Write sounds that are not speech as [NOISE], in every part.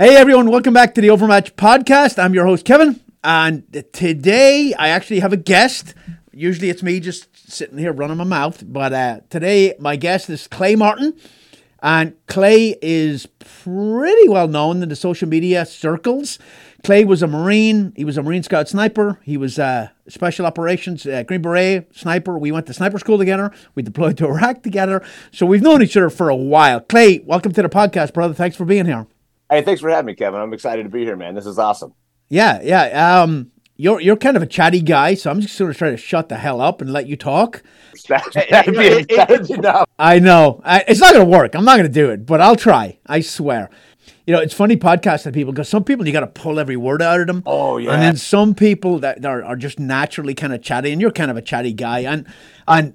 Hey everyone, welcome back to the Overmatch podcast. I'm your host Kevin, and today I actually have a guest. Usually it's me just sitting here running my mouth, but uh, today my guest is Clay Martin, and Clay is pretty well known in the social media circles. Clay was a Marine. He was a Marine Scout sniper. He was uh, special operations uh, Green Beret sniper. We went to sniper school together. We deployed to Iraq together. So we've known each other for a while. Clay, welcome to the podcast, brother. Thanks for being here. Hey, thanks for having me, Kevin. I'm excited to be here, man. This is awesome. Yeah, yeah. Um, you're you're kind of a chatty guy, so I'm just going to try to shut the hell up and let you talk. That'd be, that'd enough. I know I, it's not going to work. I'm not going to do it, but I'll try. I swear. You know, it's funny podcasting people because some people you got to pull every word out of them. Oh yeah. And then some people that are, are just naturally kind of chatty, and you're kind of a chatty guy, and and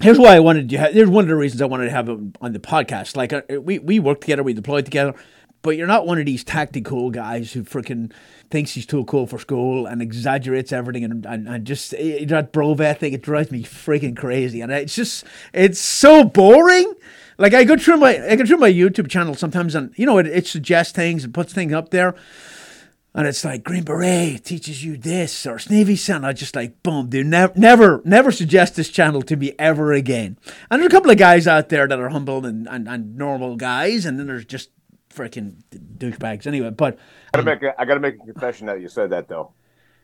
here's why I wanted you. Here's one of the reasons I wanted to have him on the podcast. Like uh, we we worked together, we deployed together but you're not one of these tactical guys who freaking thinks he's too cool for school and exaggerates everything and, and, and just eh, that brovet thing it drives me freaking crazy and it's just it's so boring like i go through my i go through my youtube channel sometimes and you know it, it suggests things and puts things up there and it's like Green Beret teaches you this or Navy SEAL. I just like boom, dude. Never, never, never suggest this channel to me ever again. And there's a couple of guys out there that are humble and, and, and normal guys, and then there's just freaking douchebags. Anyway, but I gotta make a, I gotta make a confession that you said that though.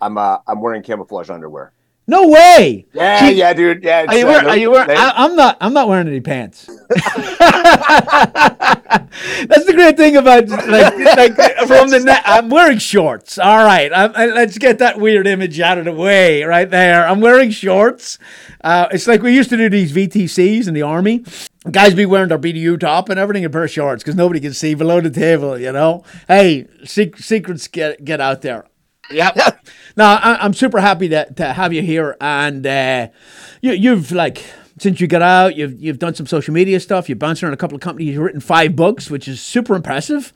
I'm uh, I'm wearing camouflage underwear. No way. Yeah, yeah, dude. Yeah. Are you, wearing, are you wearing? I, am not. I'm not wearing any pants. [LAUGHS] That's the great thing about like, like from the net. I'm wearing shorts. All right. I'm, I, let's get that weird image out of the way right there. I'm wearing shorts. Uh, it's like we used to do these VTCs in the army. Guys be wearing their BDU top and everything in pair of shorts because nobody can see below the table. You know. Hey, sec- secrets get get out there. Yep. [LAUGHS] now I, am super happy to, to have you here, and uh, you, you've like since you got out, you've you've done some social media stuff. You've bounced around a couple of companies. You've written five books, which is super impressive.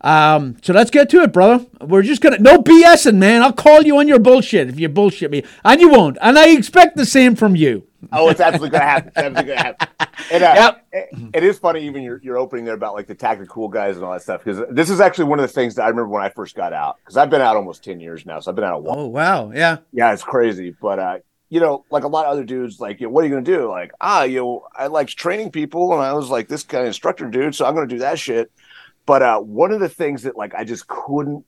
Um, so let's get to it, brother. We're just gonna no BSing, man. I'll call you on your bullshit if you bullshit me, and you won't. And I expect the same from you. Oh, it's absolutely gonna happen. It's absolutely gonna happen. And, uh, yep. It, it is funny, even your, your opening there about like the tactical guys and all that stuff. Because this is actually one of the things that I remember when I first got out. Because I've been out almost ten years now, so I've been out a while. Oh wow, yeah, yeah, it's crazy. But uh, you know, like a lot of other dudes, like, you know, what are you gonna do? Like, ah, you know, I like training people, and I was like this kind of instructor dude, so I'm gonna do that shit. But uh, one of the things that like I just couldn't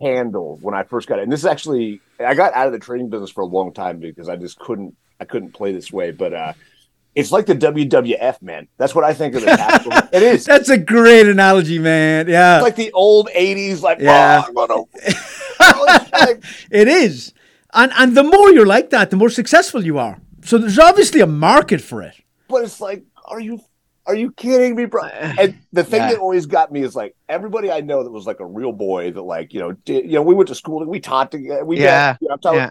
handle when I first got it, and this is actually I got out of the training business for a long time because I just couldn't I couldn't play this way. But uh, it's like the WWF, man. That's what I think of the it is. [LAUGHS] That's a great analogy, man. Yeah, it's like the old '80s, like yeah. Oh, [LAUGHS] it is, and and the more you're like that, the more successful you are. So there's obviously a market for it. But it's like, are you are you kidding me, bro? And the thing yeah. that always got me is like everybody I know that was like a real boy that like you know did, you know we went to school and we taught together we yeah you know, yeah.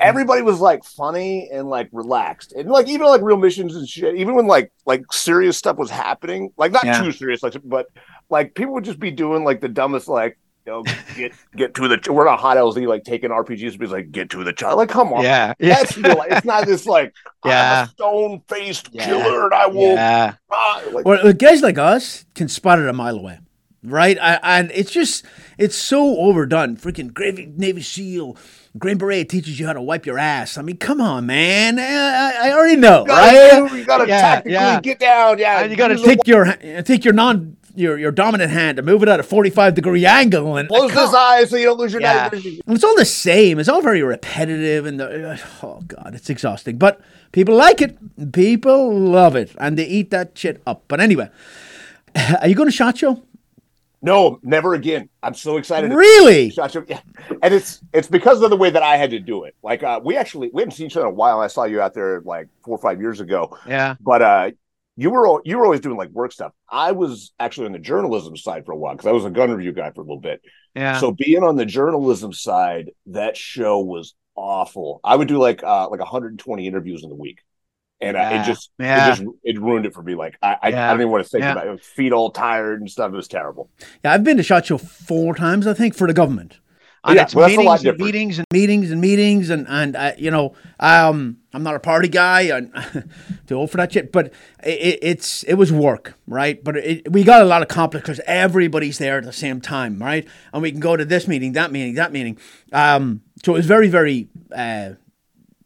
Everybody was like funny and like relaxed and like even like real missions and shit even when like like serious stuff was happening like not yeah. too serious like but like people would just be doing like the dumbest like you know, get get to the. We're not hot LZ like taking RPGs, Be like get to the child. Like, come on, yeah, yeah. [LAUGHS] That's real. It's not this like yeah. stone faced yeah. killer, and I will. Yeah. like, well, guys like us can spot it a mile away, right? I, and it's just it's so overdone. Freaking Navy, Navy SEAL. Green Beret teaches you how to wipe your ass. I mean, come on, man. I, I already know, you gotta, right? You got to yeah, tactically yeah. get down. Yeah, and you got to take your take your non your your dominant hand and move it at a 45 degree angle and close this eye so you don't lose your yeah. It's all the same. It's all very repetitive and the, [SIGHS] oh god, it's exhausting. But people like it. People love it and they eat that shit up. But anyway, [SIGHS] are you going to shot show? No, never again. I'm so excited. Really? [LAUGHS] Shot show. Yeah. And it's it's because of the way that I had to do it. Like uh, we actually we haven't seen each other in a while. I saw you out there like four or five years ago. Yeah. But uh you were you were always doing like work stuff. I was actually on the journalism side for a while because I was a gun review guy for a little bit. Yeah. So being on the journalism side, that show was awful. I would do like uh like 120 interviews in the week, and yeah. uh, it just yeah. it just it ruined it for me. Like I I, yeah. I don't even want to think about it. Feet all tired and stuff. It was terrible. Yeah, I've been to Shot Show four times, I think, for the government. and yeah, it's well, meetings and meetings and meetings and meetings and and uh, you know um, I'm not a party guy and [LAUGHS] too old for that shit. But it, it's it was work, right? But it, we got a lot accomplished because everybody's there at the same time, right? And we can go to this meeting, that meeting, that meeting. Um, so it was very very. Uh,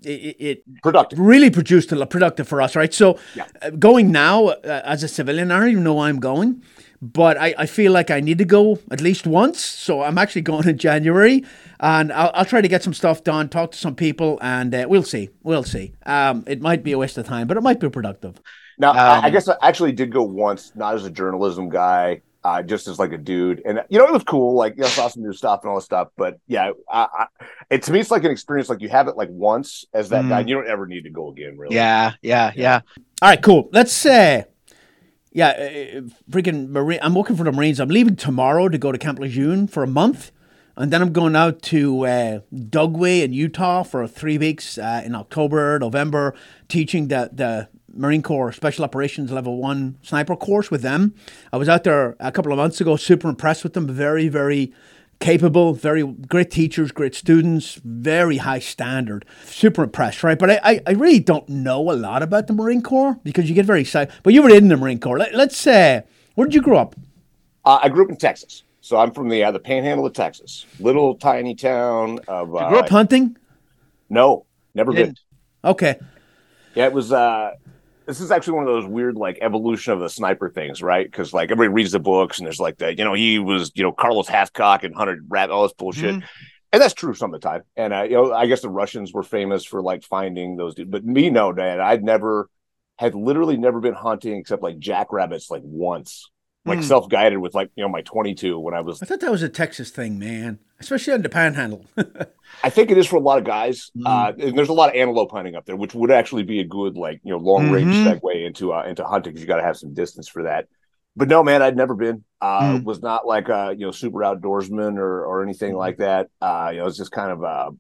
it, it, productive really produced a lot productive for us right so yeah. uh, going now uh, as a civilian i don't even know why i'm going but I, I feel like I need to go at least once. So I'm actually going in January, and I'll, I'll try to get some stuff done, talk to some people, and uh, we'll see. We'll see. Um, it might be a waste of time, but it might be productive. Now, um, I guess I actually did go once, not as a journalism guy, uh, just as like a dude, and you know it was cool. Like you know, saw some new stuff and all this stuff. But yeah, I, I, it to me it's like an experience. Like you have it like once as that mm. guy, you don't ever need to go again. Really. Yeah, yeah, yeah. All right, cool. Let's say. Uh, yeah, uh, uh, freaking Marine. I'm working for the Marines. I'm leaving tomorrow to go to Camp Lejeune for a month, and then I'm going out to uh, Dugway in Utah for three weeks uh, in October, November, teaching the the Marine Corps Special Operations Level One Sniper course with them. I was out there a couple of months ago. Super impressed with them. Very, very capable, very great teachers, great students, very high standard. Super impressed, right? But I, I, really don't know a lot about the Marine Corps because you get very excited. But you were in the Marine Corps. Let, us say, where did you grow up? Uh, I grew up in Texas. So I'm from the uh, the Panhandle of Texas, little tiny town of. Uh, you grew up hunting? No, never been. Okay. Yeah, it was. uh this is actually one of those weird like evolution of the sniper things, right? Because like everybody reads the books and there's like that, you know, he was, you know, Carlos Hathcock and hunted rat, all this bullshit. Mm-hmm. And that's true some of the time. And uh, you know, I guess the Russians were famous for like finding those dudes. But me, no, Dad, I'd never had literally never been hunting except like jackrabbits like once like mm. self guided with like you know my 22 when I was. I thought that was a Texas thing, man, especially on the Panhandle. [LAUGHS] I think it is for a lot of guys, mm. uh, and there's a lot of antelope hunting up there, which would actually be a good like you know long range mm-hmm. segue into uh, into hunting because you got to have some distance for that. But no, man, I'd never been. Uh, mm. Was not like a you know super outdoorsman or or anything mm-hmm. like that. Uh, you know, it's just kind of a,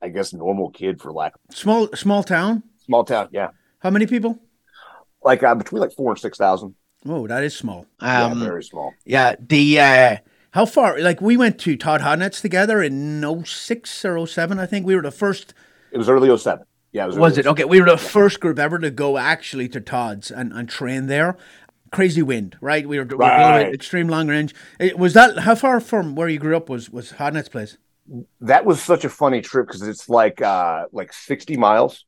I guess, normal kid for lack. Of- Small small town. Small town, yeah. How many people? Like uh, between like four and six thousand. Oh, that is small. Um, yeah, very small. Yeah, the uh, how far? Like we went to Todd Hodnett's together in 06 or 07, I think. We were the first. It was early 07. Yeah, it was, was it? Okay, we were the first group ever to go actually to Todd's and, and train there. Crazy wind, right? We were, right. we were extreme long range. It, was that how far from where you grew up was was Hodnett's place? That was such a funny trip because it's like uh like 60 miles.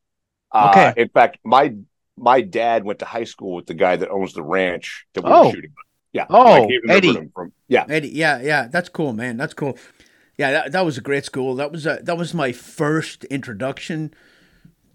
Uh, okay. In fact, my my dad went to high school with the guy that owns the ranch that we oh. were shooting. Yeah. Oh, Eddie. From, yeah. Eddie. Yeah, yeah. That's cool, man. That's cool. Yeah, that, that was a great school. That was a, that was my first introduction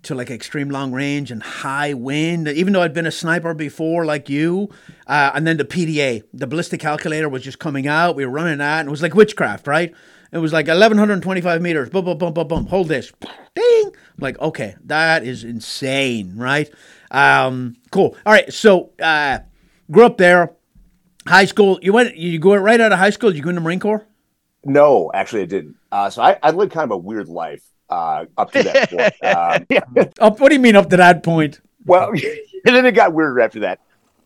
to like extreme long range and high wind. Even though I'd been a sniper before, like you, uh, and then the PDA, the ballistic calculator was just coming out. We were running that, and it was like witchcraft, right? It was like 1125 meters. Boom, boom, boom, boom, boom. Hold this. Ding. I'm like, okay, that is insane, right? Um, cool. All right. So, uh, grew up there. High school. You went. You go right out of high school. Did you go in the Marine Corps? No, actually, I didn't. Uh, so I, I lived kind of a weird life uh, up to that [LAUGHS] point. Um, up, what do you mean up to that point? Well, [LAUGHS] and then it got weirder after that.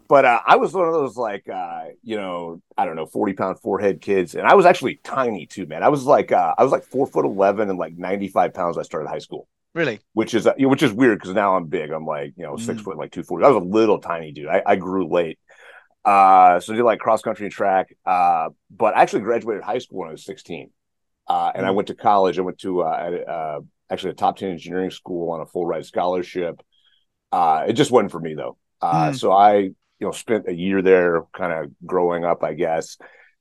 But uh, I was one of those like uh, you know I don't know forty pound forehead kids, and I was actually tiny too, man. I was like uh, I was like four foot eleven and like ninety five pounds. I started high school. Really? Which is uh, which is weird because now I'm big. I'm like you know six mm. foot like two forty. I was a little tiny dude. I, I grew late. Uh, so I did like cross country and track. Uh, but I actually graduated high school when I was sixteen. Uh, and mm. I went to college. I went to uh, uh, actually a top ten engineering school on a full ride scholarship. Uh, it just wasn't for me though. Uh, mm. So I you know spent a year there, kind of growing up, I guess.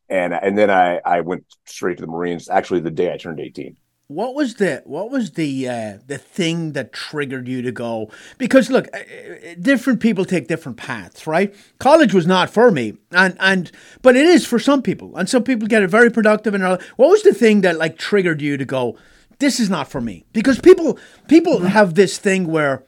And and then I I went straight to the Marines. Actually, the day I turned eighteen what was the what was the uh, the thing that triggered you to go? Because look, uh, uh, different people take different paths, right? College was not for me, and and but it is for some people, and some people get it very productive. And what was the thing that like triggered you to go? This is not for me because people people have this thing where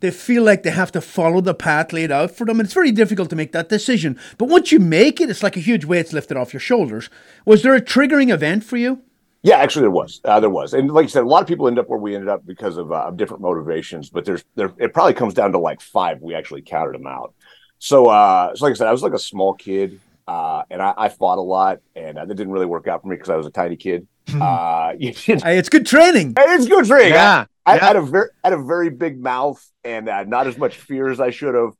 they feel like they have to follow the path laid out for them. And it's very difficult to make that decision. But once you make it, it's like a huge weight's lifted off your shoulders. Was there a triggering event for you? Yeah, actually, there was. Uh, there was, and like you said, a lot of people end up where we ended up because of uh, different motivations. But there's there, it probably comes down to like five. We actually counted them out. So, uh, so like I said, I was like a small kid, uh, and I, I fought a lot, and uh, that didn't really work out for me because I was a tiny kid. uh, [LAUGHS] you, it's Hey, it's good training. It's good training. Yeah. I, I yeah. had a very had a very big mouth and uh, not as much fear as I should have.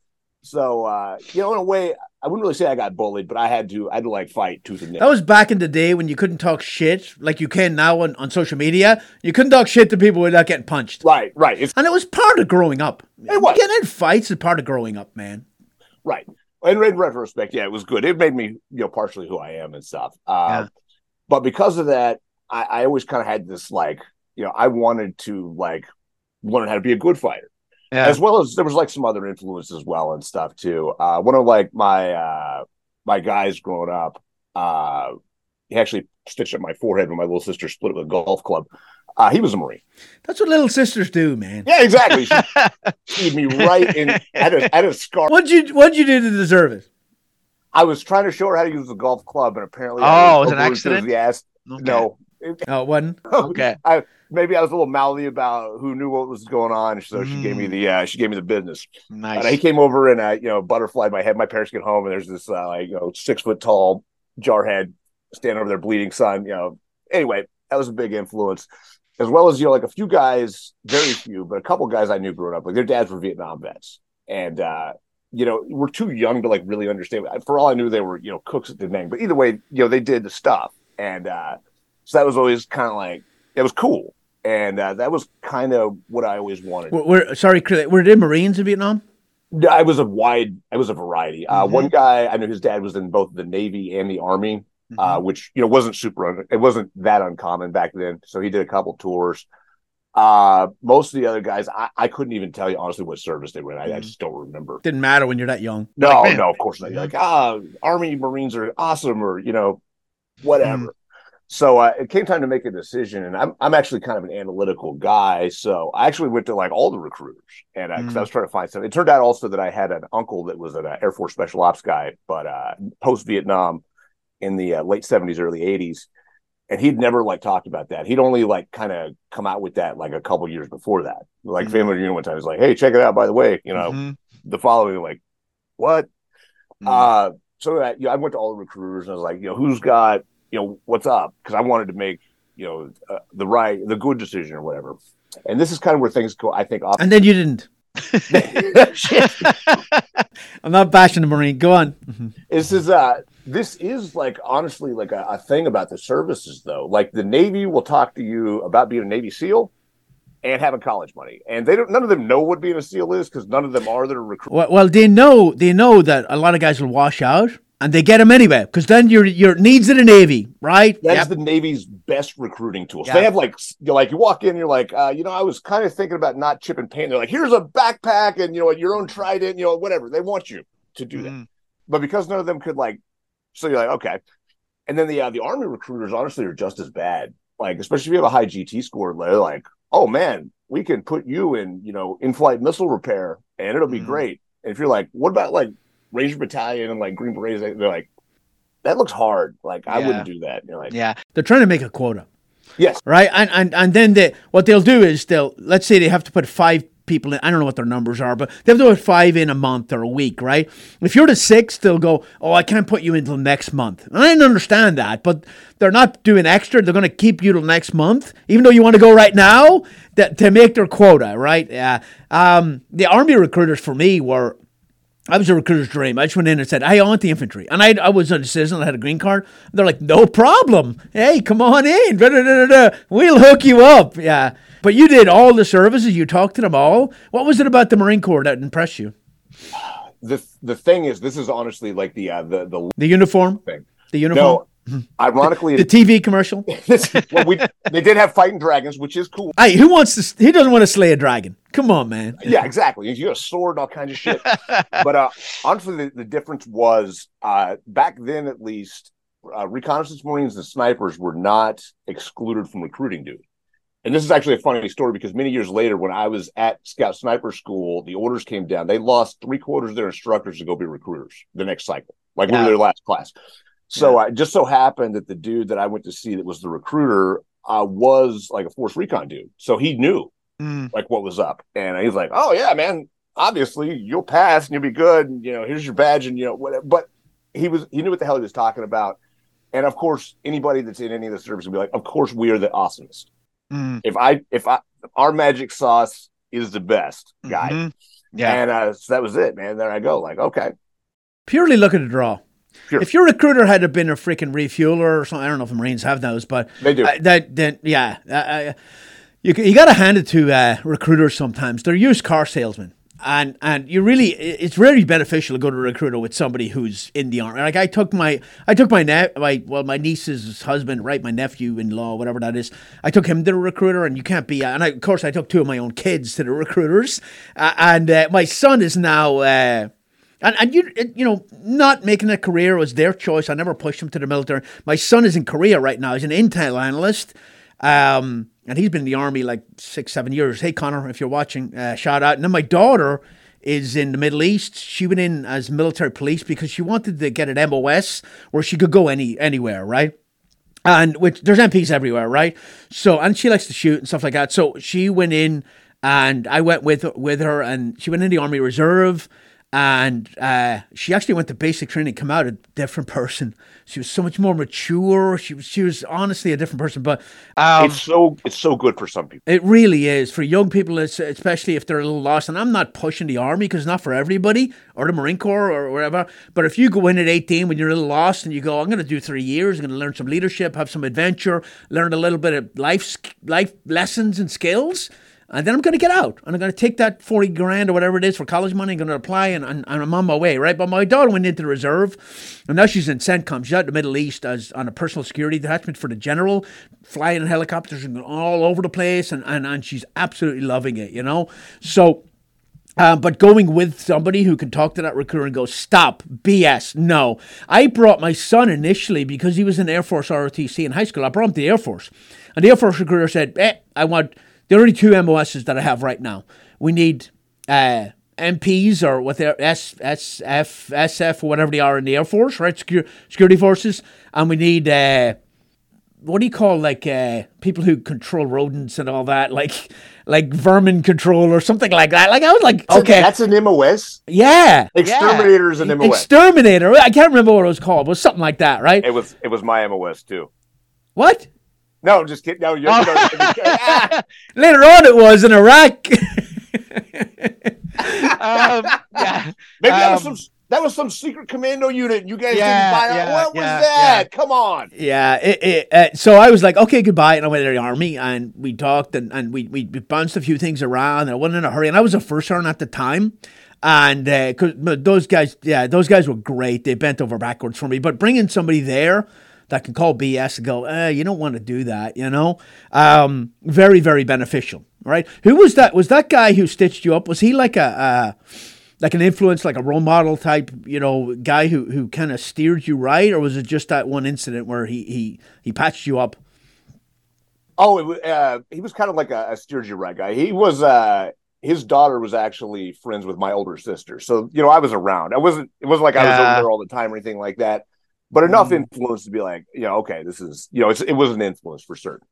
So uh, you know, in a way, I wouldn't really say I got bullied, but I had to I had to like fight tooth and nail. That was back in the day when you couldn't talk shit like you can now on, on social media. You couldn't talk shit to people without getting punched. Right, right. It's And it was part of growing up. It was. Getting in fights is part of growing up, man. right. In, in retrospect, yeah, it was good. It made me, you know, partially who I am and stuff. Uh, Yeah. But because of that, I, I always kind of had this like, you know, I wanted to like learn how to be a good fighter. Yeah. as well as there was like some other influences as well and stuff too. Uh, one of like my uh, my guys growing up, uh, he actually stitched up my forehead when my little sister split up with a golf club. Uh, he was a Marine. That's what little sisters do, man. Yeah, exactly. She [LAUGHS] keyed me right in at a, at a scar. What'd you What'd you do to deserve it? I was trying to show her how to use the golf club, and apparently, Oh, I it was an accident? Yes, Okay. No, Oh, it wasn't. Okay. I maybe I was a little mouthy about who knew what was going on, so she gave me Mm. the uh, she gave me the business. Nice. And he came over and uh, you know butterflied my head. My parents get home and there's this uh, like you know six foot tall jarhead standing over there bleeding son. You know. Anyway, that was a big influence, as well as you know like a few guys, very few, but a couple guys I knew growing up. Like their dads were Vietnam vets, and uh, you know we're too young to like really understand. For all I knew, they were you know cooks at Da Nang. But either way, you know they did the stuff, and uh, so that was always kind of like it was cool. And uh, that was kind of what I always wanted. We're, we're sorry, were there Marines in Vietnam? I was a wide, I was a variety. Uh, Mhm. One guy, I knew his dad was in both the Navy and the Army, Mhm. uh, which you know wasn't super, it wasn't that uncommon back then. So he did a couple tours. Uh, most of the other guys, I, I couldn't even tell you honestly what service they were in. I, I Mhm. just don't remember. Didn't matter when you're that young. No, Like, no, of course not. You're like, ah, Army Marines are awesome, or you know, whatever. So uh, it came time to make a decision, and I'm I'm actually kind of an analytical guy, so I actually went to like all the recruiters, and because Mm. I was trying to find something. It turned out also that I had an uncle that was an uh, Air Force Special Ops guy, but uh, post Vietnam in the uh, late '70s, early '80s, and he'd never like talked about that. He'd only like kind of come out with that like a couple years before that. Like Mhm. family reunion one time, he's like, "Hey, check it out." By the way, you know, Mhm. the following like, what? Mhm. Uh, so that you know, I went to all the recruiters and I was like, you know, who's got, you know, what's up? Because I wanted to make, you know, uh, the right, the good decision or whatever. And this is kind of where things go. I think off. And then you didn't. [LAUGHS] [LAUGHS] I'm not bashing the Marine. Go on. Mhm. This is uh, this is like honestly like a, a thing about the services though. Like the Navy will talk to you about being a Navy SEAL. And having college money, and they don't. None of them know what being a SEAL is because none of them are. That recruit. Well, well, they know they know that a lot of guys will wash out, and they get them anyway because then your your needs of the Navy, right? That's Yep. the Navy's best recruiting tool. So Yeah. They have like, s- you like you walk in, you're like, uh, you know, I was kind of thinking about not chipping paint. They're like, here's a backpack and you know your own trident, you know, whatever. They want you to do that, Mhm. but because none of them could like, so you're like, okay. And then the uh, the army recruiters honestly are just as bad. Like, especially if you have a high GT score, they're like, oh man, we can put you in, you know, in flight missile repair, and it'll be Mhm. great. And if you're like, what about like Ranger Battalion and like Green Berets? They're like, that looks hard. Like, I wouldn't do that. Like, Yeah. They're trying to make a quota. Yes. Right. And and and then they what they'll do is they'll let's say they have to put five people in. I don't know what their numbers are, but they have to put five in a month or a week, right? If you're the sixth, they'll go, "Oh, I can't put you until next month." And I didn't understand that, but they're not doing extra. They're going to keep you till next month, even though you want to go right now. That to make their quota, right? Yeah. Um, the army recruiters for me were I was a recruiter's dream. I just went in and said, "Hey, I want the infantry," and I, I was a citizen. I had a green card. They're like, "No problem. Hey, come on in. We'll hook you up." Yeah, but you did all the services. You talked to them all. What was it about the Marine Corps that impressed you? the the thing is, this is honestly like the uh, the the The uniform. thing. The uniform. No, ironically, The TV commercial. [LAUGHS] this, well, we they did have fighting dragons, which is cool. Hey, who wants to? Who doesn't want to slay a dragon? Come on, man. Yeah, exactly. You got a sword and all kinds of shit. [LAUGHS] but uh, honestly, the, the difference was uh, back then, at least, uh, reconnaissance marines and snipers were not excluded from recruiting duty. And this is actually a funny story because many years later, when I was at Scout Sniper School, the orders came down. They lost three quarters of their instructors to go be recruiters the next cycle, like we Yeah. were their last class. So uh, it just so happened that the dude that I went to see that was the recruiter uh, was like a force recon dude. So he knew Mm. like what was up. And he's like, "Oh yeah, man, obviously you'll pass and you'll be good. And, you know, here's your badge and you know whatever." But he was he knew what the hell he was talking about. And of course, anybody that's in any of the service will be like, of course, we are the awesomest. Mm, If I, if I, our magic sauce is the best guy. mhm. Yeah. And uh, so that was it, man. There I go. Like, okay. Purely look at the draw. Sure. If your recruiter had been a freaking refueler or something, I don't know if the Marines have those, but They do. uh, that then yeah, uh, uh, you you got to hand it to uh, recruiters. Sometimes they're used car salesmen, and and you really it's really beneficial to go to a recruiter with somebody who's in the army. Like I took my I took my ne- my well my niece's husband, right, my nephew in law, whatever that is. I took him to the recruiter, and you can't be. And I, of course, I took two of my own kids to the recruiters, uh, and uh, my son is now. And, and you you know not making a career was their choice. I never pushed him to the military. My son is in Korea right now. He's an intel analyst, um, and he's been in the army like six seven years. Hey Connor, if you're watching, uh, shout out. And then my daughter is in the Middle East. She went in as military police because she wanted to get an MOS where she could go any anywhere, right? and which there's MPs everywhere, right? So and she likes to shoot and stuff like that. So she went in, and I went with with her, and she went in the Army Reserve, and uh, she actually went to basic training, come out a different person. She was so much more mature. She was she was honestly a different person, but um, it's so it's so good for some people. it really is for young people, it's, especially if they're a little lost. And I'm not pushing the army because it's not for everybody or the Marine Corps or whatever. But if you go in at 18 when you're a little lost and you go, I'm going to do three years, I'm going to learn some leadership, have some adventure, learn a little bit of life life lessons and skills. And then I'm going to get out and I'm going to take that 40 grand or whatever it is for college money. I'm going to apply and, and, and I'm on my way, right? But my daughter went into the reserve and now she's in CENTCOM. She's out in the Middle East as on a personal security detachment for the general, flying in helicopters and all over the place. And, and, and she's absolutely loving it, you know? So, uh, but going with somebody who can talk to that recruiter and go, stop, BS, no. I brought my son initially because he was in Air Force ROTC in high school. I brought him to the Air Force. And the Air Force recruiter said, eh, I want, there are only two MOSs that I have right now. We need uh, MPs or what they're S, SF, SF, or whatever they are in the Air Force, right? Secure, security forces. And we need, uh, what do you call like uh, people who control rodents and all that, like like vermin control or something like that. Like I was like, okay, that's an MOS. yeah, Exterminator is an MOS. exterminator. I can't remember what it was called, but it was something like that, right? it was it was my MOS too. What? No, I'm just kidding. No, you're, no, ah, [LAUGHS] [LAUGHS] Later on, it was in Iraq. [LAUGHS] um, yeah. maybe that was Um, some that was some secret commando unit. You guys Yeah, didn't buy it. yeah, what was yeah, that? Come on. yeah, it, it, uh, so I was like, okay, goodbye, and I went to the army, and we talked, and, and we, we bounced a few things around, and I wasn't in a hurry, and I was a first sergeant at the time, and uh 'cause but those guys, yeah, those guys were great. They bent over backwards for me, but bringing somebody there that can call BS and go, eh, you don't want to do that, you know, um, very, very beneficial, right? Who was that? Was that guy who stitched you up? Was he like a, uh, like an influence, like a role model type, you know, guy who, who kind of steered you right, or was it just that one incident where he he he patched you up? Oh, it, uh, he was kind of like a, a steered you right guy. He was. uh his daughter was actually friends with my older sister, so you know I was around. I wasn't. It wasn't like I was Yeah. over there all the time or anything like that. But enough Mm. influence to be like, you know, okay, this is you know, it's, it was an influence for certain.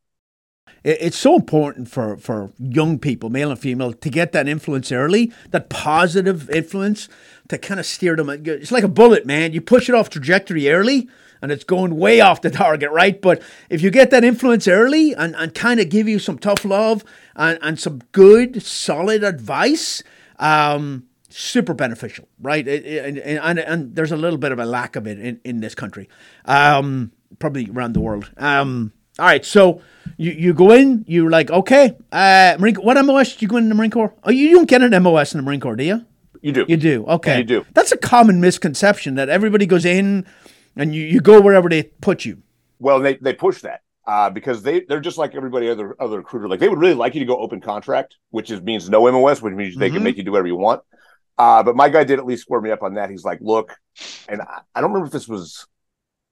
It's so important for for young people, male and female, to get that influence early, that positive influence to kind of steer them. It's like a bullet, man. You push it off trajectory early, and it's going way off the [LAUGHS] target, right? But if you get that influence early and, and kind of give you some tough love and, and some good, solid advice, um, super beneficial, right? It- it- and, and, and there's a little bit of a lack of it in, in this country, um, probably around the world. Um, all right, so you, you go in, you're like, okay, uh, Marine, what MOS did you go in the Marine Corps? Oh, you don't get an MOS in the Marine Corps, do you? You do. You do. Okay. you do. That's a common misconception that everybody goes in and you, you go wherever they put you. Well, they they push that uh, because they they're just like everybody other other recruiter. Like they would really like you to go open contract, which is means no MOS, which means they Mhm. can make you do whatever you want. Uh, but my guy did at least square me up on that. He's like, look, and I, I don't remember if this was.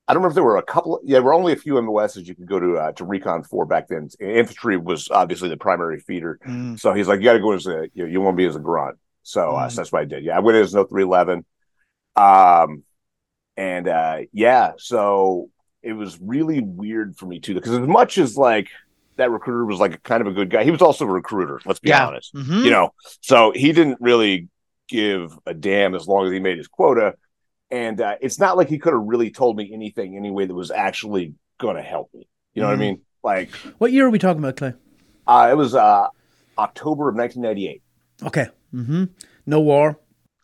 I don't remember if there were a couple. Yeah, there were only a few MOSs you could go to uh, to recon for back then. Infantry was obviously the primary feeder, so he's like, you got to go as a you, know, you want to be as a grunt. So, uh, Mm. so that's what I did. Yeah, I went as no three eleven, um, and uh, yeah, so it was really weird for me too because as much as like that recruiter was like kind of a good guy, he was also a recruiter. Let's be Yeah. honest, Mhm. you know. So he didn't really give a damn as long as he made his quota. and uh, it's not like he could have really told me anything anyway that was actually going to help me. You know what I Mhm. mean? Like What year are we talking about, Clay? uh, it was uh, October of 1998. Okay. Mm-hmm. No war.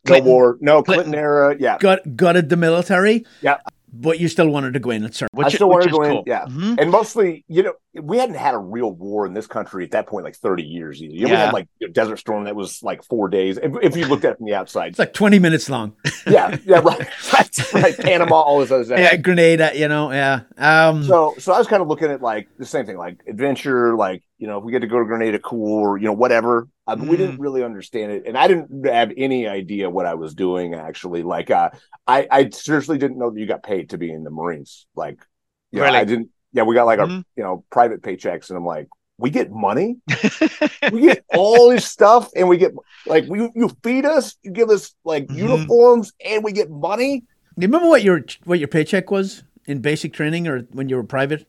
Clinton. No war, no Clinton. Clinton era. Yeah, Got gutted the military. Yeah. But you still wanted to go in and serve. Which, I still wanted to go in. cool. Yeah, Mhm. and mostly, you know, we hadn't had a real war in this country at that point, like 30 years either. You know, we had like a Desert Storm that was like four days. If, if you looked at it from the outside, It's like 20 minutes long. [LAUGHS] yeah, yeah, right, right, right. Panama, all those other [LAUGHS] stuff. yeah, Grenada, you know, yeah. Um, So, so I was kind of looking at like the same thing, like adventure, like you know, if we get to go to Grenada, cool, or you know, whatever. But We Mm. didn't really understand it, and I didn't have any idea what I was doing. Actually, like, uh, I, I seriously didn't know that you got paid to be in the Marines. Like, yeah, Really? I didn't. Yeah, we got like our Mhm. you know private paychecks, and I'm like, we get money, [LAUGHS] we get all this stuff, and we get like we you feed us, you give us like Mhm. uniforms, and we get money. you remember what your what your paycheck was in basic training or when you were private?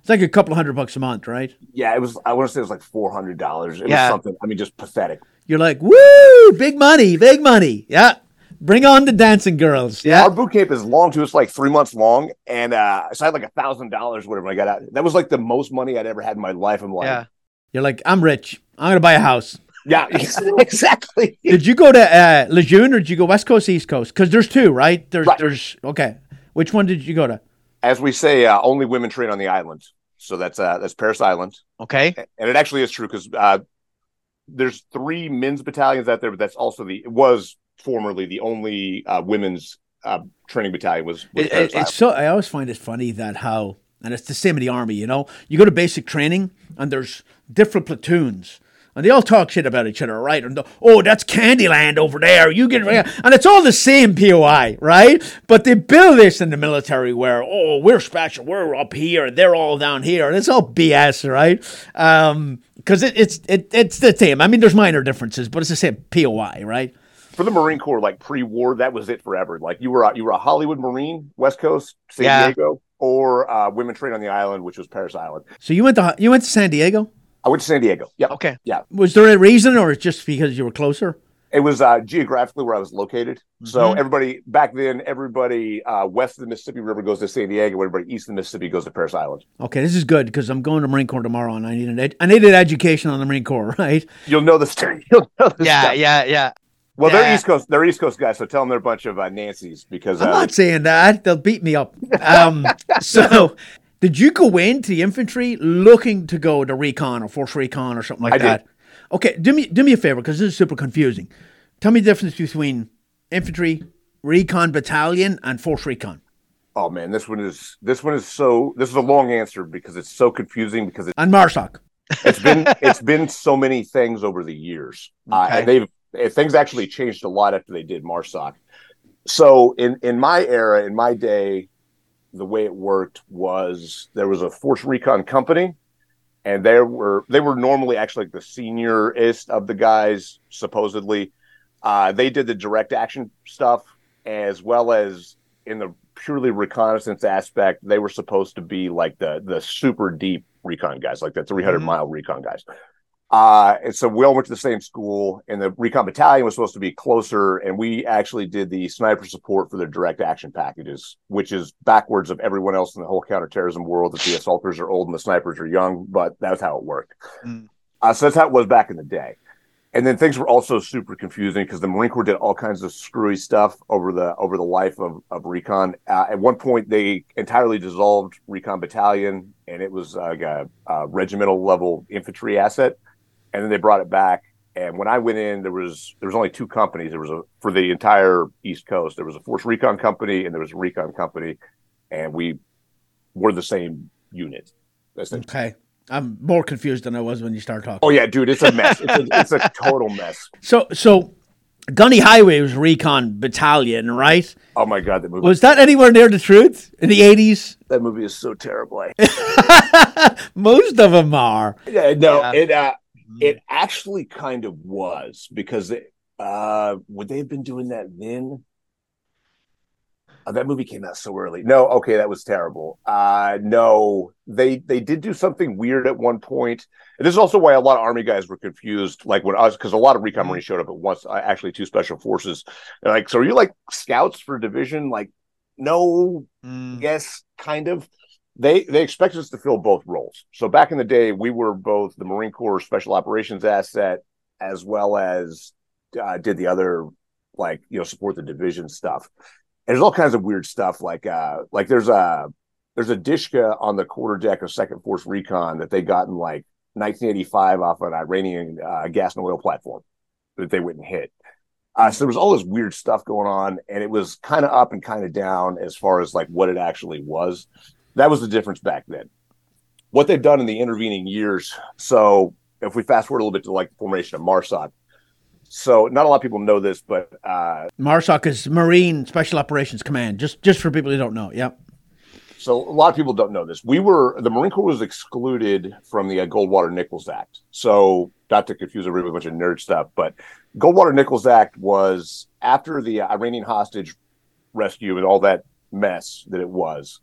It's like a couple of hundred bucks a month, right? Yeah, it was. I want to say it was like four hundred dollars. It Yeah. was something. I mean, just pathetic. You're like, woo, big money, big money. Yeah. Bring on the dancing girls. Yeah, Our boot camp is long too. It's like three months long, and uh, so I had like a thousand dollars, whatever I got out. That was like the most money I'd ever had in my life. I'm like, yeah. yeah, You're like, I'm rich. I'm gonna buy a house. Yeah, [LAUGHS] exactly. Did you go to uh, Lejeune or did you go West Coast, East Coast? Because there's two, right? There's Right. there's okay. Which one did you go to? As we say, uh, only women train on the island. So that's uh, that's Parris Island, Okay. and it actually is true because uh, there's three men's battalions out there, but that's also the it was formerly the only uh, women's uh, training battalion was, was It- it- it's so I always find it funny that how and it's the same in the army, you know. You go to basic training and there's different platoons. And they all talk shit about each other, right? And the, oh, that's Candyland over there. You get and it's all the same POI, right? But they build this in the military where oh, we're special, we're up here, they're all down here, and it's all BS, right? Because it, it's it, it's the same. I mean, there's minor differences, but it's the same POI, right? for the Marine Corps, like pre-war, that was it forever. Like you were a, you were a Hollywood Marine, West Coast, San Yeah. Diego, or uh, women train on the island, which was Parris Island. So you went to you went to San Diego. I went to San Diego. Yeah, Okay. Yeah. Was there a reason, or it's just because you were closer? it was uh, geographically where I was located. So Mhm. everybody back then, everybody uh, west of the Mississippi River goes to San Diego. Everybody east of the Mississippi goes to Parris Island. Okay, this is good because I'm going to Marine Corps tomorrow, and I need an ed- I need an education on the Marine Corps, [LAUGHS] right? You'll know the story. [LAUGHS] You'll know the Yeah. stuff. Yeah. Yeah. Well, Yeah. they're East Coast. They're East Coast guys. So tell them they're a bunch of uh, Nancy's because I'm uh, not saying that; they'll beat me up. Um, [LAUGHS] so, did you go into the infantry looking to go to recon or force recon or something like I did. that? Okay, do me do me a favor because this is super confusing. Tell me the difference between infantry, recon battalion, and force recon, oh man, this one is this one is so. This is a long answer because it's so confusing because it's and MARSOC. it's been [LAUGHS] it's been so many things over the years, uh, and they've eh, things actually changed a lot after they did Marsoc. So in in my era, in my day, the way it worked was there was a force recon company, and they were they were normally actually like the seniorist of the guys supposedly. Uh, they did the direct action stuff as well as in the purely reconnaissance aspect. They were supposed to be like the the super deep recon guys, like the 300 Mhm. mile recon guys. Uh, and so we all went to the same school, and the recon battalion was supposed to be closer. And we actually did the sniper support for the direct action packages, which is backwards of everyone else in the whole counterterrorism world. That the assaulters are old and the snipers are young, but that's how it worked. Mm. Uh, so that's how it was back in the day. And then things were also super confusing because the Marine Corps did all kinds of screwy stuff over the over the life of of recon. Uh, at one point, they entirely dissolved recon battalion, and it was like a, a regimental level infantry asset. And then they brought it back. And when I went in, there was there was only two companies. There was a for the entire East Coast. There was a Force Recon company, and there was a Recon company, and we were the same unit. Okay, I'm more confused than I was when you started talking. Oh yeah, dude, it's a mess. It's a, it's a total mess. [LAUGHS] So, so Gunny Highway was recon battalion, right? Oh my god, that movie Was that anywhere near the truth in the 80s? that movie is so terrible. [LAUGHS] Most of them are. yeah, no, Yeah. it uh, it actually kind of was because it, uh, would they have been doing that then? Oh, that movie came out so early. No, okay, that was terrible. Uh no, they they did do something weird at one point. And this is also why a lot of army guys were confused. Like when I was because a lot of recon Mhm. marines showed up at once. uh, Actually, two special forces. They're like, so are you like scouts for division? Like, no, Mm. yes, kind of. They they expected us to fill both roles. So back in the day, we were both the Marine Corps Special Operations asset as well as uh, did the other like you know support the division stuff. And there's all kinds of weird stuff like uh like there's a there's a Dishka on the quarter deck of Second Force Recon that they got in like 1985 off an Iranian uh, gas and oil platform that they wouldn't hit. Uh, so there was all this weird stuff going on, and it was kind of up and kind of down as far as like what it actually was. That was the difference back then. What they've done in the intervening years. So if we fast forward a little bit to like the formation of MARSOC. So not a lot of people know this, but uh, MARSOC is Marine Special Operations Command. Just just for people who don't know. Yep. So a lot of people don't know this. We were the Marine Corps was excluded from the uh, Goldwater Nichols Act. So not to confuse everybody with a bunch of nerd stuff, but Goldwater Nichols Act was after the Iranian hostage rescue and all that mess that it was.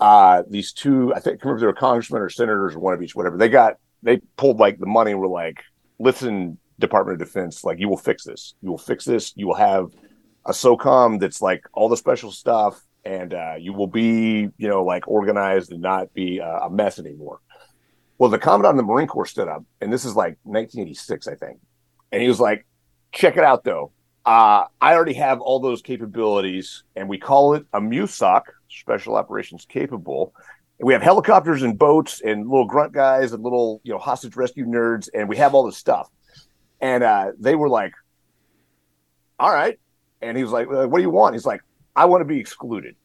Uh, these two, I think, I remember they were congressmen or senators or one of each, whatever. They got they pulled like the money and were like, "Listen, Department of Defense, like you will fix this. You will fix this. You will have a SOCOM that's like all the special stuff, and uh, you will be, you know, like organized and not be uh, a mess anymore. Well, the commandant of the Marine Corps stood up, and this is like 1986, I think, and he was like, "Check it out, though. Uh, I already have all those capabilities, and we call it a MUSOC, Special Operations Capable." We have helicopters and boats and little grunt guys and little, you know, hostage rescue nerds, and we have all this stuff. And uh, they were like, "All right." And he was like, "What do you want?" He's like, "I want to be excluded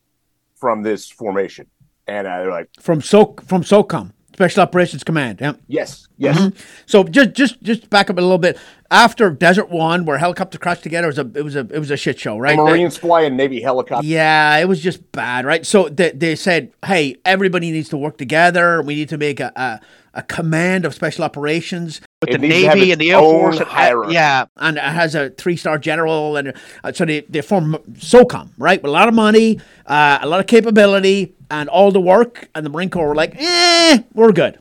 from this formation." And uh, they're like, From so from SOCOM Special Operations Command. Yeah. "Yes, yes." Mhm. So just just just back up a little bit. After Desert One, where helicopter crashed together, it was a it was a it was a shit show, right? Marines flying Navy helicopter. Yeah, it was just bad, right? So they, they said, hey, everybody needs to work together. We need to make a, a, a command of special operations. With It the needs to have Navy and the Air Force. and- yeah. and it has a three star general, and uh, so they, they form SOCOM, right, with a lot of money, uh, a lot of capability, and all the work. And the Marine Corps were like, eh, we're good.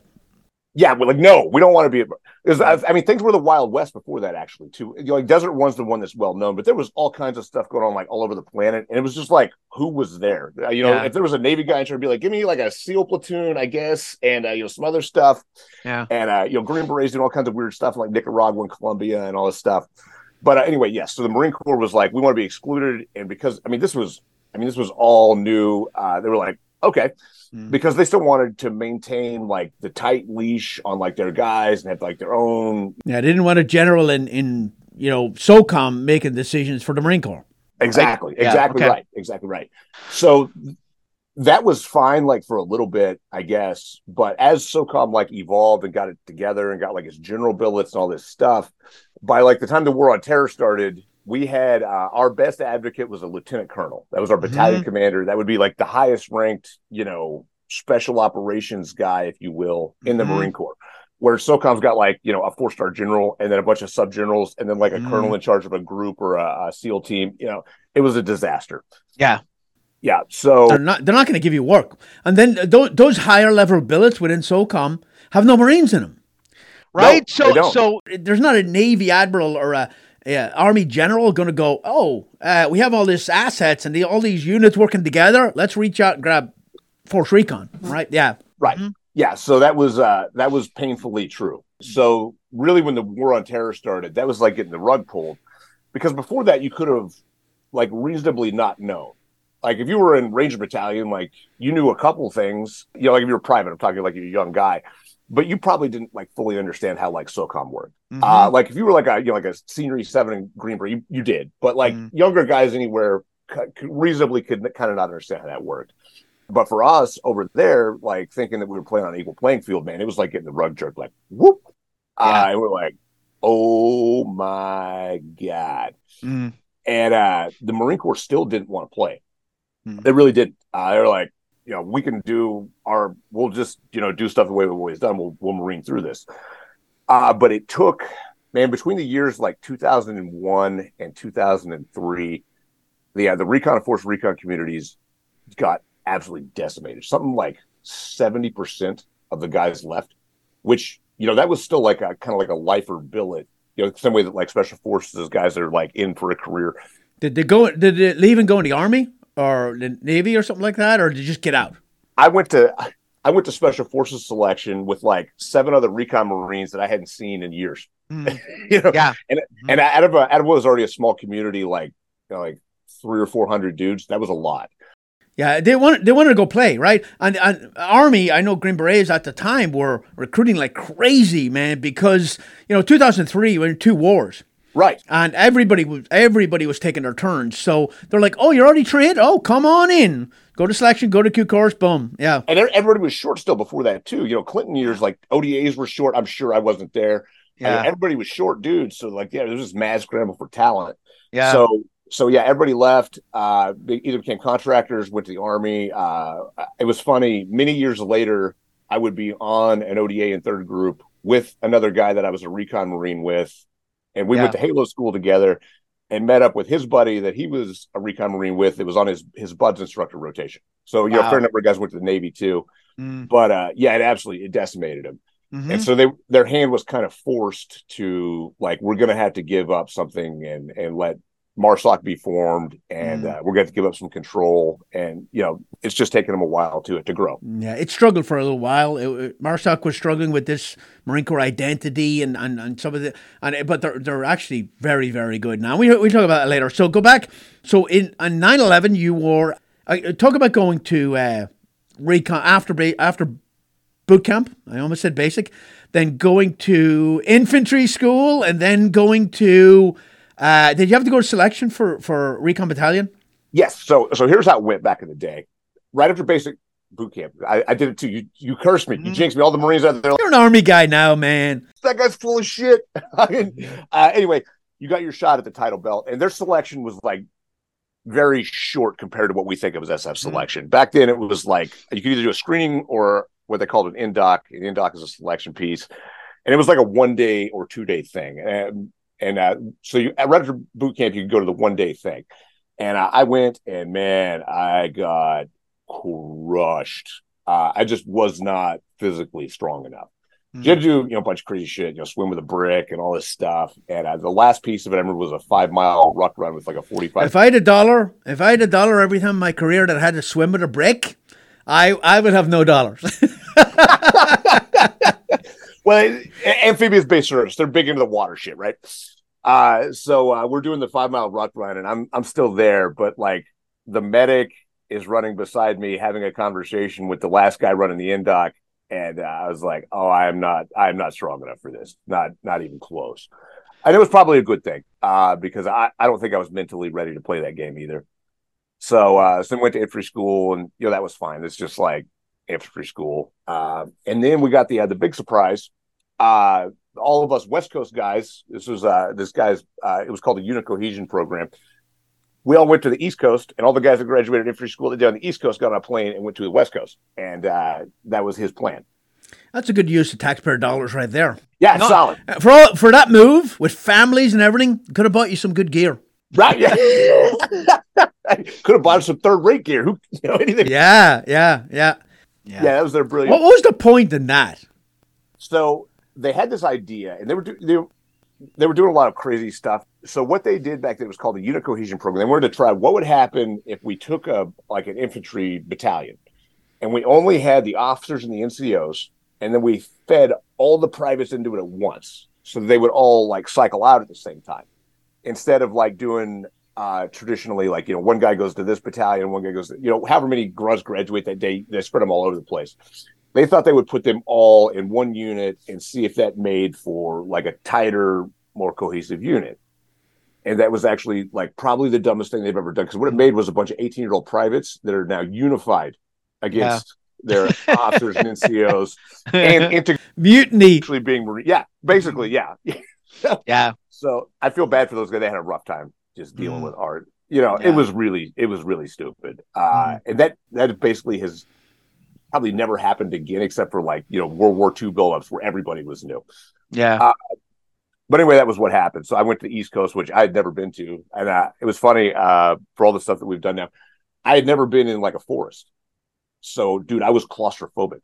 Yeah, we're like, no, we don't want to be. Because I, I mean, things were the Wild West before that, actually. Too, you know, like Desert One's the one that's well known, but there was all kinds of stuff going on, like all over the planet, and it was just like, who was there? Uh, You know, Yeah. if there was a Navy guy, trying to be like, give me like a SEAL platoon, I guess, and uh, you know, some other stuff, Yeah. and uh, you know, Green Berets doing all kinds of weird stuff, like Nicaragua and Colombia and all this stuff. But uh, anyway, yes. so the Marine Corps was like, we want to be excluded, and because I mean, this was, I mean, this was all new. Uh, they were like, okay, Mm. because they still wanted to maintain like the tight leash on like their guys and have like their own Yeah, they didn't want a general in, in you know, SOCOM making decisions for the Marine Corps. exactly Yeah, exactly okay. right exactly right so that was fine like for a little bit i guess but as socom like evolved and got it together and got like its general billets and all this stuff by like the time the war on terror started we had uh, our best advocate was a lieutenant colonel that was our battalion commander that would be like the highest ranked you know special operations guy if you will in the Mhm. marine corps where SOCOM's got like you know a four star general and then a bunch of sub generals and then like a Mm. colonel in charge of a group or a, a SEAL team. You know, it was a disaster. Yeah. Yeah. So They're not. They're not going to give you work. And then those, those higher level billets within SOCOM have no Marines in them. Right. they so so There's not a Navy admiral or a, a Army general going to go. Oh, uh, we have all these assets and the, all these units working together. Let's reach out and grab Force Recon. Right? Yeah. right. Mhm. Yeah. So that was uh that was painfully true. So really, when the war on terror started, that was like getting the rug pulled because before that, you could have like reasonably not known. Like if you were in Ranger Battalion, like you knew a couple things. You know, like if you were private, I'm talking like you're a young guy, but you probably didn't like fully understand how like SOCOM worked. mhm. Uh, like if you were like a you know like a senior seven in Green Berets, you, you did, but like Mhm. younger guys anywhere c- reasonably could kind of not understand how that worked. But for us over there, like thinking that we were playing on an equal playing field, man, it was like getting the rug jerked, like whoop, Yeah. uh, and we're like, oh my god, Mm. and uh, the Marine Corps still didn't want to play. Hmm. They really didn't. Uh, they were like, you know, we can do our, we'll just, you know, do stuff the way we've always done. We'll, we'll Marine through this. Uh, but it took, man, between the years like 2001 and 2003, yeah, the recon force recon communities got absolutely decimated. Something like seventy percent of the guys left, which you know that was still like a kind of like a lifer billet. You know, the same way that like special forces guys are like in for a career. Did they go? Did they leave and go in the army or the navy or something like that, or did you just get out? I went to I went to special forces selection with like seven other recon marines that I hadn't seen in years. Mm. [LAUGHS] you know, Yeah. and and out of a, out of what was already a small community, like you know, like three or four hundred dudes, that was a lot. Yeah, they wanted they wanted to go play, right? And, and Army, I know Green Berets at the time were recruiting like crazy, man, because you know 2003 we were in two wars, Right. and everybody was everybody was taking their turns. So they're like, "Oh, you're already trained? Oh, come on in, go to selection, go to Q course, boom, yeah." And every- everybody was short still before that too. You know, Clinton years like ODAs were short. I'm sure I wasn't there. I mean, Yeah. everybody was short dudes. So like, yeah, there was this mad scramble for talent. Yeah. So so yeah, everybody left. Uh, they either became contractors, went to the army. Uh, it was funny. Many years later, I would be on an ODA in third group with another guy that I was a recon marine with, and we went to Halo school together, and met up with his buddy that he was a recon marine with. It was on his his BUD/S instructor rotation. So you know, a fair number of guys went to the Navy too. Mm. But uh, yeah, it absolutely it decimated him. Mhm. And so they their hand was kind of forced to like we're going to have to give up something and and let Marsoc be formed and Mm. uh, we're going to give up some control and you know it's just taken them a while to it to grow. Yeah, it struggled for a little while. It, it, was struggling with this Marine Corps identity and, and, and some of the, and but they're they're actually very very good now. We we talk about that later. So go back. So in on 9-11, you were uh, talk about going to uh, recon after after boot camp. I almost said basic. Then going to infantry school, and then going to. Uh, did you have to go to selection for for recon battalion? Yes, so so here's how it went back in the day. Right after basic boot camp, I, I did it too. You you cursed me, you Mhm. jinxed me. All the Marines out there, like, You're an army guy now, man. that guy's full of shit. [LAUGHS] I mean, uh, anyway, you got your shot at the title belt, and their selection was like very short compared to what we think of as SF selection. Back then, it was like you could either do a screening or what they called an in doc. An in doc is a selection piece, and it was like a one day or two day thing. And and uh, so you at after boot camp, you could go to the one day thing. And uh, I went, and man, I got crushed. Uh, I just was not physically strong enough. Mm. You had to do, you know, a bunch of crazy shit, you know, swim with a brick and all this stuff. And uh, the last piece of it, I remember, was a five mile ruck run with like a 45. If I had a dollar, if I had a dollar every time in my career that I had to swim with a brick, I I would have no dollars. [LAUGHS] well, amphibious base service, they're big into the water shit, right? Uh, so uh, we're doing the five mile ruck run, and I'm I'm still there, but like the medic is running beside me, having a conversation with the last guy running the in dock, and uh, I was like, "Oh, I am not, I am not strong enough for this. Not, not even close." And it was probably a good thing, uh, because I, I don't think I was mentally ready to play that game either. So, uh, so then went to infantry school, and you know that was fine. It's just like infantry school, uh, and then we got the uh, the big surprise. Uh, all of us West Coast guys. This was uh, this guy's. Uh, it was called the Unit Cohesion Program. We all went to the East Coast, and all the guys that graduated infantry school that did on the East Coast got on a plane and went to the West Coast, and uh, that was his plan. That's a good use of taxpayer dollars right there. Yeah, No. solid. Uh, For all, for that move with families and everything, could have bought you some good gear. Right? Yeah. [LAUGHS] Could have bought some third rate gear. Who you know anything? Yeah, yeah, yeah. Yeah, that was their brilliant. What was the point in that? So they had this idea, and they were they, they were doing a lot of crazy stuff. So what they did back then was called the unit cohesion program. They wanted to try what would happen if we took a like an infantry battalion, and we only had the officers and the NCOs, and then we fed all the privates into it at once, so they would all like cycle out at the same time, instead of like doing. Uh, traditionally, like you know, one guy goes to this battalion, one guy goes, to, you know, however many grunts graduate that day, they spread them all over the place they thought they would put them all in one unit and see if that made for like a tighter, more cohesive unit. And that was actually like probably the dumbest thing they've ever done because what it made was a bunch of 18 year old privates that are now unified against their [LAUGHS] officers and NCOs and [LAUGHS] integrally Mutiny. Actually being, Marine- yeah, basically, yeah. [LAUGHS] yeah. So I feel bad for those guys. They had a rough time just dealing Mm. with art. You know, Yeah. it was really, it was really stupid. Uh, Mm. and that that basically has probably never happened again, except for like you know World War II buildups where everybody was new. Yeah. but anyway, that was what happened. So I went to the East Coast, which I had never been to, and uh, it was funny uh, for all the stuff that we've done now. I had never been in like a forest, so dude, I was claustrophobic.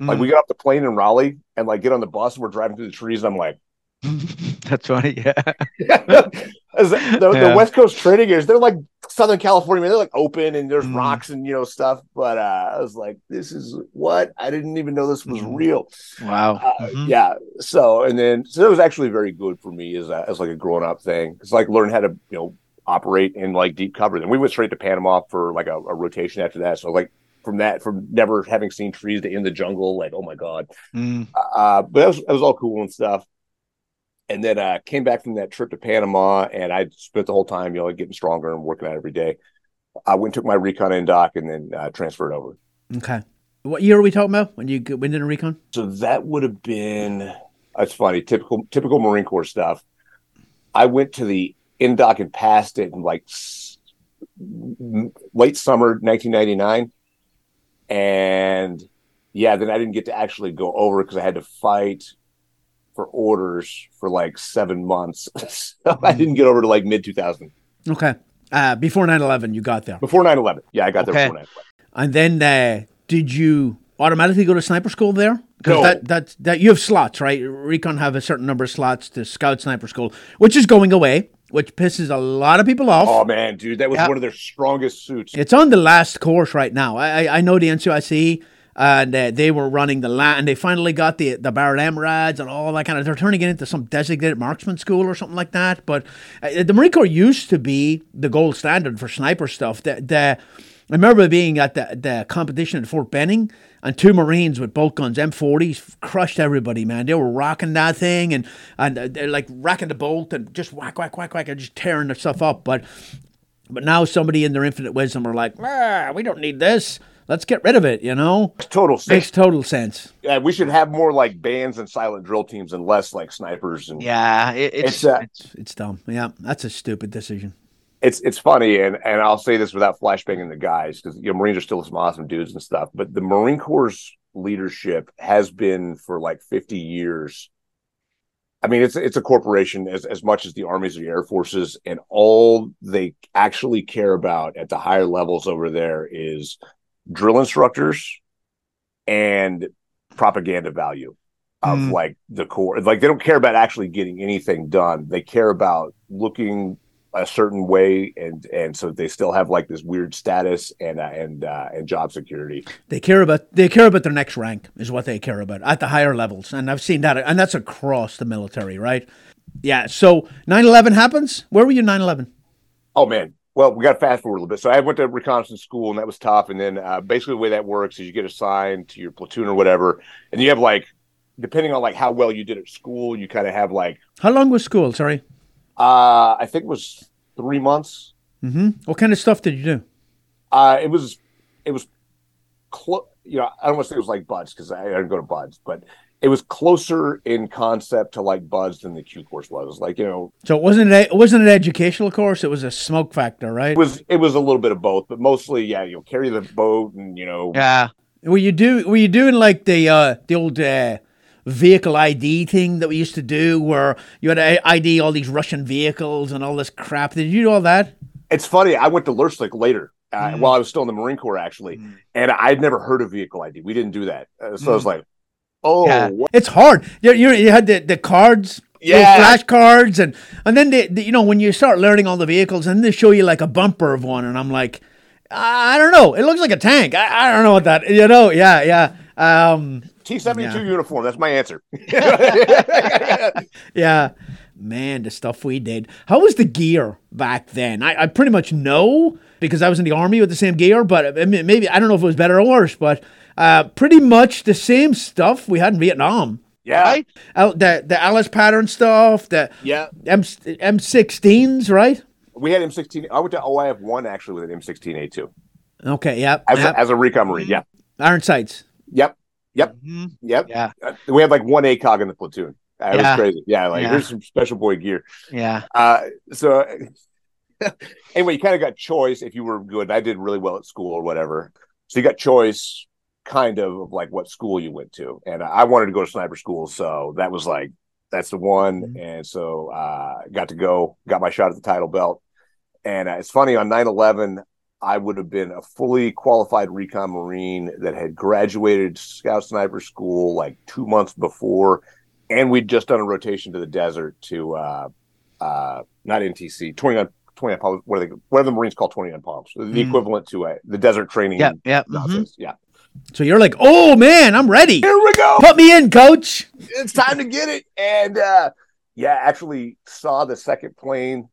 Like Mm. we got off the plane in Raleigh and like get on the bus and we're driving through the trees. And I'm like, [LAUGHS] That's funny. Yeah. [LAUGHS] The, Yeah. the West Coast training areas, they're like Southern California, man. They're like open and there's Mm. rocks and you know stuff. But uh, I was like, this is what I didn't even know this was Mhm. real. Wow. Uh, Mhm. Yeah. So and then so it was actually very good for me as a, as like a grown up thing. It's like learn how to you know operate in like deep cover. Then we went straight to Panama for like a, a rotation after that. So like from that from never having seen trees to in the jungle, like oh my god. Mm. Uh, but that was that was all cool and stuff. And then uh, came back from that trip to Panama, and I spent the whole time, you know, getting stronger and working out every day. I went and took my recon in doc, and then uh, transferred over. Okay. What year are we talking about when you went into recon? So that would have been that's funny, typical typical Marine Corps stuff. I went to the in doc and passed it in like s- late summer 1999, and yeah, then I didn't get to actually go over because I had to fight for orders for like seven months. [LAUGHS] so I didn't get over to like mid 2000 Okay. Uh, before 9-11, you got there. before 9 11. Yeah, I got there before 9 And then uh, did you automatically go to sniper school there? Because No. that, that, that you have slots, right? Recon have a certain number of slots to scout sniper school, which is going away, which pisses a lot of people off. Oh man, dude, that was Yeah. one of their strongest suits. It's on the last course right now. I I, I know the NCIC and uh, they were running the land. and they finally got the the Barrett MRADs and all that kind of. They're turning it into some designated marksman school or something like that. But uh, the Marine Corps used to be the gold standard for sniper stuff. The, the I remember being at the the competition at Fort Benning. And two Marines with bolt guns, M40s, crushed everybody, man. They were rocking that thing and and uh, they're like racking the bolt and just whack, whack, whack, whack, and just tearing the stuff up. But but now somebody in their infinite wisdom are like, we don't need this. Let's get rid of it, you know? Total sense. Makes total sense. Yeah, we should have more like bands and silent drill teams and less like snipers and Yeah. It, it's, It's, uh, it's It's dumb. Yeah, that's a stupid decision. it's it's funny and and I'll say this without flashbanging the guys because you know Marines are still some awesome dudes and stuff, but the Marine Corps leadership has been for like 50 years. I mean, it's it's a corporation as as much as the armies or the air forces, and all they actually care about at the higher levels over there is drill instructors and propaganda value of Mm. like the core. Like they don't care about actually getting anything done. They care about looking a certain way and and so they still have like this weird status and uh, and uh, and job security. They care about they care about their next rank is what they care about at the higher levels, and I've seen that, and that's across the military, right? Yeah. So 9/11 happens. Where were you 9/11? Oh man. Well, we got to fast forward a little bit. So I went to reconnaissance school, and that was tough. And then uh, basically the way that works is you get assigned to your platoon or whatever, and you have like, depending on like how well you did at school, you kind of have like, How long was school? Sorry. uh, I think it was three months. Mm-hmm. What kind of stuff did you do? Uh, it was, it was, clo- you know, I don't want to say it was like BUD/S because I, I didn't go to BUD/S, but it was closer in concept to like BUD/S than the Q course was. Like you know, So it wasn't it wasn't an educational course. It was a smoke factor, right? it was it was a little bit of both, but mostly yeah, you know, carry the boat and you know, yeah. Were you do were you doing like the uh the old uh vehicle ID thing that we used to do where you had to ID all these Russian vehicles and all this crap? Did you do all that? It's funny. I went to LRSLC later uh, Mm. while I was still in the Marine Corps, actually, Mm. and I'd never heard of vehicle ID. We didn't do that, uh, so I was Mm. like, "Oh, Yeah. It's hard. You you, you had the, the cards, Yeah. flash cards, and and then they, they- you know when you start learning all the vehicles, and they show you like a bumper of one, and I'm like, I don't know. It looks like a tank. I, I don't know what that. You know? Yeah, yeah. Um, T seventy two uniform." That's my answer. [LAUGHS] Yeah. Man, the stuff we did. How was the gear back then? I, I pretty much know because I was in the army with the same gear, but maybe I don't know if it was better or worse, but uh, pretty much the same stuff we had in Vietnam. yeah, Right? Al- The the Alice pattern stuff, the yeah. M M16s, right? We had M sixteen. I went to OIF one actually with an M sixteen A two Okay, yep. as yep. a, as a recon marine. Yeah, Iron sights. yep, Yep. Mhm. yep. Yeah. Uh, we had like one ACOG in the platoon. Uh, It Yeah. was crazy. Yeah, like Yeah. here's some special boy gear. Yeah. Uh, so [LAUGHS] anyway, you kind of got choice if you were good. I did really well at school or whatever. So you got choice kind of of like what school you went to. And I wanted to go to sniper school. So that was like, that's the one. Mhm. And so uh, got to go, got my shot at the title belt. And uh, it's funny on 9 11, I would have been a fully qualified recon Marine that had graduated Scout Sniper School like two months before. And we'd just done a rotation to the desert to uh, uh, not NTC, 29, 29 Palms, what are they, what are the Marines call 29 Palms? The Mm. equivalent to a, the desert training. Yeah, yeah. mhm. Yeah. So you're like, oh man, I'm ready. Here we go. Put me in, coach. it's time to get it. And uh yeah, actually saw the second plane,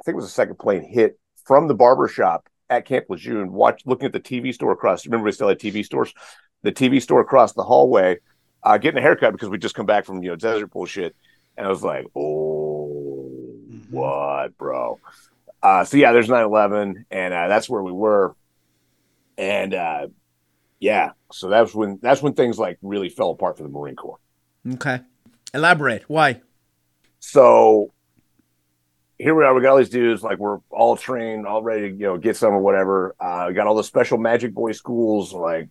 I think it was the second plane hit from the barber shop at Camp Lejeune, watch looking at the TV store across. Remember we still had TV stores? The TV store across the hallway, uh getting a haircut because we just come back from you know desert bullshit. And I was like, oh Mhm. what, bro? Uh so yeah, there's 9-11, and uh that's where we were. And uh yeah, so that was when that's when things like really fell apart for the Marine Corps. Okay. Elaborate. Why? So here we are. We got all these dudes, like we're all trained, all ready to you know get some or whatever. Uh, we got all the special Magic Boy schools. Like,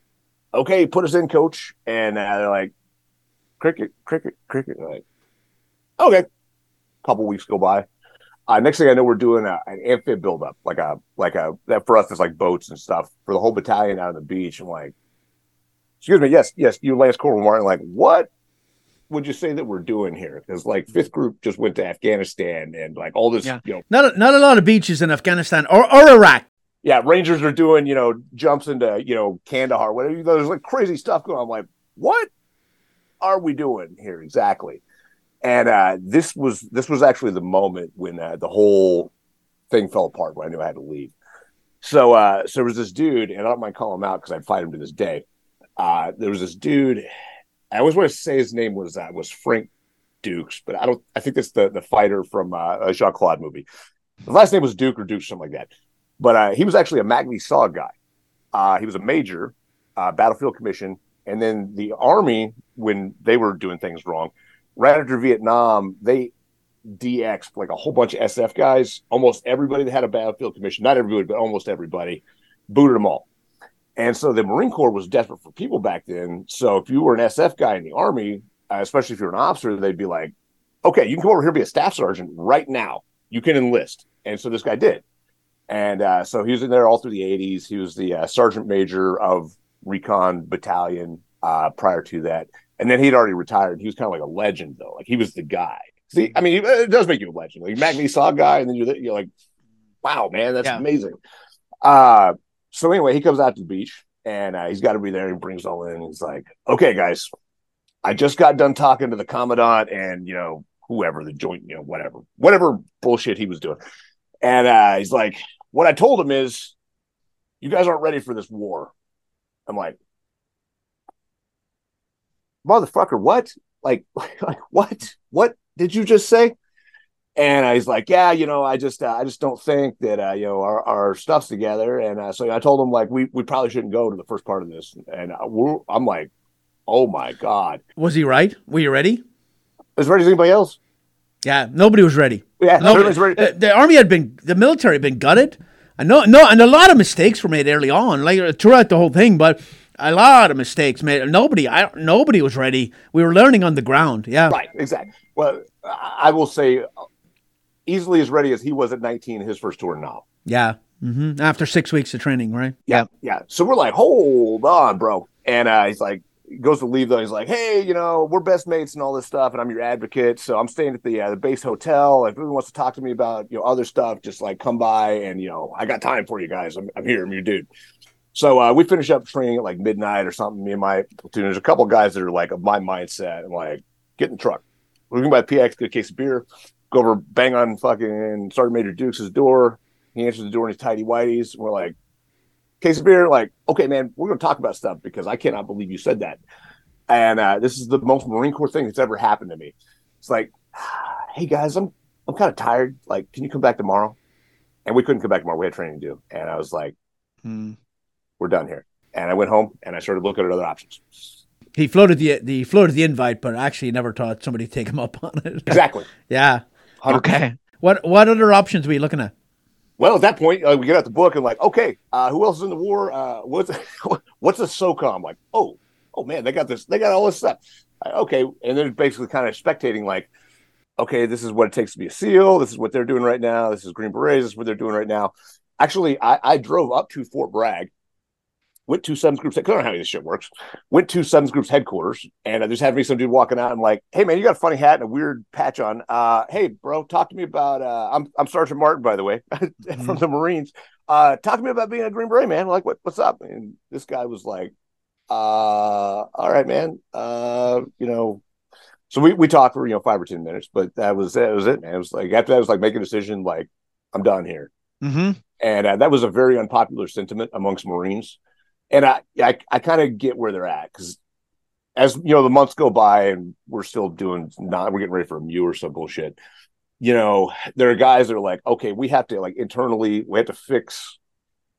okay, put us in, coach. And uh, they're like, cricket, cricket, cricket. Like, okay. a couple weeks go by. Uh, next thing I know, we're doing a, an amphib buildup, like a like a that for us is like boats and stuff for the whole battalion out on the beach. I'm like, excuse me, yes, yes, you Lance Corporal Martin. Like, what would you say that we're doing here? Because like fifth group just went to Afghanistan and like all this, Yeah. you know, Not a, not a lot of beaches in Afghanistan or, or Iraq. yeah, Rangers are doing, you know, jumps into, you know, Kandahar, whatever. There's like crazy stuff going on. I'm like, what are we doing here exactly? And uh, this was this was actually the moment when uh, the whole thing fell apart when I knew I had to leave. So uh, so there was this dude, and I don't mind calling him out because I'd fight him to this day. Uh, there was this dude. I always want to say his name was uh, was Frank Dux, but I don't. I think that's the the fighter from uh, a Jean Claude movie. The last name was Duke or Duke, something like that. But uh, he was actually a MACV-SOG guy. Uh, he was a major, uh, battlefield commission, and then the army when they were doing things wrong, right after Vietnam, they DX like a whole bunch of SF guys. Almost everybody that had a battlefield commission, not everybody, but almost everybody, booted them all. And so the Marine Corps was desperate for people back then. So if you were an SF guy in the Army, uh, especially if you're an officer, they'd be like, "Okay, you can come over here and be a staff sergeant right now. You can enlist." And so this guy did. And uh, so he was in there all through the 80s. He was the uh, sergeant major of Recon Battalion uh, prior to that. And then he'd already retired. He was kind of like a legend, though. Like he was the guy. See, I mean, it does make you a legend. Like MACV-SOG a guy, and then you're, you're like, wow, man, that's Yeah. amazing. Uh, so anyway, he comes out to the beach and uh, he's got to be there. He brings all in. He's like, okay, guys, I just got done talking to the commandant and, you know, whoever the joint, you know, whatever, whatever bullshit he was doing. And uh, he's like, what I told him is, you guys aren't ready for this war. I'm like, motherfucker, what? Like, [LAUGHS] like what? What did you just say? And uh, he's like, yeah, you know, I just, uh, I just don't think that, uh, you know, our, our stuff's together. And uh, so I told him like, we, we probably shouldn't go to the first part of this. And uh, we're, I'm like, oh my god, Was he right? Were you ready? as ready as anybody else? Yeah, nobody was ready. Yeah, Nobody, everybody's ready. the, the army had been, the military had been gutted. I know, no, and a lot of mistakes were made early on, like uh, throughout the whole thing. But a lot of mistakes made. Nobody, I, nobody was ready. We were learning on the ground. Yeah, Right, exactly. Well, I will say, easily as ready as he was at 19 his first tour now. yeah. hmm After six weeks of training, right? Yeah, yeah. So we're like, hold on, bro. And uh, he's like, he goes to leave though. He's like, hey, you know, we're best mates and all this stuff, and I'm your advocate. So I'm staying at the uh, the base hotel. If anyone wants to talk to me about you know other stuff, just like come by and you know, I got time for you guys. I'm, I'm here. I'm your dude. So uh, we finish up training at like midnight or something. Me and my platoon. There's a couple guys that are like of my mindset. I'm like, get in the truck. We're going to buy PX, get a case of beer, go over, bang on fucking Sergeant Major Dukes' door. He answers the door in his tidy whities. We're like, case of beer, like, okay, man, we're going to talk about stuff because I cannot believe you said that. And uh, this is the most Marine Corps thing that's ever happened to me. It's like, [SIGHS] hey guys, I'm I'm kind of tired. Like, can you come back tomorrow? And we couldn't come back tomorrow. We had training to do. And I was like, Hmm. we're done here. And I went home and I started looking at other options. He floated the the floated the invite, but actually never thought somebody to take him up on it. Exactly. [LAUGHS] yeah. 100%. Okay. What what other options were you looking at? Well, at that point, uh, we get out the book and like, okay, uh, who else is in the war? Uh, what's [LAUGHS] what's a SOCOM? Like, oh, oh man, they got this. They got all this stuff. Okay, and then basically kind of spectating like, okay, this is what it takes to be a SEAL. This is what they're doing right now. This is Green Berets. This is what they're doing right now. Actually, I, I drove up to Fort Bragg, went to Sevens Group's. I don't know how this shit works. Went to Sevens Group's headquarters, and I just had me some dude walking out. and like, hey man, you got a funny hat and a weird patch on. Uh, hey bro, talk to me about. Uh, I'm I'm Sergeant Martin, by the way, [LAUGHS] from the Marines. Uh, talk to me about being a Green Beret, man. Like, what what's up? And this guy was like, uh, all right, man. Uh, you know, so we, we talked for, you know, five or 10 minutes, but that was, that was it, man. It was like, after that, I was like, make a decision, like, I'm done here. Mm-hmm. And uh, that was a very unpopular sentiment amongst Marines. And I, I, I kind of get where they're at because as you know, the months go by and we're still doing not, we're getting ready for a MEU or some bullshit. You know, there are guys that are like, okay, we have to like internally, we have to fix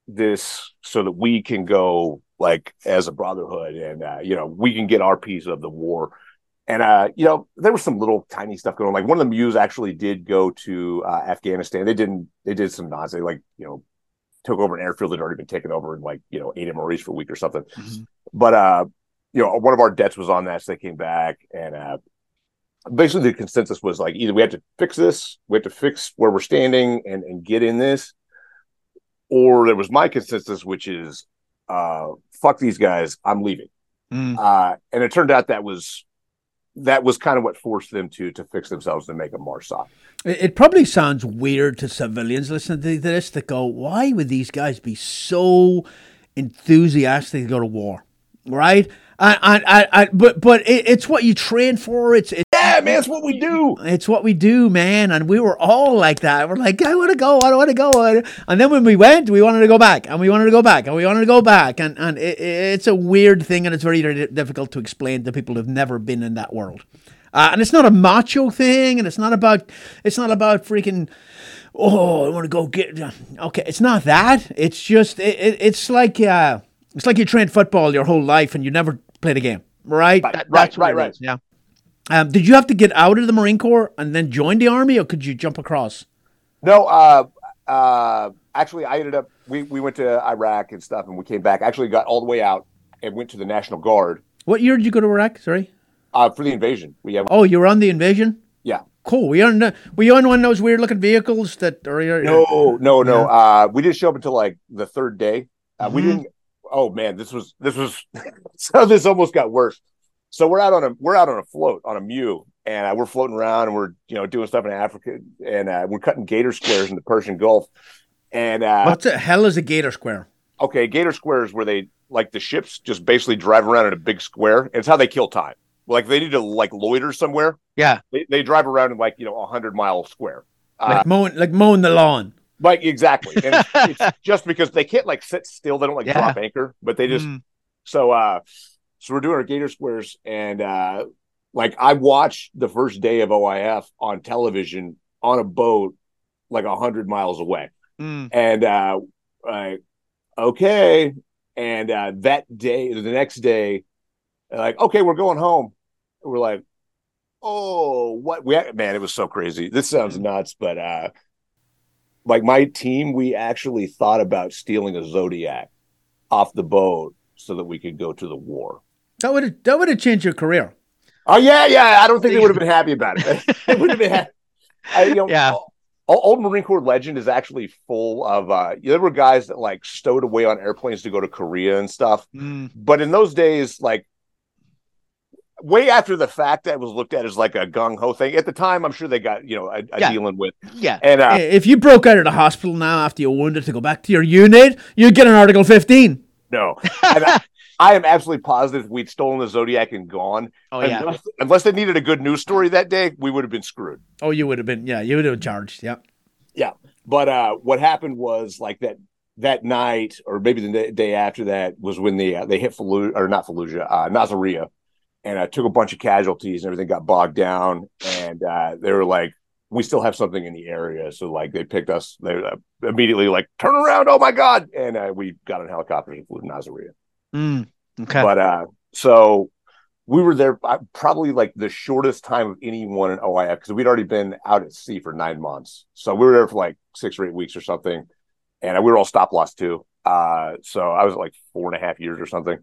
this so that we can go like as a brotherhood and uh, you know we can get our piece of the war and uh you know there was some little tiny stuff going on like one of the MEUs actually did go to uh, afghanistan they didn't they did some nonsense like you know took over an airfield that had already been taken over and like you know ate MREs for a week or something mm-hmm. but uh you know one of our debts was on that so they came back and uh basically the consensus was like either we have to fix this we have to fix where we're standing and and get in this or there was my consensus which is uh, fuck these guys, I'm leaving. Mm. Uh, and it turned out that was that was kind of what forced them to to fix themselves and make a. It, it probably sounds weird to civilians listening to this to go, why would these guys be so enthusiastic to go to war? Right? I, I, I, but but it, it's what you train for. It's, it's yeah, man. It's what we do. It's what we do, man. And we were all like that. We're like, I want to go. I want to go. And then when we went, we wanted to go back, and we wanted to go back, and we wanted to go back. And and it, it's a weird thing, and it's very, very difficult to explain to people who've never been in that world. Uh, and it's not a macho thing, and it's not about it's not about freaking. Oh, I want to go get. Okay, it's not that. It's just it, it, it's like uh, it's like you trained football your whole life and you never played a game, right? Right, that, right, right, right. Yeah. Um, did you have to get out of the Marine Corps and then join the Army, or could you jump across? No, uh, uh, actually, I ended up. We we went to Iraq and stuff, and we came back. Actually, got all the way out and went to the National Guard. What year did you go to Iraq? Sorry. Uh, for the invasion. We have. Oh, you were on the invasion. Yeah. Cool. We on we on one of those weird looking vehicles that are. No, no, no. Yeah. Uh, we didn't show up until like the third day. Uh, mm-hmm. We didn't. Oh man, this was this was. [LAUGHS] so this almost got worse. So we're out on a we're out on a float on a MEU, and uh, we're floating around and we're you know doing stuff in Africa, and uh, we're cutting gator squares in the Persian Gulf. And uh, what the hell is a gator square? Okay, gator square is where they like the ships just basically drive around in a big square. And it's how they kill time. Like they need to like loiter somewhere. Yeah, they, they drive around in like you know a hundred mile square. Like uh, mowing like mowing the lawn. Like exactly, and it's, it's [LAUGHS] just because they can't like sit still. They don't like yeah. drop anchor, but they just mm. so. uh so we're doing our Gator Squares, and uh, like I watched the first day of OIF on television on a boat, like a hundred miles away, mm. and uh, like okay, and uh, that day, the next day, like okay, we're going home. We're like, oh, what? We man, it was so crazy. This sounds nuts, but uh, like my team, we actually thought about stealing a Zodiac off the boat so that we could go to the war. That would have that would have changed your career. Oh yeah, yeah. I don't think they would have been [LAUGHS] happy about it. [LAUGHS] it would have been. Happy. I, you know, yeah. Old Marine Corps legend is actually full of. uh There were guys that like stowed away on airplanes to go to Korea and stuff. Mm. But in those days, like way after the fact, that was looked at as like a gung ho thing. At the time, I'm sure they got you know a, a yeah. dealing with. Yeah. And uh, if you broke out of the hospital now after you wounded to go back to your unit, you'd get an Article 15. No. I, I am absolutely positive we'd stolen the Zodiac and gone. Oh yeah. Unless, unless, they needed a good news story that day, we would have been screwed. Oh, you would have been. Yeah, you would have been charged. Yeah. Yeah, but uh, what happened was like that that night, or maybe the day after that, was when the uh, they hit Fallujah or not Fallujah, uh, Nasiriyah, and uh, took a bunch of casualties and everything got bogged down, and uh, they were like. We still have something in the area, so like they picked us. They uh, immediately like turn around! Oh my god! And uh, we got on helicopters and flew to Nasiriyah. Mm, okay. But uh, so we were there uh, probably like the shortest time of anyone in OIF because we'd already been out at sea for nine months. So we were there for like six or eight weeks or something, and we were all stop loss too. Uh, so I was like four and a half years or something.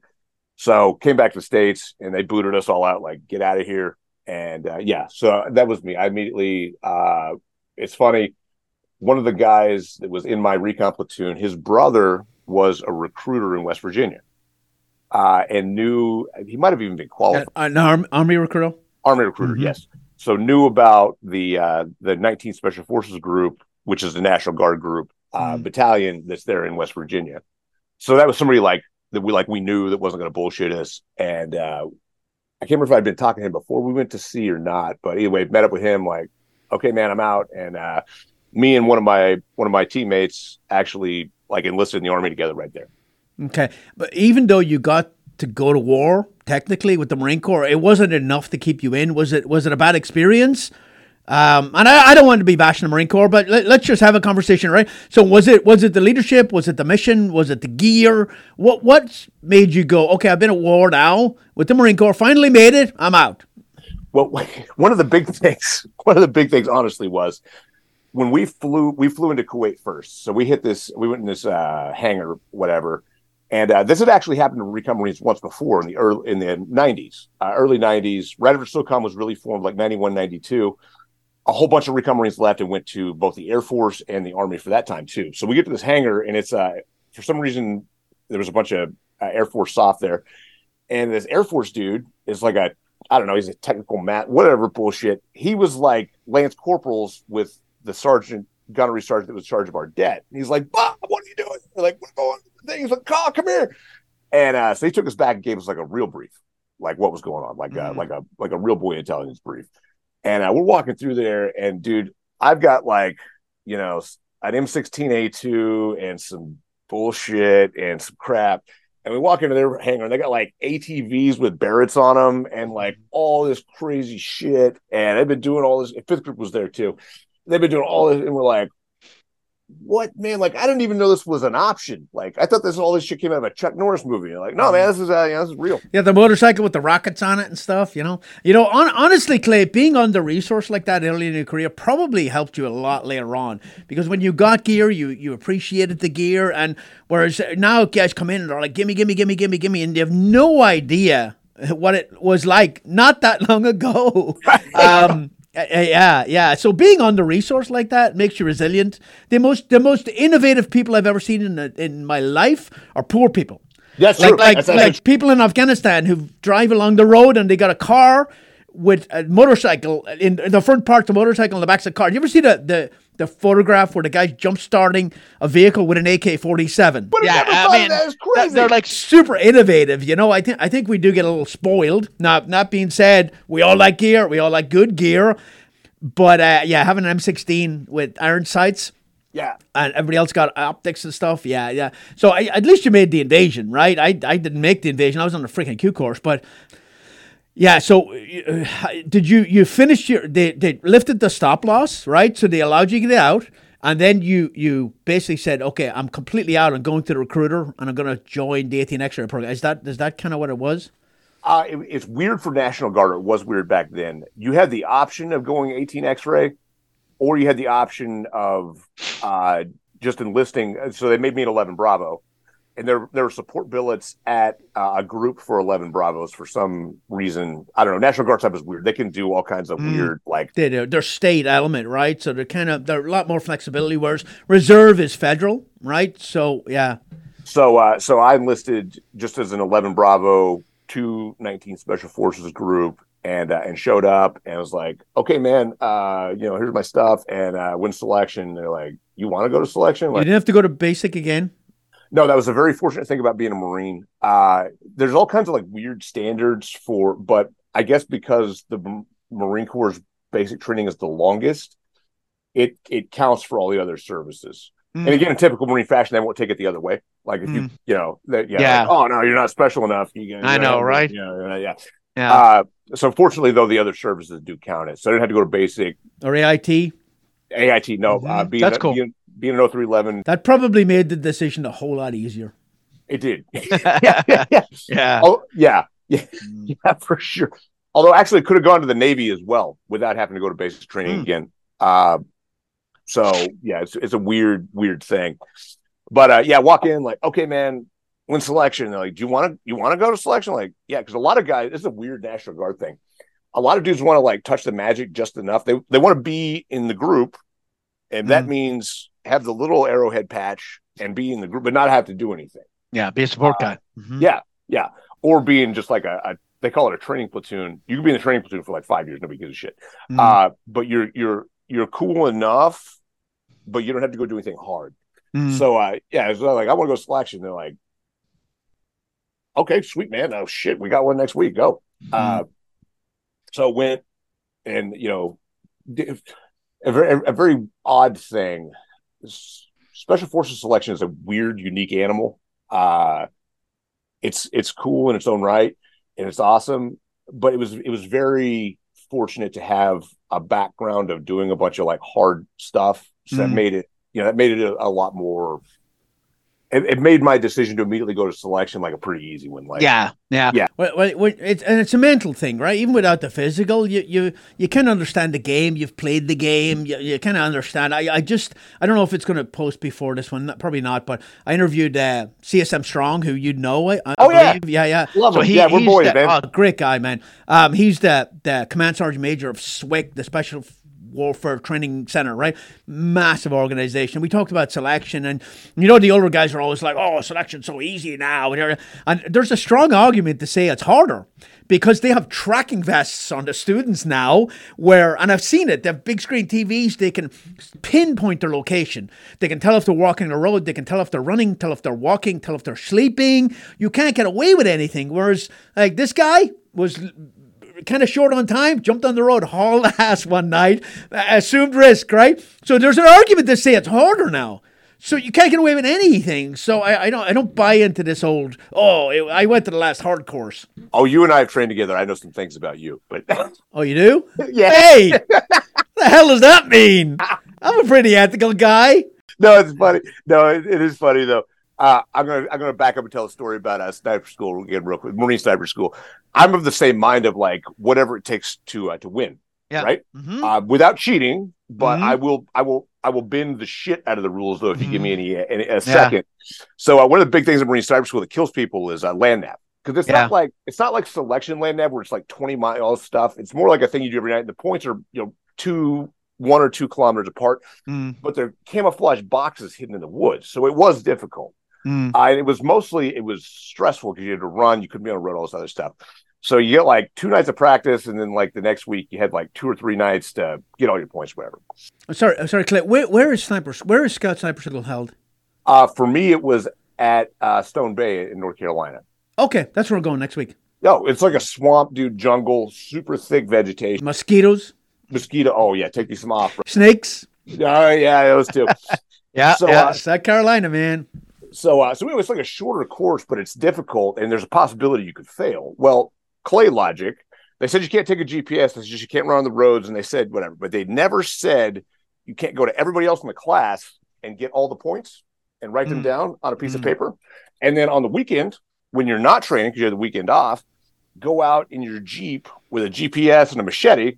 So came back to the states and they booted us all out. Like, get out of here. And uh, yeah, so that was me. I immediately. Uh, it's funny. One of the guys that was in my recon platoon, his brother was a recruiter in West Virginia, uh, and knew he might have even been qualified. An arm, army recruiter. Army recruiter, Mhm. yes. So knew about the uh, the 19th Special Forces Group, which is the National Guard group uh, Mm. battalion that's there in West Virginia. So that was somebody like that we like we knew that wasn't going to bullshit us. And uh, I can't remember if I'd been talking to him before we went to sea or not. But anyway, met up with him like, okay, man, I'm out. And uh, me and one of my one of my teammates actually like enlisted in the army together right there. Okay, but even though you got to go to war technically with the Marine Corps, it wasn't enough to keep you in. Was it? Was it a bad experience? Um, and I, I don't want to be bashing the Marine Corps, but let, us just have a conversation, right? So, was it was it the leadership? Was it the mission? Was it the gear? What what made you go? Okay, I've been at war now with the Marine Corps. Finally made it. I'm out. well [LAUGHS] one of the big things [LAUGHS] one of the big things honestly was when we flew we flew into kuwait first so we hit this we went in this uh hangar whatever and uh, this had actually happened to recon marines once before in the early in the 90s uh, early 90s right after socom was really formed like 91 92 a whole bunch of recon marines left and went to both the air force and the army for that time too so we get to this hangar and it's uh for some reason there was a bunch of uh, air force soft there and this air force dude is like a I don't know, he's a technical mat, whatever bullshit. He was like Lance Corporals with the sergeant, gunnery sergeant that was in charge of our debt. And he's like, Bob, what are you doing? We're like, what's going on? Things like, Carl, come here. And uh, so he took us back and gave us like a real brief, like what was going on, like uh, Mhm. like a like a real boy intelligence brief. And uh, we're walking through there, and dude, I've got like, you know, an M16A2 and some bullshit and some crap. And we walk into their hangar and they got like ATVs with Barretts on them and like all this crazy shit. And they've been doing all this. Fifth group was there too. They've been doing all this, and we're like, what man? Like, I didn't even know this was an option. Like, I thought this all this shit came out of a Chuck Norris movie. Like, no, man, this is uh, you know, this is real. Yeah, the motorcycle with the rockets on it and stuff, you know. You know, on, honestly, Clay, being under resource like that early in your career probably helped you a lot later on because when you got gear, you you appreciated the gear, and whereas now guys come in and they're like, "Gimme, gimme, gimme, gimme, gimme," and they have no idea what it was like not that long ago. [LAUGHS] um, Uh, uh, yeah, yeah. So being under resource like that makes you resilient. The most the most innovative people I've ever seen in uh, in my life are poor people That's like true. like, That's like people in Afghanistan who drive along the road and they got a car with a motorcycle in, in the front part, the motorcycle in the back of the car. You ever see the the, the photograph where the guy's jump starting a vehicle with an AK forty seven? But Yeah, never I thought of mean, that. They're- crazy. They're like Super innovative, you know. I think I think we do get a little spoiled. Not not being said, we all like gear, we all like good gear, but uh, yeah, having an M sixteen with iron sights yeah. and everybody else got optics and stuff. Yeah, yeah. So I, at least you made the invasion, right? I, I didn't make the invasion. I was on the freaking Q course, but yeah. So uh, did you you finished your? They they lifted the stop loss, right? So they allowed you to get out, and then you you basically said, okay, I'm completely out. I'm going to the recruiter, and I'm going to join the 18 X-ray program. Is that is that kind of what it was? Uh, it- it's weird for National Guard. It was weird back then. You had the option of going 18 X-ray, or you had the option of uh, just enlisting. So they made me an 11 Bravo, and there there were support billets at uh, a group for 11 Bravos for some reason. I don't know. National Guard type is weird. They can do all kinds of. Mm. weird like. They they're, they're state element, right? So they're kind of they're a lot more flexibility. Whereas reserve is federal, right? So yeah. So uh, so I enlisted just as an 11 Bravo, two 19 Special Forces group. And, uh, and showed up and was like, okay, man, uh, you know, here's my stuff and uh, win selection. They're like, you want to go to selection? You didn't have to go to basic again. No, that was a very fortunate thing about being a Marine. Uh, there's all kinds of like weird standards for, but I guess because the Marine Corps' basic training is the longest, it it counts for all the other services. Mm. And again, in typical Marine fashion, they won't take it the other way. Like if you, you know, that yeah, Yeah. like, oh no, you're not special enough. You, I know, right? Yeah, yeah, yeah. Uh, so fortunately, though, the other services do count it. So I didn't have to go to basic or AIT. AIT. No, uh, Mhm. being That's cool. Being, being an 0311, That probably made the decision a whole lot easier. it did. yeah, [LAUGHS] yeah, [LAUGHS] yeah. yeah. Oh, yeah, yeah, [LAUGHS] yeah, for sure. Although actually, it could have gone to the Navy as well without having to go to basic training Hmm. again. Uh, so yeah, it's it's a weird, weird thing. But uh, yeah, walk in like, okay, man, when selection. They're like, do you want to you want to go to selection? Like, yeah, because a lot of guys, this is a weird National Guard thing. A lot of dudes want to like touch the magic just enough. They they want to be in the group, and that Mm. means have the little arrowhead patch and be in the group, but not have to do anything. Yeah, be a support Uh, guy. Mhm. Yeah, yeah. Or being just like a, a they call it a training platoon. You can be in the training platoon for like five years, nobody gives a shit. Mm. Uh, but you're you're you're cool enough, but you don't have to go do anything hard. Mm. So uh yeah, it's like I want to go selection. They're like, okay, sweet man. Oh shit, we got one next week. Go. Uh so went and you know a very a very odd thing. Special forces selection is a weird, unique animal. Uh it's it's cool in its own right and it's awesome, but it was it was very fortunate to have a background of doing a bunch of like hard stuff. So that Mm. made it you know, that made it a, a lot more. It, it made my decision to immediately go to selection like a pretty easy one. Like, yeah, yeah, Yeah. Well, well, well, it's and it's a mental thing, right? Even without the physical, you you you can understand the game. You've played the game. You, you kind of understand. I, I just I don't know if it's going to post before this one. Probably not. But I interviewed uh, CSM Strong, who you know. I, I Oh, yeah. believe. yeah, yeah. love So him. he- yeah, we're boys, the- man. Oh, great guy, man. Um, he's the the command sergeant major of SWCS, the Special Warfare Training Center, right? Massive organization. We talked about selection, and you know the older guys are always like, "Oh, selection's so easy now," and there's a strong argument to say it's harder because they have tracking vests on the students now where and I've seen it, they have big screen TVs, they can pinpoint their location. They can tell if they're walking the road, they can tell if they're running, tell if they're walking, tell if they're sleeping. You can't get away with anything. Whereas like this guy was kind of short on time, jumped on the road, hauled [LAUGHS] ass one night, assumed risk, right? So there's an argument to say it's harder now. So you can't get away with anything. So I, I don't I don't buy into this old oh it, I went to the last hard course. Oh, you and I have trained together. I know some things about you, but [LAUGHS] Oh, you do? [LAUGHS] yeah, Hey, what the hell does that mean? I'm a pretty ethical guy. no, it's funny. No, it, it is funny though. Uh, I'm gonna I'm gonna back up and tell a story about uh, sniper school again, real quick. Marine sniper school. I'm of the same mind of like whatever it takes to uh, to win, Yeah. right? Mhm. Uh, without cheating, but Mhm. I will I will I will bend the shit out of the rules though if you give me any, Mm-hmm. any a second. So uh, one of the big things in Marine sniper school that kills people is uh, land nav because it's Yeah. not like it's not like selection land nav where it's like 20 miles stuff. It's more like a thing you do every night. The points are you know two one or two kilometers apart, Mm, but they're camouflage boxes hidden in the woods. So it was difficult. Mm. Uh, it was mostly it was stressful because you had to run, you couldn't be on the road, all this other stuff. So you get like two nights of practice, and then like the next week you had like two or three nights to get all your points, whatever. I'm sorry, I'm sorry, Clay. Where, where is sniper? Where is Scout Sniper School held? Uh, for me, it was at uh, Stone Bay in North Carolina. Okay, that's where we're going next week. No, it's like a swamp, dude, jungle, super thick vegetation, Mosquitoes, mosquito. Oh yeah, take these some off. snakes. Oh yeah, those two. [LAUGHS] Yeah, So, yeah. uh, South Carolina, man. So, uh, so anyway, it's like a shorter course, but it's difficult, and there's a possibility you could fail. Well, Clay Logic, they said you can't take a GPS. They said you can't run on the roads, and they said whatever, but they never said you can't go to everybody else in the class and get all the points and write them Mm. down on a piece of Mm. paper, and then on the weekend when you're not training because you have the weekend off, go out in your jeep with a GPS and a machete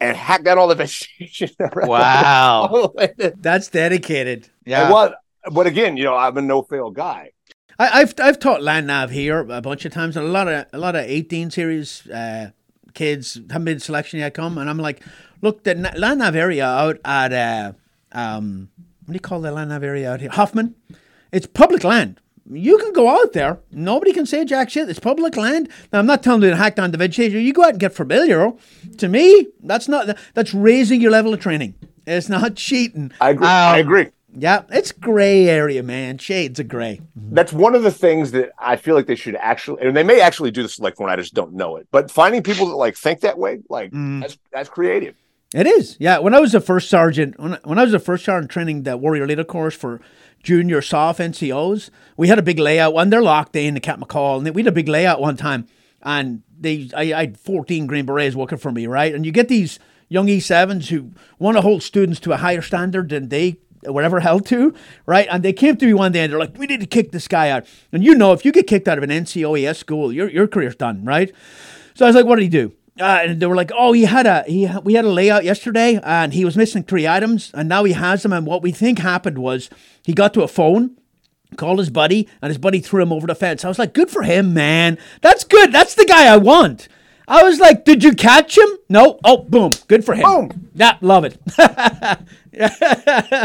and hack down all the [LAUGHS] vegetation. around. Wow. [LAUGHS] That's dedicated. Yeah. And what? But again, you know, I'm a no fail guy. I, I've I've taught land nav here a bunch of times, and a lot of a lot of 18 series uh, kids haven't been selection yet come, and I'm like, look, the land nav area out at uh, um, what do you call the land nav area out here? Hoffman. It's public land. You can go out there. Nobody can say jack shit. It's public land. Now, I'm not telling you to hack down the vegetation. You go out and get familiar. To me, that's not that's raising your level of training. It's not [LAUGHS] cheating. I agree. I Um, agree. Yeah, it's gray area, man. Shades of gray. that's one of the things that I feel like they should actually, and they may actually do this like when I just don't know it. But finding people that like think that way, like Mm. that's that's creative. It is, yeah. When I was a first sergeant, when I, when I was a first sergeant training the warrior leader course for junior soft NCOs, we had a big layout. When they're locked in, the Camp Mackall, and we had a big layout one time, and they, I, I had fourteen Green Berets working for me, right? And you get these young E sevens who want to hold students to a higher standard than they whatever held to, right? And they came to me one day and they're like, "We need to kick this guy out." And you know, if you get kicked out of an NCOES school, your your career's done, right? So I was like, "What did he do?" Uh, and they were like, "Oh, he had a he we had a layout yesterday, and he was missing three items, and now he has them. And what we think happened was he got to a phone, called his buddy, and his buddy threw him over the fence. I was like, good for him, man. That's good. That's the guy I want. I was like, did you catch him? No. Oh, boom. Good for him. Boom. Yeah, love it.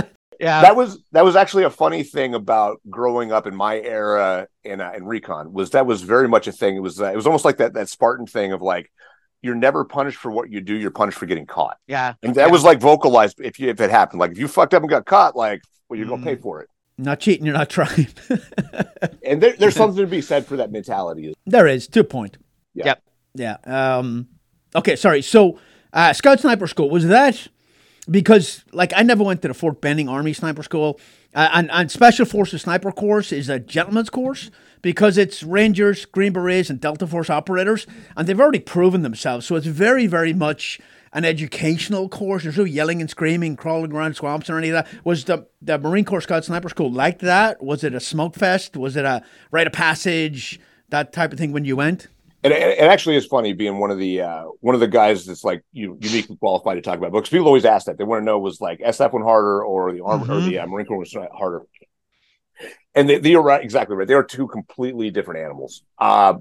[LAUGHS] Yeah. that was that was actually a funny thing about growing up in my era in uh, in recon was that was very much a thing. It was uh, it was almost like that that Spartan thing of like you're never punished for what you do. You're punished for getting caught, yeah. and that was like vocalized if you if it happened. Like if you fucked up and got caught, like well you're gonna pay Mm. for it. not cheating, you're not trying. [LAUGHS] And there, there's something to be said for that mentality. there is, to a point. Yeah. Yep. Yeah. Um, okay, sorry. So, uh, Scout Sniper School, was that because, like, I never went to the Fort Benning Army Sniper School, uh, and, and Special Forces Sniper course is a gentleman's course because it's Rangers, Green Berets, and Delta Force operators, and they've already proven themselves. So, it's very, very much an educational course. There's no yelling and screaming, crawling around swamps or any of that. Was the, the Marine Corps Scout Sniper School like that? Was it a smoke fest? Was it a rite of passage? That type of thing when you went? And it, it actually is funny being one of the uh, one of the guys that's like you uniquely qualified to talk about books. People always ask that they want to know was like SF one harder or the arm or Mhm. the uh, Marine Corps was harder. And they, they are right, exactly right. They are two completely different animals. Uh,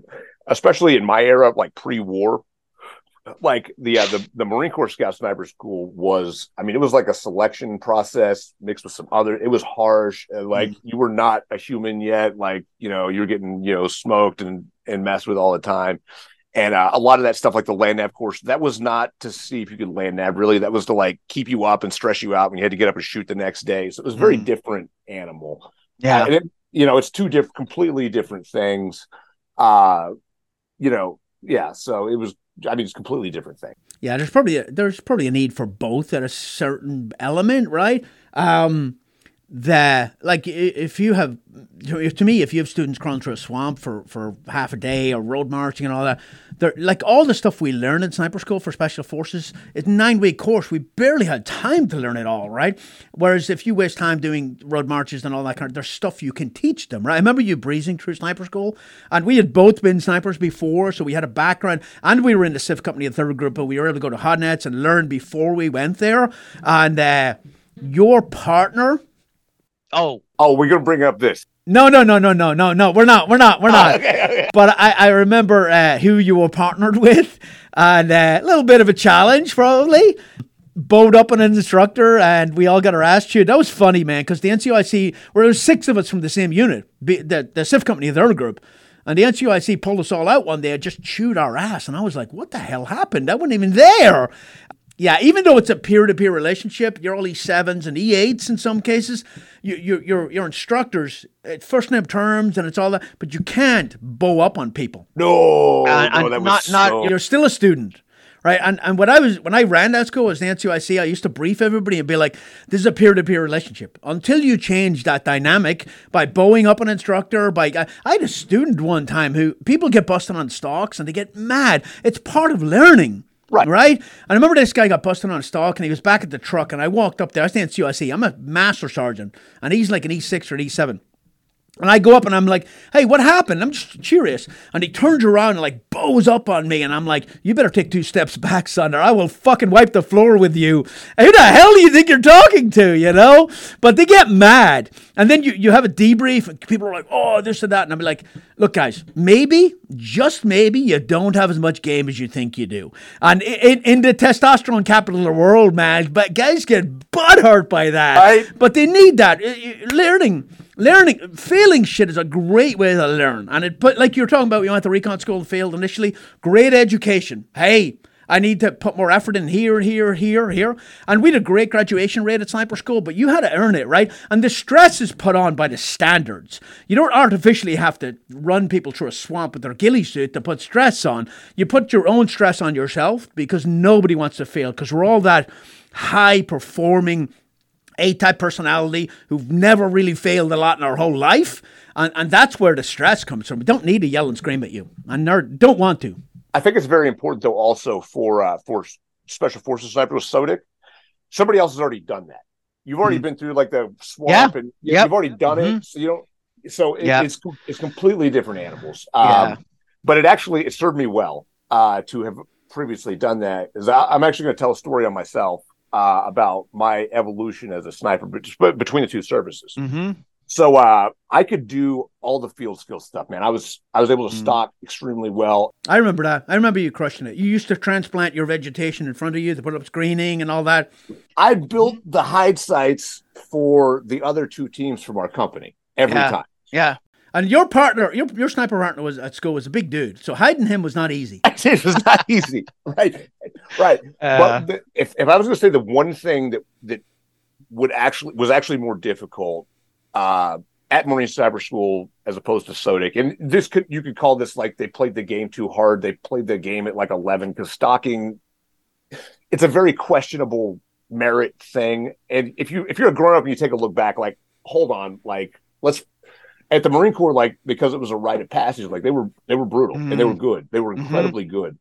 especially in my era, like pre-war, like the uh, the the Marine Corps Scout Sniper School was. I mean, it was like a selection process mixed with some other. It was harsh. Like you were not a human yet. Like you know, you're getting you know smoked and and messed with all the time. And uh, a lot of that stuff, like the land nav course, that was not to see if you could land nav. Really, that was to like keep you up and stress you out when you had to get up and shoot the next day. So it was a very Mm. different animal. Yeah. Uh, and it, you know, it's two different, completely different things. Uh, you know, yeah. So it was. I mean, it's a completely different thing. Yeah, there's probably a, there's probably a need for both at a certain element, right? Um, the like if you have to me if you have students crawling through a swamp for for half a day or road marching and all that they're like all the stuff we learn in sniper school for special forces it's a nine week course. We barely had time to learn it all right? Whereas if you waste time doing road marches and all that kind of there's stuff you can teach them right? I remember you breezing through sniper school and we had both been snipers before so we had a background and we were in the civ company of third group but we were able to go to Hodnett's and learn before we went there and uh, your partner Oh, Oh, we're gonna bring up this. no, no, no, no, no, no, no. We're not. We're not. We're not. okay, okay. But I, I remember uh, who you were partnered [LAUGHS] with, and uh, a little bit of a challenge, probably. Bowed up an instructor, and we all got our ass chewed. That was funny, man, because the NCOIC, where there was six of us from the same unit, the the CIF company, the other group, and the NCOIC pulled us all out one day and just chewed our ass, and I was like, "What the hell happened? I wasn't even there." Yeah, even though it's a peer-to-peer relationship, you're all E7s and E8s in some cases. You, you, your your instructors, it's first name terms and it's all that, but you can't bow up on people. No, Uh, no, and that not- was not- so- You're still a student, right? And and when I was when I ran that school as the NCOIC, I used to brief everybody and be like, "This is a peer-to-peer relationship." Until you change that dynamic by bowing up an instructor, by I, I had a student one time who people get busted on stocks and they get mad. It's part of learning. Right. Right? And I remember this guy got busted on a stalk and he was back at the truck and I walked up there. I was the NCOIC. I'm a master sergeant and he's like an E6 or an E7. And I go up and I'm like, hey, what happened? I'm just curious. And he turns around and like bows up on me. And I'm like, you better take two steps back, son, or I will fucking wipe the floor with you. Who the hell do you think you're talking to, you know? But they get mad. And then you, you have a debrief and people are like, oh, this and that. And I'm like, look, guys, maybe, just maybe, you don't have as much game as you think you do. And in, in the testosterone capital of the world, man, but guys get butthurt by that. Right. But they need that. Learning, learning, failing shit is a great way to learn. And it put, like you were talking about, we went to recon school and failed initially. Great education. Hey, I need to put more effort in here, here, here, here. And we had a great graduation rate at sniper school, but you had to earn it, right? And the stress is put on by the standards. You don't artificially have to run people through a swamp with their ghillie suit to put stress on. You put your own stress on yourself because nobody wants to fail because we're all that high performing a type personality who've never really failed a lot in our whole life. And, and that's where the stress comes from. We don't need to yell and scream at you. Nor- don't want to. I think it's very important though also for uh for special forces snipers SOTIC. Somebody else has already done that. You've already Mm-hmm. been through like the swamp and you- Yep. you've already done Mm-hmm. it. So you don't so it, Yeah. it's it's completely different animals. Yeah. Um but it actually it served me well uh to have previously done that. Is I'm actually going to tell a story on myself uh about my evolution as a sniper bet- between the two services. mm-hmm. So uh, I could do all the field skill stuff, man. I was I was able to Mm. stock extremely well. I remember that. I remember you crushing it. You used to transplant your vegetation in front of you to put up screening and all that. I built the hide sites for the other two teams from our company every Yeah. time. Yeah. And your partner, your your sniper partner was at school was a big dude. So hiding him was not easy. [LAUGHS] it was not easy, [LAUGHS] right? Right. Uh, but the, if if I was going to say the one thing that that would actually was actually more difficult uh, at Marine Sniper School as opposed to SOTIC, and this could you could call this like they played the game too hard. They played the game at like eleven because stalking. It's a very questionable merit thing, and if you if you're a grown up and you take a look back, like hold on, like let's at the Marine Corps, like because it was a rite of passage, like they were they were brutal and they were good. They were Mhm. incredibly good.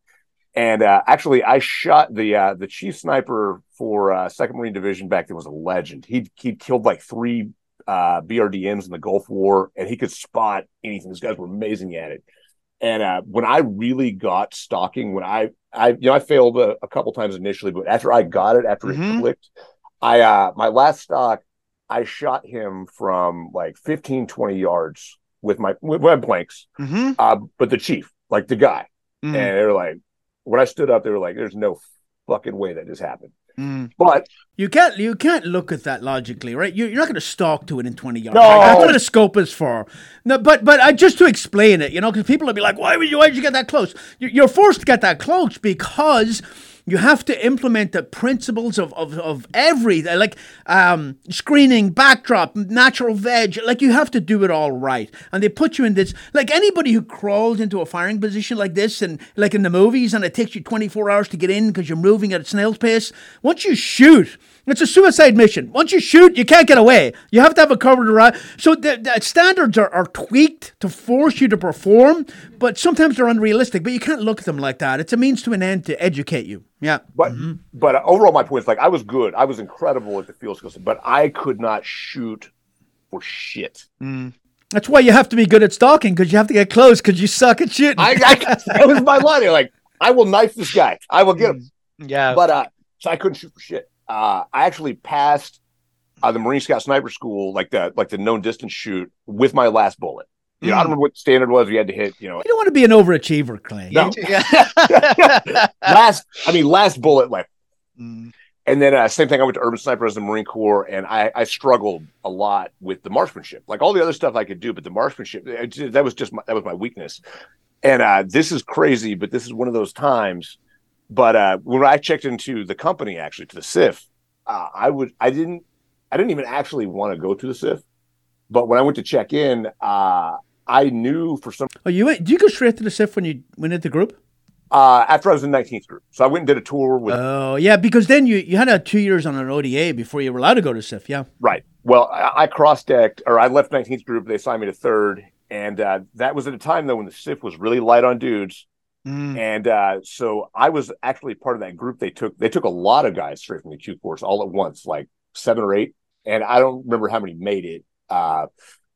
And uh, actually, I shot the uh, the chief sniper for uh, Second Marine Division back then was a legend. He he killed like three uh, BRDMs in the Gulf War, and he could spot anything. These guys were amazing at it. And uh, when I really got stalking, when I I you know I failed a, a couple times initially, but after I got it, after Mhm. it clicked, I uh my last stock, I shot him from like 15, 20 yards with my with my blanks. mhm, Uh, but the chief, like the guy, mm, and they were like, when I stood up, they were like, "There's no fucking way that just happened." mm. But You can't you can't look at that logically, right? You, you're not going to stalk to it in 20 yards. No. Like, that's what a scope is for. No, but but I, just to explain it, you know, because people will be like, why would you why did you get that close? You're forced to get that close because you have to implement the principles of, of, of every like um, screening, backdrop, natural veg. Like you have to do it all right, and they put you in this. Like anybody who crawls into a firing position like this, and like in the movies, and it takes you 24 hours to get in because you're moving at a snail's pace. Once you shoot, it's a suicide mission. Once you shoot, you can't get away. You have to have a covered around. So the, the standards are, are tweaked to force you to perform, but sometimes they're unrealistic. But you can't look at them like that. It's a means to an end to educate you. Yeah. but but uh, overall, my point is like I was good. I was incredible at the field skills, but I could not shoot for shit. Mm. That's why you have to be good at stalking because you have to get close because you suck at shooting. I, I that was my line. They're like, I will knife this guy. I will get him. Yeah. But uh, so I couldn't shoot for shit. Uh, I actually passed uh, the Marine Scout Sniper School, like the like the known distance shoot, with my last bullet. You know, I don't remember what standard was. We had to hit, you know, you don't want to be an overachiever, Clay. No. [LAUGHS] Last. I mean, last bullet left. Mm. And then uh, same thing. I went to urban sniper as the Marine Corps, and I, I struggled a lot with the marksmanship. Like all the other stuff I could do, but the marksmanship it that was just my, that was my weakness. And uh, this is crazy, but this is one of those times. But uh, when I checked into the company, actually to the SIF, uh, I would I didn't I didn't even actually want to go to the SIF. But when I went to check in, uh, I knew for some Oh, you went? Do you go straight to the SIF when you went into the group? uh, after I was in 19th group, so I went and did a tour with Oh, yeah, because then you, you had a two years on an ODA before you were allowed to go to SIF. Yeah. Right. Well, I, I cross decked, or I left 19th group. They assigned me to third, and uh, that was at a time though when the SIF was really light on dudes, Mm. and uh, so I was actually part of that group. They took they took a lot of guys straight from the Q course all at once, like seven or eight, and I don't remember how many made it. Uh,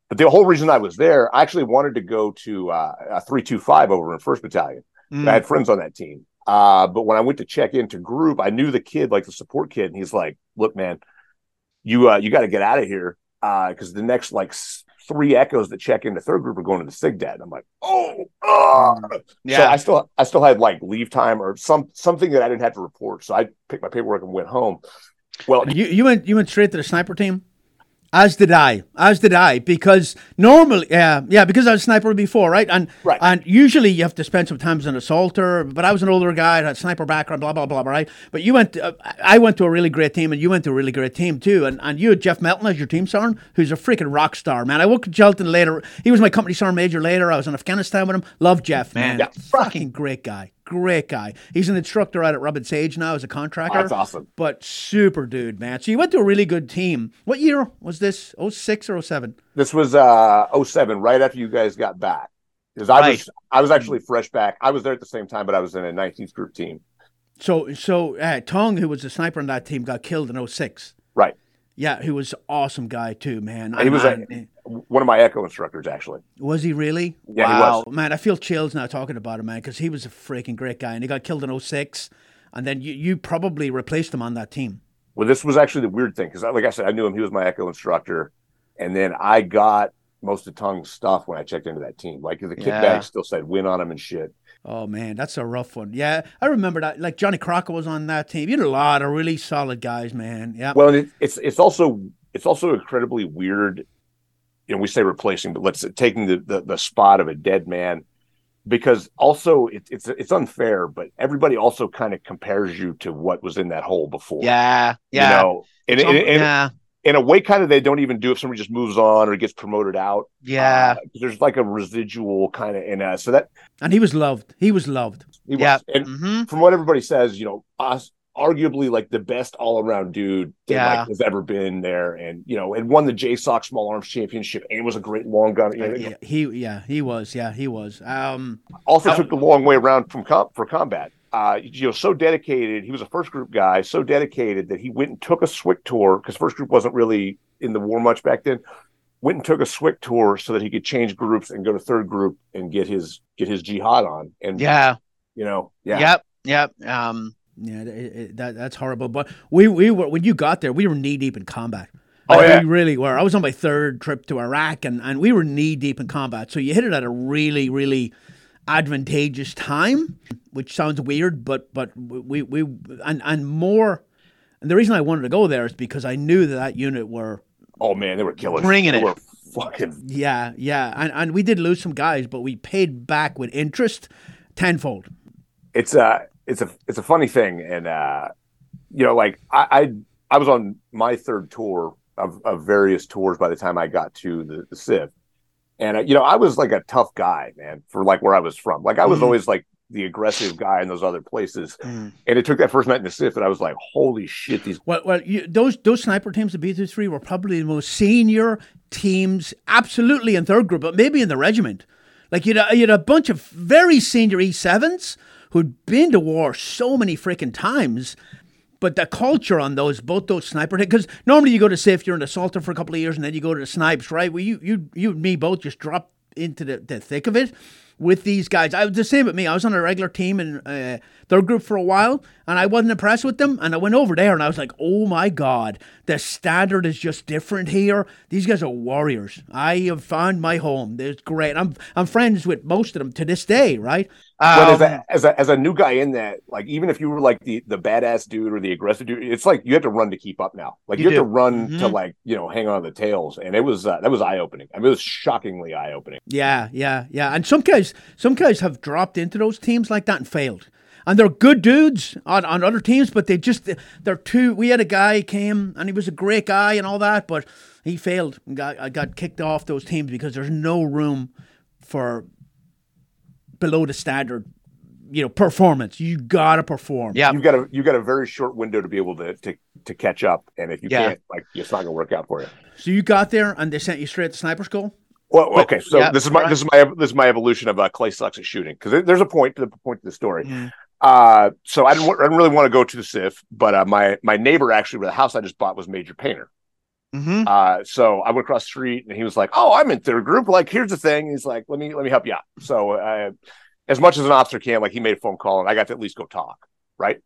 but the whole reason I was there, I actually wanted to go to uh, a three two five over in First Battalion. Mm. I had friends on that team. Uh, but when I went to check into group, I knew the kid, like the support kid, and he's like, "Look, man, you uh, you got to get out of here because the next like three echoes that check into third group are going to the SIGDAD." I'm like, "Oh, ah." so Yeah. I still I still had like leave time or some something that I didn't have to report. So I picked my paperwork and went home. Well, You you went you went straight to the sniper team, as did I, as did I, because normally, yeah, yeah, because I was a sniper before, right? And Right. and usually you have to spend some time as an assaulter, but I was an older guy, I had a sniper background, blah blah blah, right? But you went, uh, I went to a really great team, and you went to a really great team too, and and you had Jeff Melton as your team sergeant, who's a freaking rock star, man. I worked with Melton later. He was my company sergeant major later. I was in Afghanistan with him. Love Jeff, man. Man. Yeah. Fucking great guy, great guy. He's an instructor out at Robin Sage now as a contractor that's awesome. but super dude, man. So you went to a really good team. What year was this? 06 or 07? This was uh 07, right after you guys got back. Because I was I was actually fresh back. I was there at the same time, but I was in a 19th group team. So so uh, Tong, who was a sniper on that team, got killed in 06. Right. Yeah, he was awesome guy too, man. He was a- And- One of my echo instructors, actually. was he really? Yeah, wow, man. I feel chills now talking about him, man, because he was a freaking great guy, and he got killed in 06. And then you, you probably replaced him on that team. Well, this was actually the weird thing because, like I said, I knew him. He was my echo instructor. and then I got most of Tong's stuff when I checked into that team. Like the kickback Yeah. still said win on him and shit. Oh man, that's a rough one. Yeah, I remember that. Like Johnny Crocker was on that team. You had a lot of really solid guys, man. Yeah. Well, it, it's it's also it's also incredibly weird. You know, we say replacing, but let's say taking the the, the spot of a dead man, because also it, it's it's unfair. But everybody also kind of compares you to what was in that hole before. Yeah, yeah. You know, and, It's and, and yeah, in a way, kind of they don't even do if somebody just moves on or gets promoted out. yeah, Uh, there's like a residual kind of in uh, so that and he was loved. He was loved. he Yeah. was. And hmm from what everybody says, you know, us arguably like the best all around dude that Yeah. like, has ever been there, and you know, and won the JSOC Small Arms Championship, and was a great long gun. You know, Yeah, he yeah he was yeah he was. Um, also took the long way around from com- for combat. Uh, you know, so dedicated. He was a first group guy, so dedicated that he went and took a SWCS tour because first group wasn't really in the war much back then. Went and took a SWCS tour so that he could change groups and go to third group and get his get his jihad on. And yeah, you know, yeah, yep, yep. Um, yeah, it, it, that that's horrible. But we we were when you got there, we were knee deep in combat. Oh, Like, yeah. we really were. I was on my third trip to Iraq, and and we were knee deep in combat. So you hit it at a really really advantageous time, which sounds weird, but but we we and and more. And the reason I wanted to go there is because I knew that that unit were Oh man, they were killing. Bringing they it. Were fucking yeah yeah, and and we did lose some guys, but we paid back with interest tenfold. it's a it's a it's a funny thing. And uh you know like i i, I was on my third tour of, of various tours by the time i got to the, the civ. And uh, you know i was like a tough guy man for like where i was from. Like i was Mhm. always like the aggressive guy in those other places. Mm, and it took that first night in the civ and i was like holy shit these Well, well, you, those those sniper teams, the B two three, were probably the most senior teams, absolutely in third group, but maybe in the regiment. Like you had, you had a bunch of very senior E sevens who'd been to war so many freaking times. But the culture on those, both those sniper, because normally you go to SIF, you're an assaulter for a couple of years, and then you go to the snipes, right? Well, you, you, you, and me both just drop into the, the thick of it with these guys. I was the same with me. I was on a regular team in uh, third group for a while, and I wasn't impressed with them. And I went over there, and I was like, "Oh my god, the standard is just different here. These guys are warriors. I have found my home. It's great. I'm I'm friends with most of them to this day, right? But as um, a, as a as a new guy in that, like even if you were like the the badass dude or the aggressive dude, it's like you have to run to keep up now. Like you, You have to run to Mhm. like you know hang on to the tails, and it was uh, that was eye opening. I mean, it was shockingly eye opening. Yeah, yeah, yeah. And some guys, some guys have dropped into those teams like that and failed. And they're good dudes on, on other teams, but they just they're too. We had a guy came and he was a great guy and all that, but he failed and got I got kicked off those teams because there's no room for below the standard, you know, performance. You gotta perform. yeah, You've got a you've got a very short window to be able to to, to catch up, and if you Yeah. can't, like it's not going to work out for you. So you got there and they sent you straight to sniper school. Well, okay, so yeah, this is my right. this is my this is my evolution of uh, Clay sucks at shooting because there's a point to the point to the story. Mm. Uh, so I didn't wa- I didn't really want to go to the SIF, but uh, my my neighbor actually, where the house I just bought was Major Painter. Hmm Uh, so I went across the street and he was like, "Oh, I'm in third group. Like, here's the thing." He's like, "Let me let me help you out." So, uh, as much as an officer can, like, he made a phone call and I got to at least go talk, right?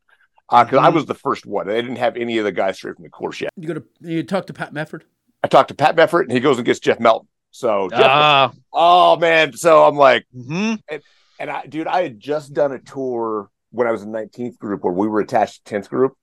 Because I Mhm. was the first one. They didn't have any of the guys straight from the course yet. You go to you talk to Pat Mefford. I talked to Pat Mefford and he goes and gets Jeff Melton. So, Jeff, Ah, oh man, so I'm like, mhm. and I, dude, I had just done a tour when I was in 19th group where we were attached to 10th group,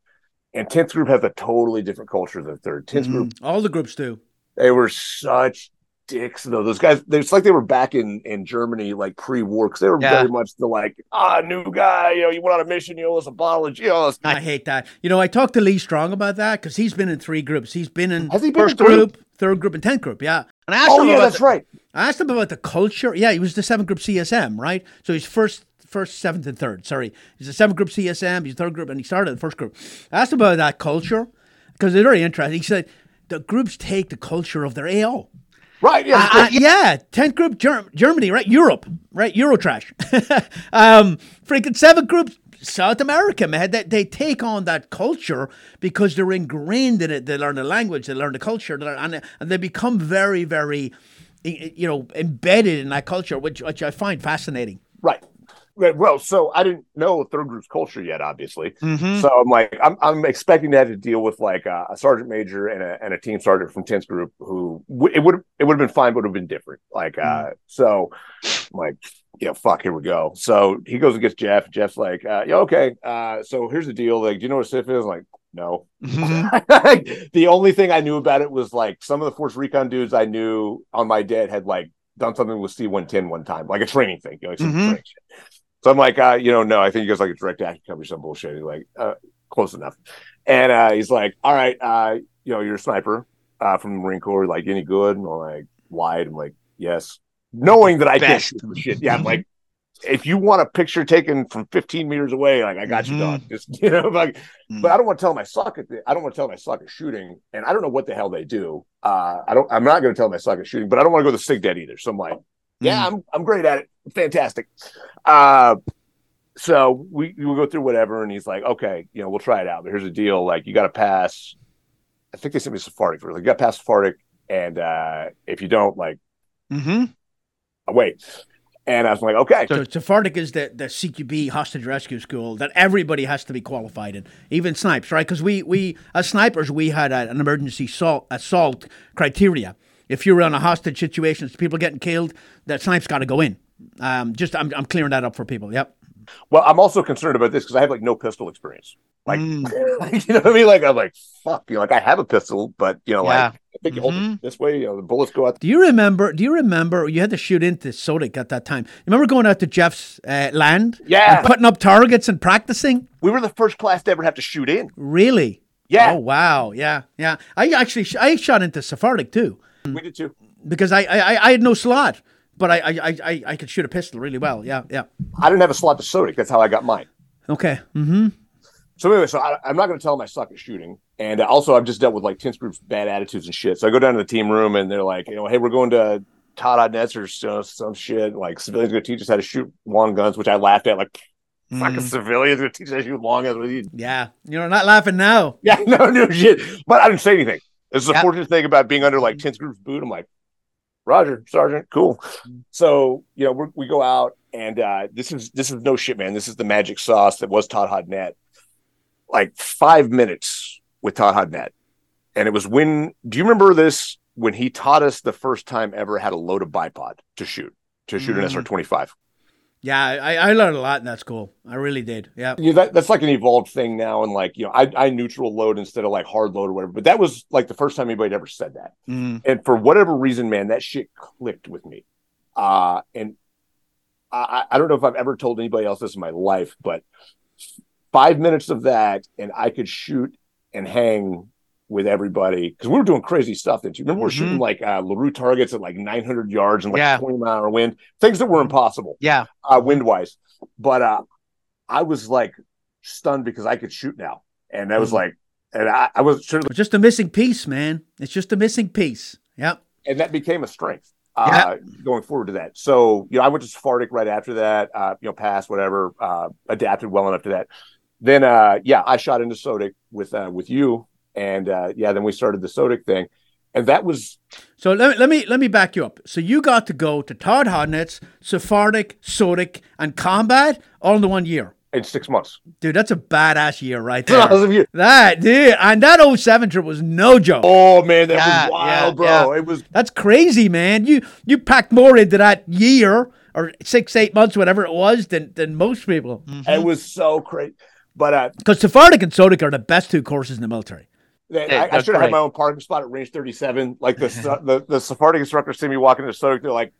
and 10th group has a totally different culture than third. 10th group Mhm. All the groups do. they were such dicks though. Those guys, it's like they were back in in Germany like pre-war because they were Yeah. very much the like ah new guy. You know, you went on a mission, you owe us a bottle of you know. us- I hate that. You know, I talked to Lee Strong about that because he's been in three groups. He's been in Has he been first in three? group, third group, and tenth group. Yeah. And I asked Oh him yeah, about that's the- right. I asked him about the culture. Yeah, he was the seventh group CSM, right? So he's first, first, seventh, and third. Sorry, he's the seventh group CSM. He's a third group, and he started the first group. I asked about that culture because it's very interesting. He said the groups take the culture of their AO. Right, yeah. Uh, yeah, tenth group Germ- Germany, right? Europe, right? Eurotrash. [LAUGHS] um, freaking seventh group South America, man. They, they take on that culture because they're ingrained in it. They learn the language, they learn the culture, they learn, and, and they become very, very, you know, embedded in that culture, which which I find fascinating. Right. Well, so I didn't know third group's culture yet, obviously. Mhm. So I'm like, I'm, I'm expecting to have to deal with like a, a sergeant major and a, and a team sergeant from 10th group who w- it would it would have been fine, but it would have been different. Like, uh, so I'm like, yeah, fuck, here we go. So he goes and gets Jeff. Jeff's like, uh, yeah, okay. Uh, so here's the deal. Like, do you know what SIF is? I'm like, no. [LAUGHS] Mhm. the only thing I knew about it was like some of the Force Recon dudes I knew on my dead had like done something with C110 one time, like a training thing, you know, like Mhm. training shit. So I'm like, uh, you know, no, I think he goes like a direct action company, some bullshit. He's like, uh, close enough. And uh, he's like, all right, uh, you know, you're a sniper uh, from the Marine Corps, like any good? And I'm like, lied. I'm like, yes. Knowing that I can't shoot shit. Yeah, I'm like, if you want a picture taken from 15 meters away, like I got you Mhm. done. Just [LAUGHS] you know, like Mm. but I don't want to tell them I suck at the, I don't want to tell them I suck at shooting, and I don't know what the hell they do. Uh, I don't. I'm not going to tell them I suck at shooting, but I don't want to go to sig dead either. So I'm like, yeah, I'm I'm great at it, fantastic. Uh, so we we go through whatever, and he's like, okay, you know, we'll try it out. But here's the deal: like, you got to pass. I think they sent me Sephardic for like, you got to pass Sephardic, and uh, if you don't, like, mm-hmm. wait. And I was like, okay, So Sephardic is the, the CQB hostage rescue school that everybody has to be qualified in, even snipes, right? Because we, we as snipers we had a, an emergency assault, assault criteria. If you're in a hostage situation, people getting killed, that snipes got to go in. Um, just I'm, I'm clearing that up for people. Yep. well, I'm also concerned about this because I have like no pistol experience. Like, Mm. [LAUGHS] you know what I mean? Like, I'm like, fuck, you know, like I have a pistol, but you know, Yeah. like I think you hold Mhm. it this way, you know, the bullets go out. Do you remember? Do you remember you had to shoot into SOTIC at that time? You remember going out to Jeff's uh, land? Yeah. And putting up targets and practicing. We were the first class to ever have to shoot in. Really? Yeah, Oh wow. Yeah. Yeah. I actually sh- I shot into Sephardic too. we did too. because I, I I had no slot, but I I, I- I could shoot a pistol really well. Yeah, yeah. I didn't have a slot to SOTIC. That's how I got mine. Okay. Mm-hmm. So anyway, so I, I'm not going to tell them I suck at shooting. And also, I've just dealt with like tense groups, bad attitudes and shit. So I go down to the team room, and they're like, you know, hey, we're going to Todd Nets or you know, some shit. Like civilians going to teach us how to shoot long guns, which I laughed at. Like fucking Mm. civilians going to teach us how to shoot long guns. You- Yeah. You're not laughing now. [LAUGHS] Yeah, no, no shit. But I didn't say anything. This is a Yeah. fortunate thing about being under like tense groups boot. I'm like, Roger, Sergeant, cool. So you know, we're, we go out, and uh, this is this is no shit, man. This is the magic sauce that was Todd Hodnett. Like five minutes with Todd Hodnett, and it was when. Do you remember this when he taught us the first time ever had a loaded bipod to shoot to shoot an Mm. SR twenty five? Yeah, I, I learned a lot in that school. I really did. Yeah. Yeah, that, that's like an evolved thing now, and like you know, I, I neutral load instead of like hard load or whatever. But that was like the first time anybody ever said that. Mm. and for whatever reason, man, that shit clicked with me. Uh, and I, I don't know if I've ever told anybody else this in my life, but five minutes of that, and I could shoot and hang with everybody because we were doing crazy stuff. Then too. Remember, we we're shooting like uh, Larue targets at like 900 yards and like Yeah. 20 mile an hour wind, things that were impossible Yeah. uh, wind wise. But uh, I was like stunned because I could shoot now, and I was Mhm. like, and I, I was It's just a missing piece, man. It's just a missing piece. Yeah. and that became a strength uh, going forward to that. So, you know, I went to Sephardic right after that, uh, you know, passed whatever, uh, adapted well enough to that. Then, uh, yeah, I shot into SOTIC with, uh, with you. And, uh, yeah, then we started the SOTIC thing. And that was, So let me let me let me back you up. So you got to go to Todd Hodnett's, Sephardic, SOTIC, and Combat all in the one year. in six months. Dude, that's a badass year right [LAUGHS] there. Thousands of years. that dude, and that 07 trip was no joke. Oh, man, that Yeah, was wild, yeah, bro. It was, That's crazy, man. You you packed more into that year or six, eight months, whatever it was, than than most people. Mhm. it was so crazy. But, uh, Because Sephardic and SOTIC are the best two courses in the military. Yeah, I, I should have had my own parking spot at range 37. Like the [LAUGHS] the, the Sephardic instructor see me walking to SOTIC, they're like,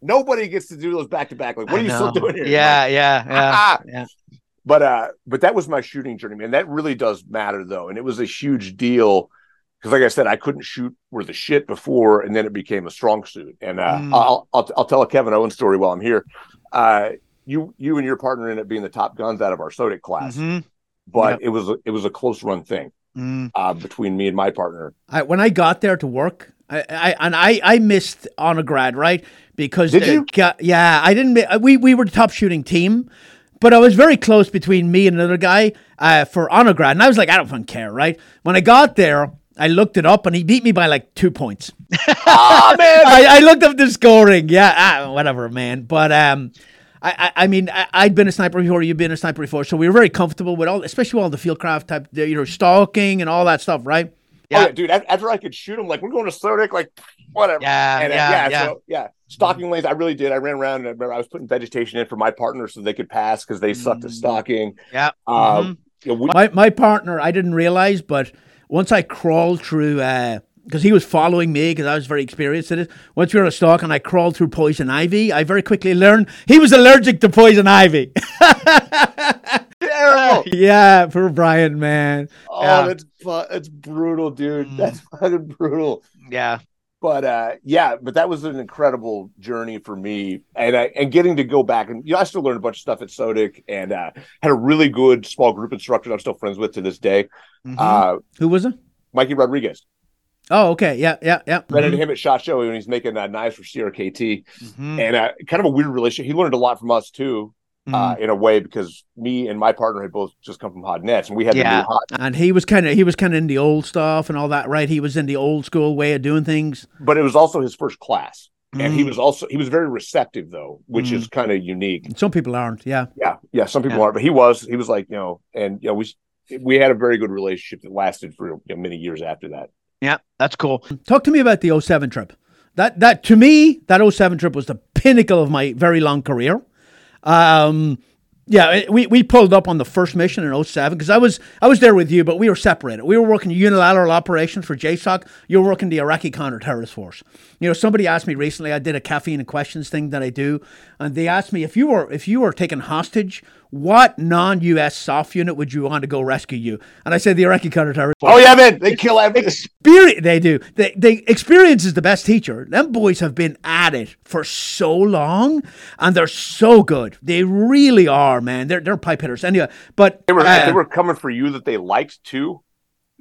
nobody gets to do those back to back. Like, what I are you still doing here? Yeah, yeah, [LAUGHS] yeah, Ah! yeah. But uh, but that was my shooting journey, man. That really does matter though, and it was a huge deal because, like I said, I couldn't shoot worth a shit before, and then it became a strong suit. And uh, Mm. I'll, I'll I'll tell a Kevin Owens story while I'm here. Uh, you you and your partner ended up being the top guns out of our SOTIC class, Mhm. but it was it was a close run thing Mm. uh, between me and my partner. I, when I got there to work, I, I and I, I missed honor grad right because Did you? guy- yeah, I didn't. We we were the top shooting team, but I was very close between me and another guy uh, for honor grad, and I was like, I don't fucking care, right? When I got there, I looked it up, and he beat me by like two points. ah [LAUGHS] man, I, I looked up the scoring. Yeah, ah, whatever, man. But um, I, I, I mean, I, I'd been a sniper before. You've been a sniper before, so we were very comfortable with all, especially with all the fieldcraft type, you know, stalking and all that stuff, right? Yeah. Yeah. Oh, yeah, dude. After I could shoot them, like we're going to SOTIC, like whatever. Yeah, and, uh, yeah, yeah, yeah. So, yeah, stalking lanes. I really did. I ran around and I remember I was putting vegetation in for my partner so they could pass because they sucked at Mm. stalking. Yeah. Um, Mhm. you know, we, My my partner, I didn't realize, but once I crawled through, because he was following me, because I was very experienced at it. Once we were on a stalk and I crawled through poison ivy, I very quickly learned he was allergic to poison ivy. [LAUGHS] terrible. yeah, for Brian, man. Oh, Yeah. that's fu- that's brutal, dude. Mm. That's fucking brutal. Yeah. But uh, yeah, but that was an incredible journey for me, and I, and getting to go back and you know, I still learned a bunch of stuff at SOTIC, and uh, had a really good small group instructor I'm still friends with to this day, Mhm. uh, Who was it? Mikey Rodriguez. Oh, okay. Yeah, yeah, yeah. Ran Mm-hmm. into him at Shot Show when he's making uh, knives for CRKT, Mhm. and uh, kind of a weird relationship. He learned a lot from us too, Mm-hmm. uh, in a way, because me and my partner had both just come from Hodnett's, and we had the Yeah. new Hot. And he was kind of he was kind of in the old stuff and all that, right? He was in the old school way of doing things. But it was also his first class, and he Mm. was also he was very receptive though, which is kind of unique. Some people aren't. Yeah. Yeah, yeah. Some people Yeah. aren't, but he was. He was like, you know, and you know, we we had a very good relationship that lasted for you know, many years after that. Yeah. That's cool. Talk to me about the 07 trip. That that to me, that 07 trip was the pinnacle of my very long career. Um yeah, we, we pulled up on the first mission in 07 because I was I was there with you, but we were separated. We were working unilateral operations for JSOC. You were working the Iraqi counter-terrorist force. You know, somebody asked me recently. I did a caffeine and questions thing that I do, and they asked me if you were if you were taken hostage, what non-U.S. soft unit would you want to go rescue you? And I said the Iraqi counter-terrorist. Oh yeah, man, they kill everything. Experience, they do. They, they experience is the best teacher. Them boys have been at it for so long, and they're so good. They really are, man. They're they're pipe hitters. Anyway, but They were uh, they were coming for you that they liked too.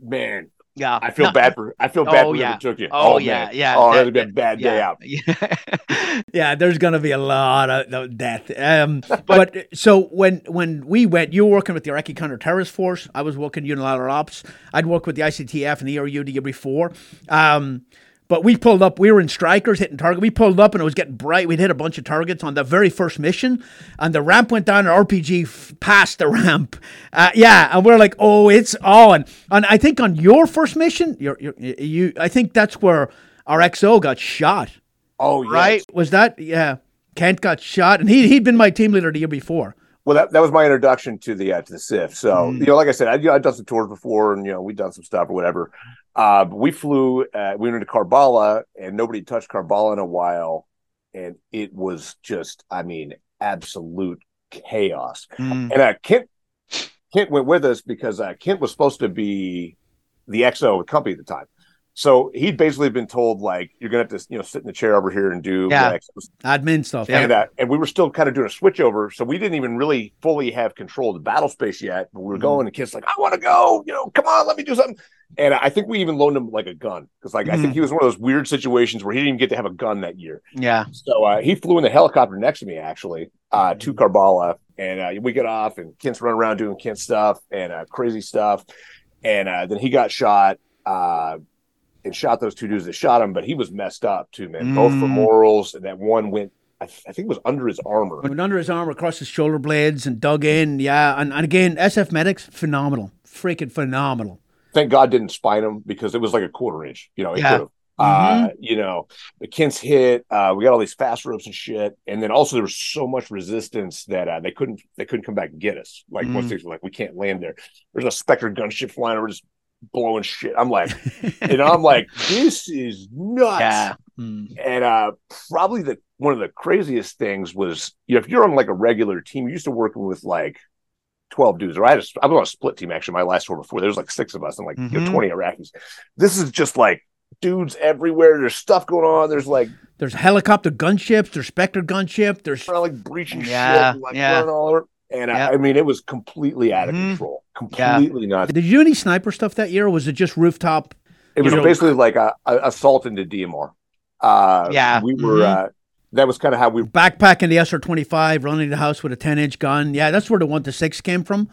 Man, Yeah. I feel No, bad for I feel bad Oh, for yeah. took you. Oh, man. yeah. Yeah. Oh, that- that'd be a bad day yeah. out. [LAUGHS] Yeah. yeah, there's gonna be a lot of, of death. Um, but, so when when we went, you were working with the Iraqi counter-terrorist force. I was working unilateral ops. I'd worked with the ICTF and the ERU the year before. Um, but we pulled up. We were in Strykers hitting target. We pulled up and it was getting bright. We'd hit a bunch of targets on the very first mission, and the ramp went down. And RPG f- passed the [LAUGHS] ramp. Uh, yeah, and we're like, oh, it's on. And I think on your first mission, you're, you're, you, I think that's where our XO got shot. Oh yeah. Right. Was that yeah? Kent got shot, and he he'd been my team leader the year before. Well, that, that was my introduction to the uh, to the SIF. So Mm. you know, like I said, I, you know, I'd done some tours before, and you know, we'd done some stuff or whatever. Uh, we flew, uh, we went to Karbala, and nobody touched Karbala in a while, and it was just, I mean, absolute chaos. Mm. And uh, Kent Kent went with us because uh, Kent was supposed to be the XO of the company at the time. So he'd basically been told like you're gonna have to you know sit in the chair over here and do Yeah. Admin stuff. Yeah. and uh, and we were still kind of doing a switchover, so we didn't even really fully have control of the battle space yet. But we were Mhm. going, and Kent's like, "I want to go, you know, come on, let me do something." And I think we even loaned him like a gun because, like, I think he was one of those weird situations where he didn't even get to have a gun that year. Yeah. So uh, he flew in the helicopter next to me, actually, uh, to Karbala, and uh, we get off, and Kent's running around doing Kent stuff and uh, crazy stuff, and uh, then he got shot. Uh, and shot those two dudes that shot him, but he was messed up too, man. Both Mm. femorals, and that one went, I, th- I think it was under his armor. Went under his arm, across his shoulder blades, and dug in. Yeah, and, and again, SF medics, phenomenal, freaking phenomenal. Thank God didn't spine him because it was like a quarter inch. You know, it Yeah. Uh, you know, the Kent's hit. Uh, we got all these fast ropes and shit, and then also there was so much resistance that uh, they couldn't they couldn't come back and get us. Like once Mm. they were like, we can't land there. There's a Spectre gunship flying over, just blowing shit. I'm like, you know, I'm like, [LAUGHS] this is nuts. Yeah. Mm. And uh, probably the one of the craziest things was, you know, if you're on like a regular team, you're used to working with like 12 dudes, or I had a, I was on a split team actually, my last tour before. There was like six of us and like you know, Mhm. 20 Iraqis. This is just like dudes everywhere. There's stuff going on. There's like There's helicopter gunships. There's Spectre gunship. There's like breaching Yeah, shit, and, like yeah. running all over. And Yeah. I, I mean, it was completely out of Mhm. control, completely nuts. Did you do any sniper stuff that year, or was it just rooftop? It was know- basically like a, a assault into DMR. Uh, Yeah. we were. Mhm. Uh, that was kind of how we Backpacking the SR 25, running the house with a 10 inch gun. Yeah, that's where the 1 to 6 came from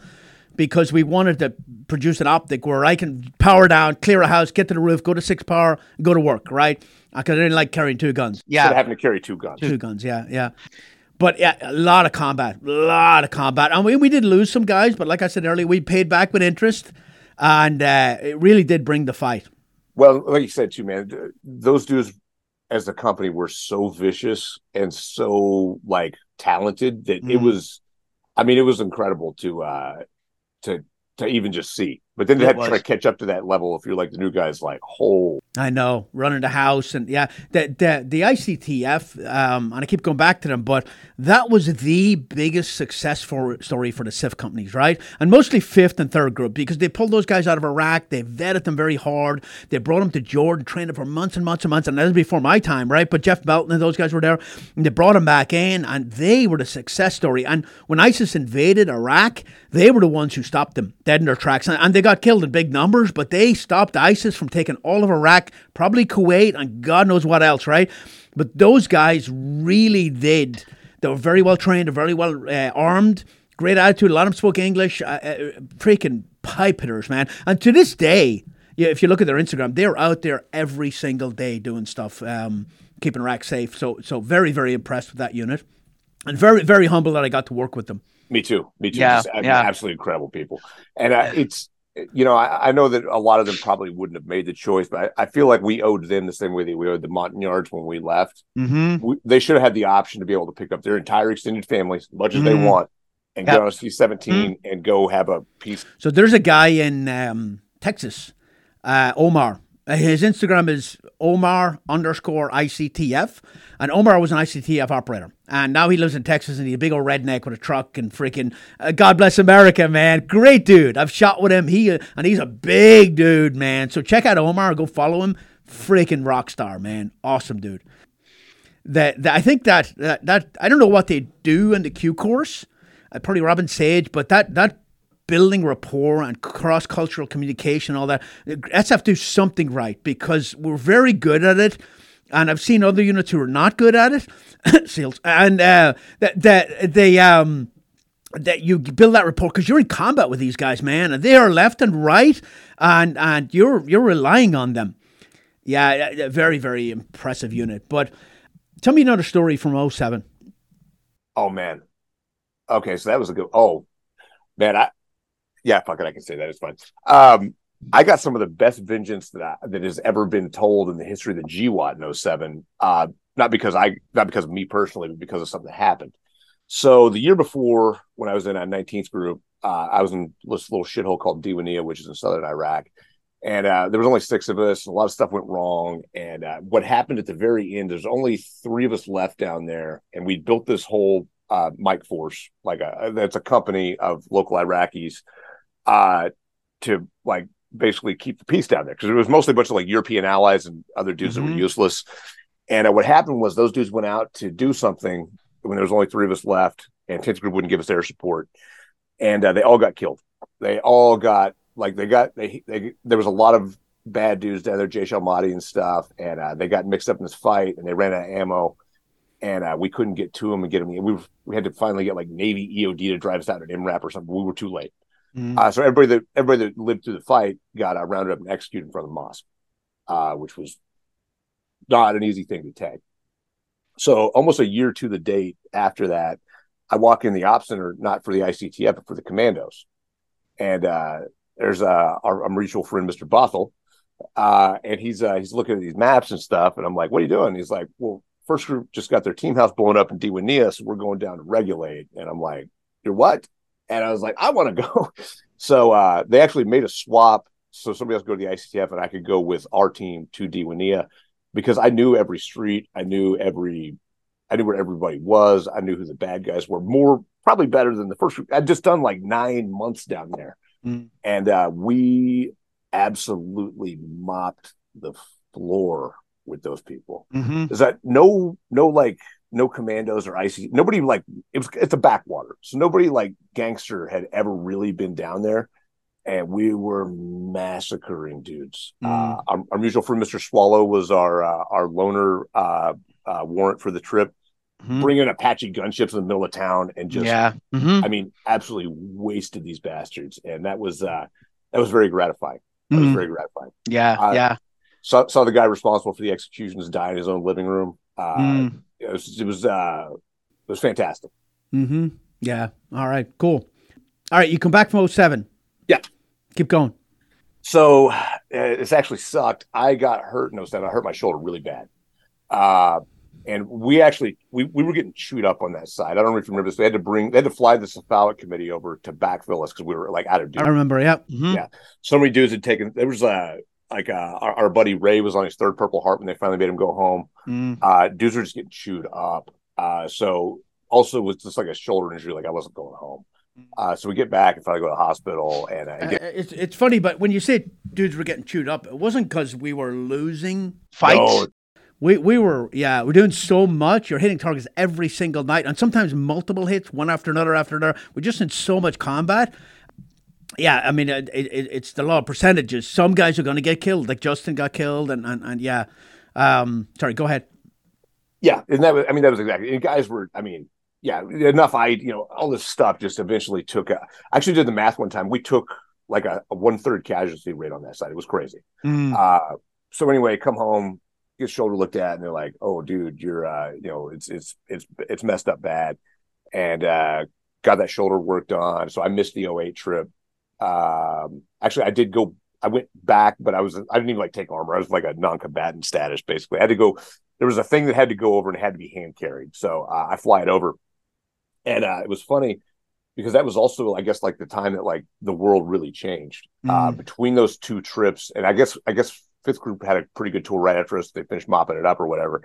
because we wanted to produce an optic where I can power down, clear a house, get to the roof, go to 6 power, go to work, right? Because I didn't like carrying two guns. instead of Yeah. having to carry two guns. Two guns, yeah, yeah. but yeah, a lot of combat, a lot of combat. And we, we did lose some guys, but like I said earlier, we paid back with interest, and uh, it really did bring the fight. Well, like you said too, man, those dudes as a company were so vicious and so like talented that it Mhm. was. I mean, it was incredible to uh to to even just see. But then they had to try to catch up to that level. If you're like the new guys, like, oh, I know, running the house and yeah, the the the ICTF, um, and I keep going back to them, but that was the biggest success for, story for the SIF companies, right? And mostly fifth and third group because they pulled those guys out of Iraq, they vetted them very hard, they brought them to Jordan, trained them for months and months and months, and that was before my time, right? But Jeff Melton and those guys were there, and they brought them back in, and they were the success story. And when ISIS invaded Iraq, they were the ones who stopped them dead in their tracks, and, and they got killed in big numbers, but they stopped ISIS from taking all of Iraq, probably Kuwait, and God knows what else, right? But those guys really did. They were very well trained, they're very well uh, armed, great attitude. A lot of them spoke English. Uh, uh, freaking pipe hitters, man. And to this day, yeah, if you look at their Instagram, they're out there every single day doing stuff, um, keeping Iraq safe. So, so very, very impressed with that unit, and very, very humble that I got to work with them. Me too. Me too. Yeah, Just yeah. absolutely incredible people. And uh, it's you know I, I know that a lot of them probably wouldn't have made the choice, but I, I feel like we owed them the same way that we owed the Montagnards when we left. Mm-hmm. We, they should have had the option to be able to pick up their entire extended family as much as they Mhm. want and Yep. go on C seventeen and go have a piece. So there's a guy in um, Texas, uh, Omar. Uh, His Instagram is Omar underscore ICTF. And Omar was an ICTF operator. And now he lives in Texas and he's a big old redneck with a truck and freaking, uh, God bless America, man. Great dude. I've shot with him. He uh, And he's a big dude, man. So check out Omar. Go follow him. Freaking rock star, man. Awesome dude. That, that I think that, that that I don't know what they do in the Q course, uh, probably Robin Sage, but that that building rapport and cross cultural communication, all that. To do something right because we're very good at it. And I've seen other units who are not good at it, [COUGHS] sales, and uh, that that they um that you build that rapport because you're in combat with these guys, man, and they are left and right, and and you're you're relying on them. Yeah, very very impressive unit. But tell me another story from 07. Oh man. Okay, so that was a good. Oh man, I yeah, fuck it, I can say that. It's fine. Um, I got some of the best vengeance that I, that has ever been told in the history of the GWOT in 07. Uh, not because I, not because of me personally, but because of something that happened. So the year before, when I was in a 19th group, uh, I was in this little shithole called Diwania, which is in southern Iraq, and uh, there was only six of us. A lot of stuff went wrong. And uh, what happened at the very end? There's only three of us left down there, and we built this whole uh, Mike Force, like a that's a company of local Iraqis, uh, to like basically keep the peace down there because it was mostly a bunch of like European allies and other dudes that Mhm. were useless. And uh, what happened was those dudes went out to do something when there was only three of us left, and 10th group wouldn't give us their support, and uh, they all got killed. They all got like they got they they there was a lot of bad dudes down there, Jaish al-Mahdi and stuff, and uh, they got mixed up in this fight, and they ran out of ammo, and uh, we couldn't get to them and get them. We we had to finally get like Navy EOD to drive us out an MRAP or something. We were too late. Mm-hmm. Uh, so everybody that everybody that lived through the fight got uh, rounded up and executed in front of the mosque, uh, which was not an easy thing to take. So almost a year to the date after that, I walk in the op center not for the ICTF but for the commandos, and uh, there's uh, our, our mutual friend Mr. Bothell, uh, and he's he's looking at these maps and stuff, and I'm like, "What are you doing?" He's like, "Well, first group just got their team house blown up in Diwania, so we're going down to regulate." And I'm like, "You're what?" And I was like, "I want to go." [LAUGHS] So uh, they actually made a swap, so somebody else go to the ICTF, and I could go with our team to Diwania because I knew every street, I knew every, I knew where everybody was, I knew who the bad guys were. More probably better than the first. I'd just done like nine months down there, Mm. and uh, we absolutely mopped the floor with those people. Mm-hmm. Is that no, no like no commandos or IC. Nobody like it was. It's a backwater, so nobody like gangster had ever really been down there, and we were massacring dudes. Mm. Uh, our, our mutual friend, Mister Swallow, was our uh, our loner uh, uh, warrant for the trip. Mhm. Bringing Apache gunships in the middle of town and just, yeah. hmm I mean, absolutely wasted these bastards, and that was uh, that was very gratifying. That was Mhm. very gratifying. Yeah. uh, yeah. Saw, saw the guy responsible for the executions die in his own living room. Uh, Mm. it was, it was uh was fantastic. Mm-hmm. Yeah. All right. Cool. All right. You come back from 07. Yeah. Keep going. So uh, it's actually sucked. I got hurt in 07. I hurt my shoulder really bad. Uh, and we actually we, we were getting chewed up on that side. I don't know if you remember this. They had to bring they had to fly the cephalic committee over to backfill us because we were like out of duty. I remember. Yeah. Mhm. Yeah. So many dudes had taken. There was uh, like uh, our, our buddy Ray was on his third Purple Heart when they finally made him go home. Mm. Uh, dudes were just getting chewed up. Uh, so also was just like a shoulder injury. Like I wasn't going home. Uh, so we get back and finally go to the hospital and uh, Uh, get, it's it's funny, but when you say dudes were getting chewed up, it wasn't because we were losing. Fights. No, We we were yeah we're doing so much. You're hitting targets every single night, and sometimes multiple hits, one after another after another. We're just in so much combat. Yeah, I mean it, it, it's the law of percentages. Some guys are going to get killed, like Justin got killed, and and, and yeah. Um, sorry, go ahead. yeah, and that was I mean that was exactly. And guys were I mean yeah enough. I you know all this stuff just eventually took. A, I actually did the math one time. We took like a, a one third casualty rate on that side. It was crazy. Mm. Uh, so anyway, come home, get shoulder looked at, and they're like, "Oh, dude, you're, uh, you know, it's it's it's it's messed up bad," and uh, got that shoulder worked on. So I missed the 08 trip. Um, actually, I did go. I went back, but I was I didn't even like take armor. I was like a non-combatant status basically. I had to go. There was a thing that had to go over and had to be hand carried. So uh, I fly it over, and uh, it was funny because that was also I guess like the time that like the world really changed uh, Mm. between those two trips. And I guess I guess fifth group had a pretty good tour right after us. They finished mopping it up or whatever.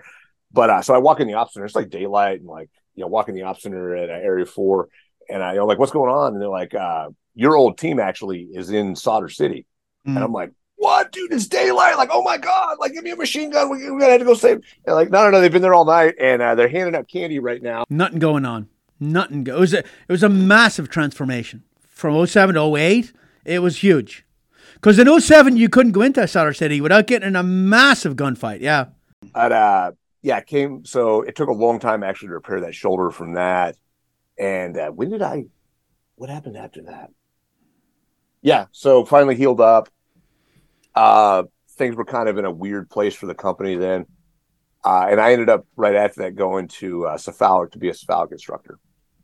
But uh, so I walk in the op center. It's like daylight and like you know walking the op center at uh, Area Four, and I know like what's going on? And they're like, uh, your old team actually is in Sadr City, Mm. and I'm like. What, dude? It's daylight. Like, oh my god! Like, give me a machine gun. We, we gotta have to go save. And like, no, no, no. They've been there all night, and uh, they're handing out candy right now. Nothing going on. Nothing. Go- it was a it was a massive transformation from 07 to 08. It was huge. Because in 07, you couldn't go into Sadr City without getting in a massive gunfight. Yeah. But uh, yeah, it came. So it took a long time actually to repair that shoulder from that. And uh, when did I? What happened after that? Yeah, so finally healed up. Uh, things were kind of in a weird place for the company then, uh, and I ended up right after that going to uh, SFAUC to be a SFAUC instructor.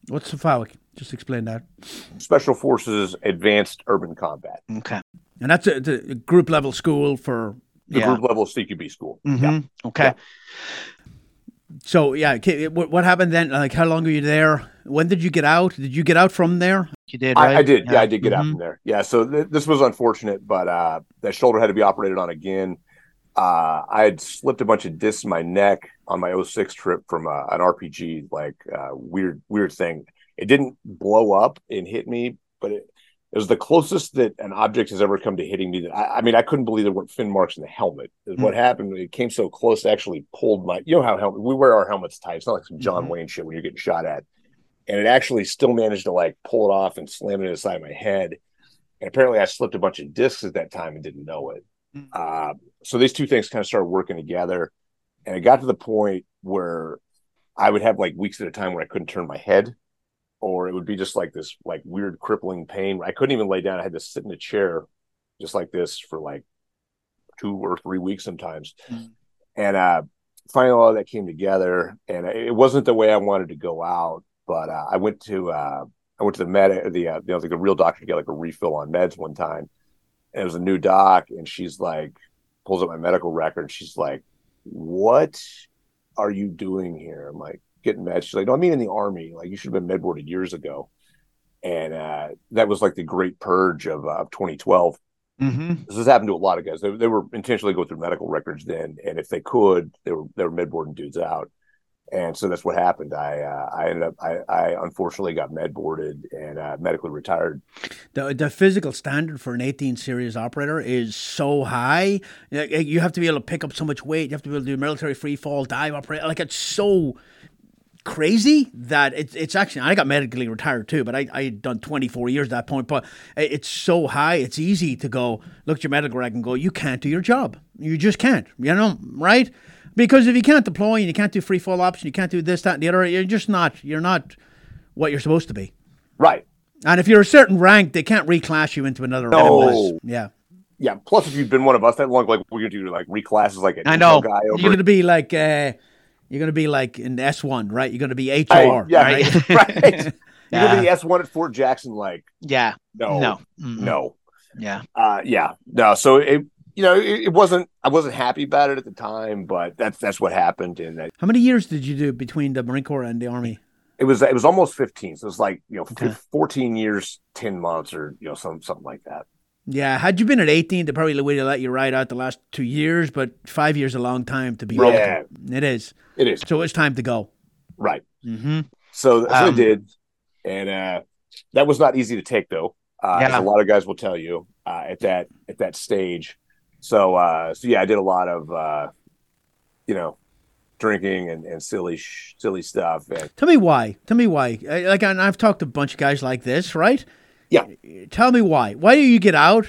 What's SFAUC? Just explain that. Special Forces Advanced Urban Combat, Okay. And that's a, a group level school for. the Yeah. group level CQB school. Mhm. Yeah. Okay. Yeah. So yeah, what, what happened then? Like, how long were you there? When did you get out? Did you get out from there? You did, right? I, I did. Yeah. I did get out Mhm. from there. Yeah. So th- this was unfortunate, but uh, that shoulder had to be operated on again. Uh, I had slipped a bunch of discs in my neck on my 06 trip from uh, an RPG, like uh, weird, weird thing. It didn't blow up and hit me, but it, it was the closest that an object has ever come to hitting me. That I, I mean, I couldn't believe there weren't fin marks in the helmet. What happened? It came so close, it actually pulled my. You know how helmet we wear our helmets tight. It's not like some John Mhm. Wayne shit when you're getting shot at and it actually still managed to like pull it off and slam it inside of my head. And apparently, I slipped a bunch of discs at that time and didn't know it. Uh, so these two things kind of started working together, and it got to the point where I would have like weeks at a time where I couldn't turn my head, or it would be just like this like weird crippling pain. I couldn't even lay down. I had to sit in a chair just like this for like two or three weeks sometimes. Mm. And uh, finally, all that came together, and it wasn't the way I wanted to go out. But uh, I went to uh, I went to the med the uh, you know like a real doctor to get like a refill on meds one time, and it was a new doc, and she's like pulls up my medical record. and She's like, "What are you doing here?" I'm like, "Getting meds." She's like, "No, I mean in the army. Like you should have been med boarded years ago." And uh, that was like the great purge of uh, 2012 Mm-hmm. this has happened to a lot of guys. They, they were intentionally going through medical records then, and if they could, they were they were med boarding dudes out, and so that's what happened. I uh, I ended up I, I unfortunately got med boarded and uh, medically retired. The, the physical standard for an 18 series operator is so high. You have to be able to pick up so much weight. You have to be able to do military free fall, dive operate. Like it's so crazy that it's it's actually I got medically retired too, but I I had done 24 years at that point. But it's so high, it's easy to go look at your medical record and go, you can't do your job. You just can't. You know, right? Because if you can't deploy and you can't do free fall option, you can't do this, that, and the other, you're just not you're not what you're supposed to be. Right. And if you're a certain rank, they can't reclass you into another No. rank. Yeah. Yeah. Plus, if you've been one of us that long, like we're gonna do like reclasses, like a I know. guy over... You're going to be like, uh, You're going to be like in S1, right? You're going to be HR, Right, yeah, right? right. You're gonna be Yeah. S1 [LAUGHS] [LAUGHS] at Fort Jackson, like Yeah. no, No. Mm-mm. no. Yeah. Uh, yeah, no. So it, you know, it, it wasn't. I wasn't happy about it at the time, but that's that's what happened, and that- How many years did you do between the Marine Corps and the Army? it was it was almost 15. So it was like you know, Okay. 14 years, 10 months, or you know, some something like that. Yeah, had you been at 18, they probably would have let you ride out the last two years, but five years is a long time to be Yeah. military. It is. It is So it's time to go. right. Mm-hmm. So, so I Um, did, and uh, that was not easy to take, though. Uh, As Yeah. a lot of guys will tell you uh, at that at that stage. So, uh, so yeah, I did a lot of uh, you know drinking and, and silly sh- silly stuff. And Tell me why. Tell me why. I- Like, and I've talked to a bunch of guys like this, right? Yeah. Tell me why. Why do you get out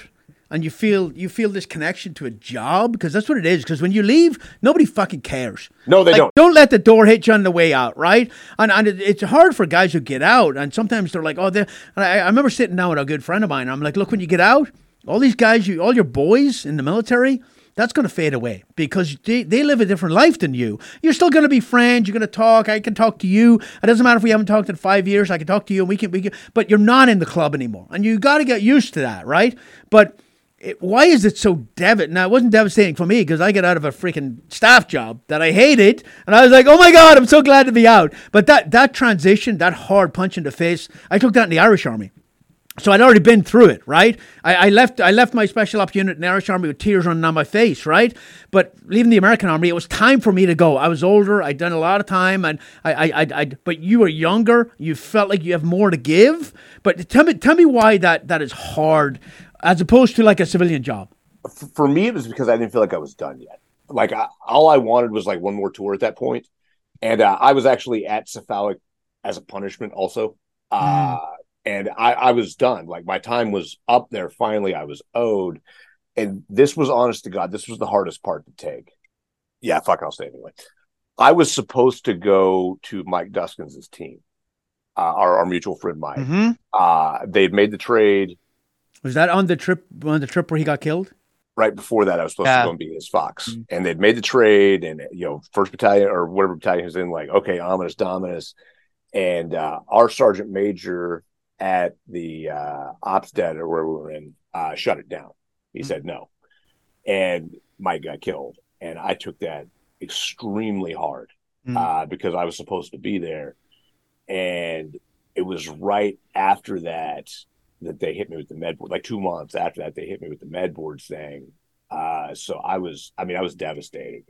and you feel you feel this connection to a job? Because that's what it is. Because when you leave, nobody fucking cares. no, they Like, don't. Don't let the door hit you on the way out, right? And, and it, it's hard for guys who get out, and sometimes they're like, "Oh, they." And I, I remember sitting down with a good friend of mine. I'm like, "Look, when you get out, all these guys, you, all your boys in the military." That's going to fade away because they, they live a different life than you. You're still going to be friends. You're going to talk. I can talk to you. It doesn't matter if we haven't talked in five years. I can talk to you, and we can. We can but you're not in the club anymore, and you got to get used to that, right? But it, why is it so devastating? Now, it wasn't devastating for me because I got out of a freaking staff job that I hated, and I was like, "Oh my god, I'm so glad to be out." But that that transition, that hard punch in the face, I took that in the Irish Army. So I'd already been through it, right? I, I left I left my special ops unit in the Irish Army with tears running down my face, right? But leaving the American Army, it was time for me to go. I was older, I'd done a lot of time, and I, I, I, I but you were younger. You felt like you have more to give. But tell me, tell me why that that is hard, as opposed to like a civilian job. For me, it was because I didn't feel like I was done yet. Like I, all I wanted was like one more tour at that point, and uh, I was actually at SFAUC as a punishment also. Uh, and I, I was done. Like my time was up there. Finally, I was owed. And this was honest to God, this was the hardest part to take. Yeah, fuck, I'll say anyway. I was supposed to go to Mike Duskins' team, uh, our, our mutual friend Mike. Mm-hmm. Uh, they'd made the trade. Was that on the trip on the trip where he got killed? Right before that, I was supposed Yeah. to go and be his Fox. Mm. And they'd made the trade, and you know, first battalion or whatever battalion was in, like, okay, ominous, dominus. And uh, our sergeant major at the uh, ops dead or where we were in uh, shut it down. He Mm. said no. And Mike got killed. And I took that extremely hard Mm. uh, because I was supposed to be there. And it was right after that that they hit me with the med board. Like two months after that, they hit me with the med board thing. Uh, so I was, I mean, I was devastated.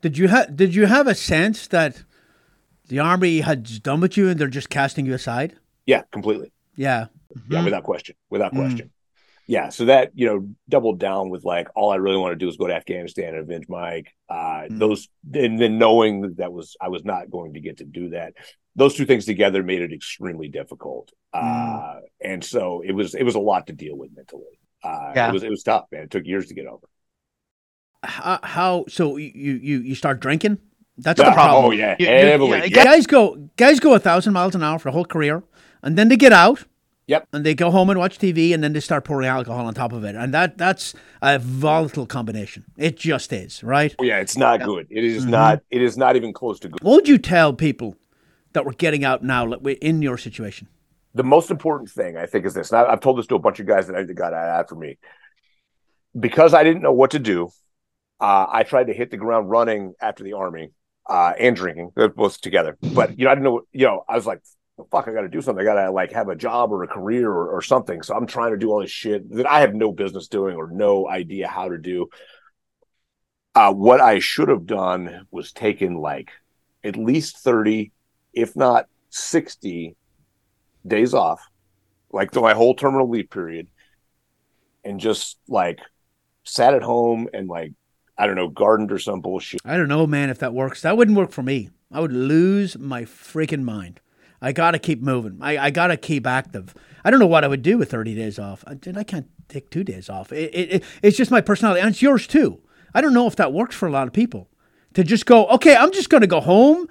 Did you have Did you have a sense that the army had done with you and they're just casting you aside? Yeah, completely. Yeah. Yeah, Mhm. without question. Without Mm. question. Yeah. So that, you know, doubled down with like, all I really want to do is go to Afghanistan and avenge Mike. Uh, Mm. Those, and then knowing that, that was, I was not going to get to do that. Those two things together made it extremely difficult. Uh, and so it was, it was a lot to deal with mentally. Uh, Yeah. it was, it was tough, man. It took years to get over. How, how so you you you start drinking? That's Yeah, the problem. Oh yeah. You- you- heavily. yeah, Yeah, guys go guys go a thousand miles an hour for a whole career, and then they get out. Yep. And they go home and watch TV, and then they start pouring alcohol on top of it, and that that's a volatile combination. It just is, right? Oh, yeah, it's not good. It is Mhm. not, it is not even close to good. What would you tell people that were getting out now in your situation? the most important thing I think is this. And I, I've told this to a bunch of guys that got out after me. Because I didn't know what to do, uh, I tried to hit the ground running after the army uh, and drinking, They're both together. But you know, I didn't know. You know, I was like, "Fuck, I got to do something. I got to like have a job or a career or, or something." So I'm trying to do all this shit that I have no business doing or no idea how to do. Uh, what I should have done was taken like at least thirty, if not sixty, days off, like my whole terminal leave period, and just like sat at home and like I don't know, gardened or some bullshit. I don't know, man, if that works. That wouldn't work for me. I would lose my freaking mind. I gotta keep moving. I, I gotta keep active. I don't know what I would do with 30 days off. I, I can't take two days off. It, it, it- it's just my personality, and it's yours too. I don't know if that works for a lot of people to just go, okay, I'm just gonna go home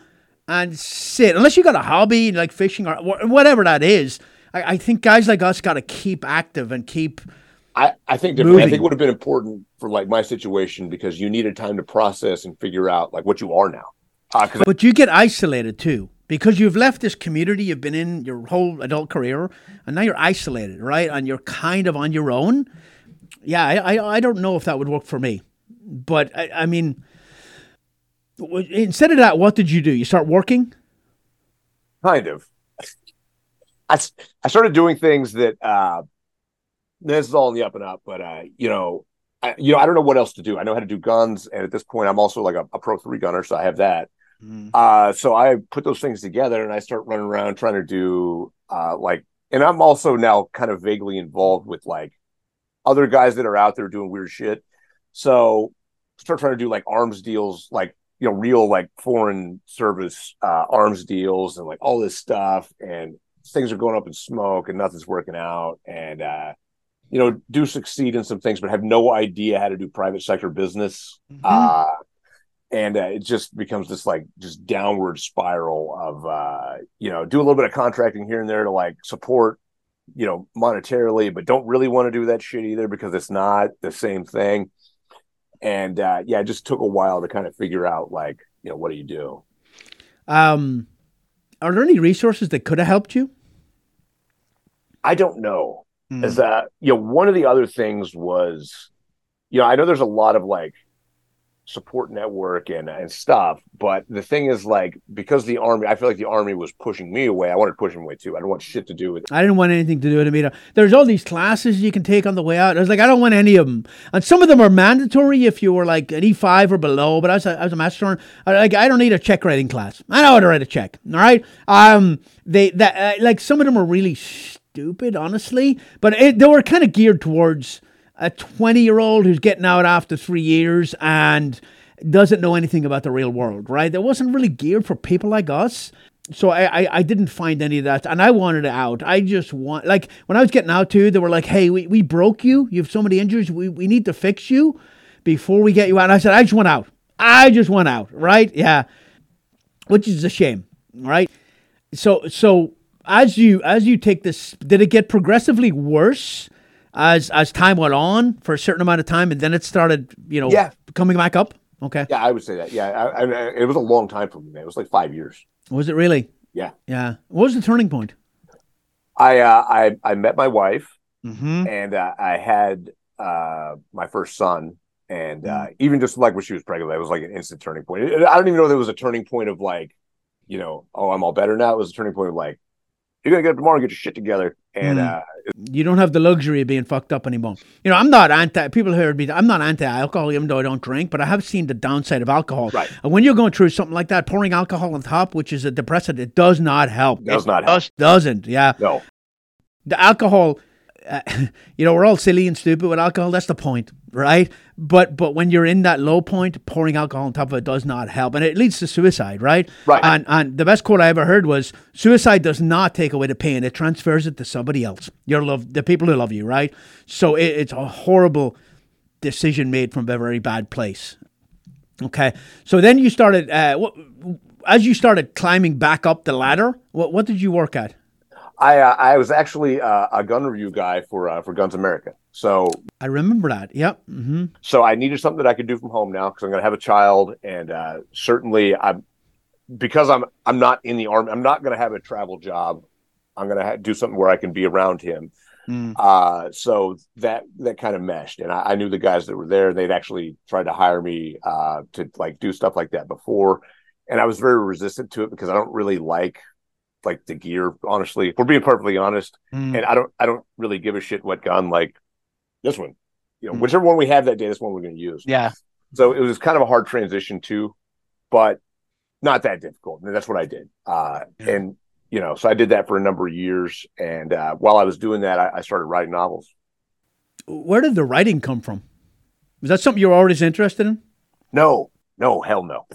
and sit. Unless you got a hobby like fishing or whatever that is. I, I think guys like us gotta keep active and keep. I, I think differently. I think it would have been important for like my situation because you needed time to process and figure out like what you are now. Uh, But you get isolated too because you've left this community you've been in your whole adult career, and now you're isolated, right? And you're kind of on your own. Yeah, I, I, I don't know if that would work for me, but I, I mean, instead of that, what did you do? You start working. kind of. i, I started doing things that uh, this is all in the up and up, but uh, you know, I, you know, I don't know what else to do. I know how to do guns, and at this point, I'm also like a, a pro three gunner, so I have that. Mm. Uh, so I put those things together, and I start running around trying to do uh, like, and I'm also now kind of vaguely involved with like other guys that are out there doing weird shit. So start trying to do like arms deals, like you know, real like foreign service uh, arms deals, and like all this stuff, and things are going up in smoke, and nothing's working out, and uh, you know, do succeed in some things, but have no idea how to do private sector business. Uh, and uh, it just becomes this like just downward spiral of uh, you know, do a little bit of contracting here and there to like support, you know, monetarily, but don't really want to do that shit either because it's not the same thing. And uh, yeah, it just took a while to kind of figure out like, you know, what do you do? Um, are there any resources that could have helped you? I don't know. Mm. is that you know one of the other things was you know i know there's a lot of like support network and and stuff but the thing is like because the army i feel like the army was pushing me away i wanted to push them away too i didn't want shit to do with it I didn't want anything to do with it. There's all these classes you can take on the way out. I was like, I don't want any of them. And some of them are mandatory if you were like an E5 or below. But I was a, I was a master. I, like, I don't need a check writing class. I know how to write a check. All right. Um, they that uh, like some of them are really stupid, honestly. But it, they were kind of geared towards a 20 year old who's getting out after three years and doesn't know anything about the real world. Right. That wasn't really geared for people like us so I, I, I didn't find any of that and I wanted it out. I just want like when I was getting out too, they were like, Hey, we, we broke you. You have so many injuries, we, we need to fix you before we get you out. And I said, I just went out. I just went out, right? Yeah. Which is a shame, right? So so as you as you take this did it get progressively worse as as time went on for a certain amount of time and then it started, you know, Yeah. coming back up? Okay. yeah i would say that yeah I, I, it was a long time for me man it was like five years Was it really? Yeah. Yeah. What was the turning point? i uh, i i met my wife Mhm. and uh, I had uh, my first son, and uh, even just like when she was pregnant, that was like an instant turning point. I don't even know there was a turning point of like, you know, oh, I'm all better now. It was a turning point of like, you're gonna get up tomorrow and get your shit together, and Mm. uh, you don't have the luxury of being fucked up anymore. You know, I'm not anti. People heard me. I'm not anti-alcohol, even though I don't drink. But I have seen the downside of alcohol. Right. And when you're going through something like that, pouring alcohol on top, which is a depressant, it does not help. that was not help. Us- Doesn't. Yeah. No, The alcohol. Uh, [LAUGHS] you know, we're all silly and stupid with alcohol. That's the point, right? But but when you're in that low point, pouring alcohol on top of it does not help, and it leads to suicide, right? Right. And and the best quote I ever heard was, "Suicide does not take away the pain; it transfers it to somebody else. Your love, the people who love you, right? So it, it's a horrible decision made from a very bad place. Okay, so then you started. Uh, as you started climbing back up the ladder, what what did you work at? I uh, I was actually uh, a gun review guy for uh, for Guns America, so I remember that. Yep. hmm so I needed something that I could do from home now because I'm going to have a child, and uh, certainly I'm because I'm I'm not in the army. I'm not going to have a travel job. I'm going to ha- do something where I can be around him. Mm. Uh, so that that kind of meshed, and I, I knew the guys that were there. They'd actually tried to hire me uh, to like do stuff like that before, and I was very resistant to it because I don't really like like the gear. Honestly, if we're being perfectly honest, Mm. and I don't I don't really give a shit what gun like this one. You know, Mm. whichever one we have that day, this one we're going to use. Yeah. So it was kind of a hard transition too, but not that difficult. And that's what I did. Uh, Yeah. And you know, so I did that for a number of years. And uh, while I was doing that, I, I started writing novels. Where did the writing come from? Was that something you were always interested in? No, no, hell no.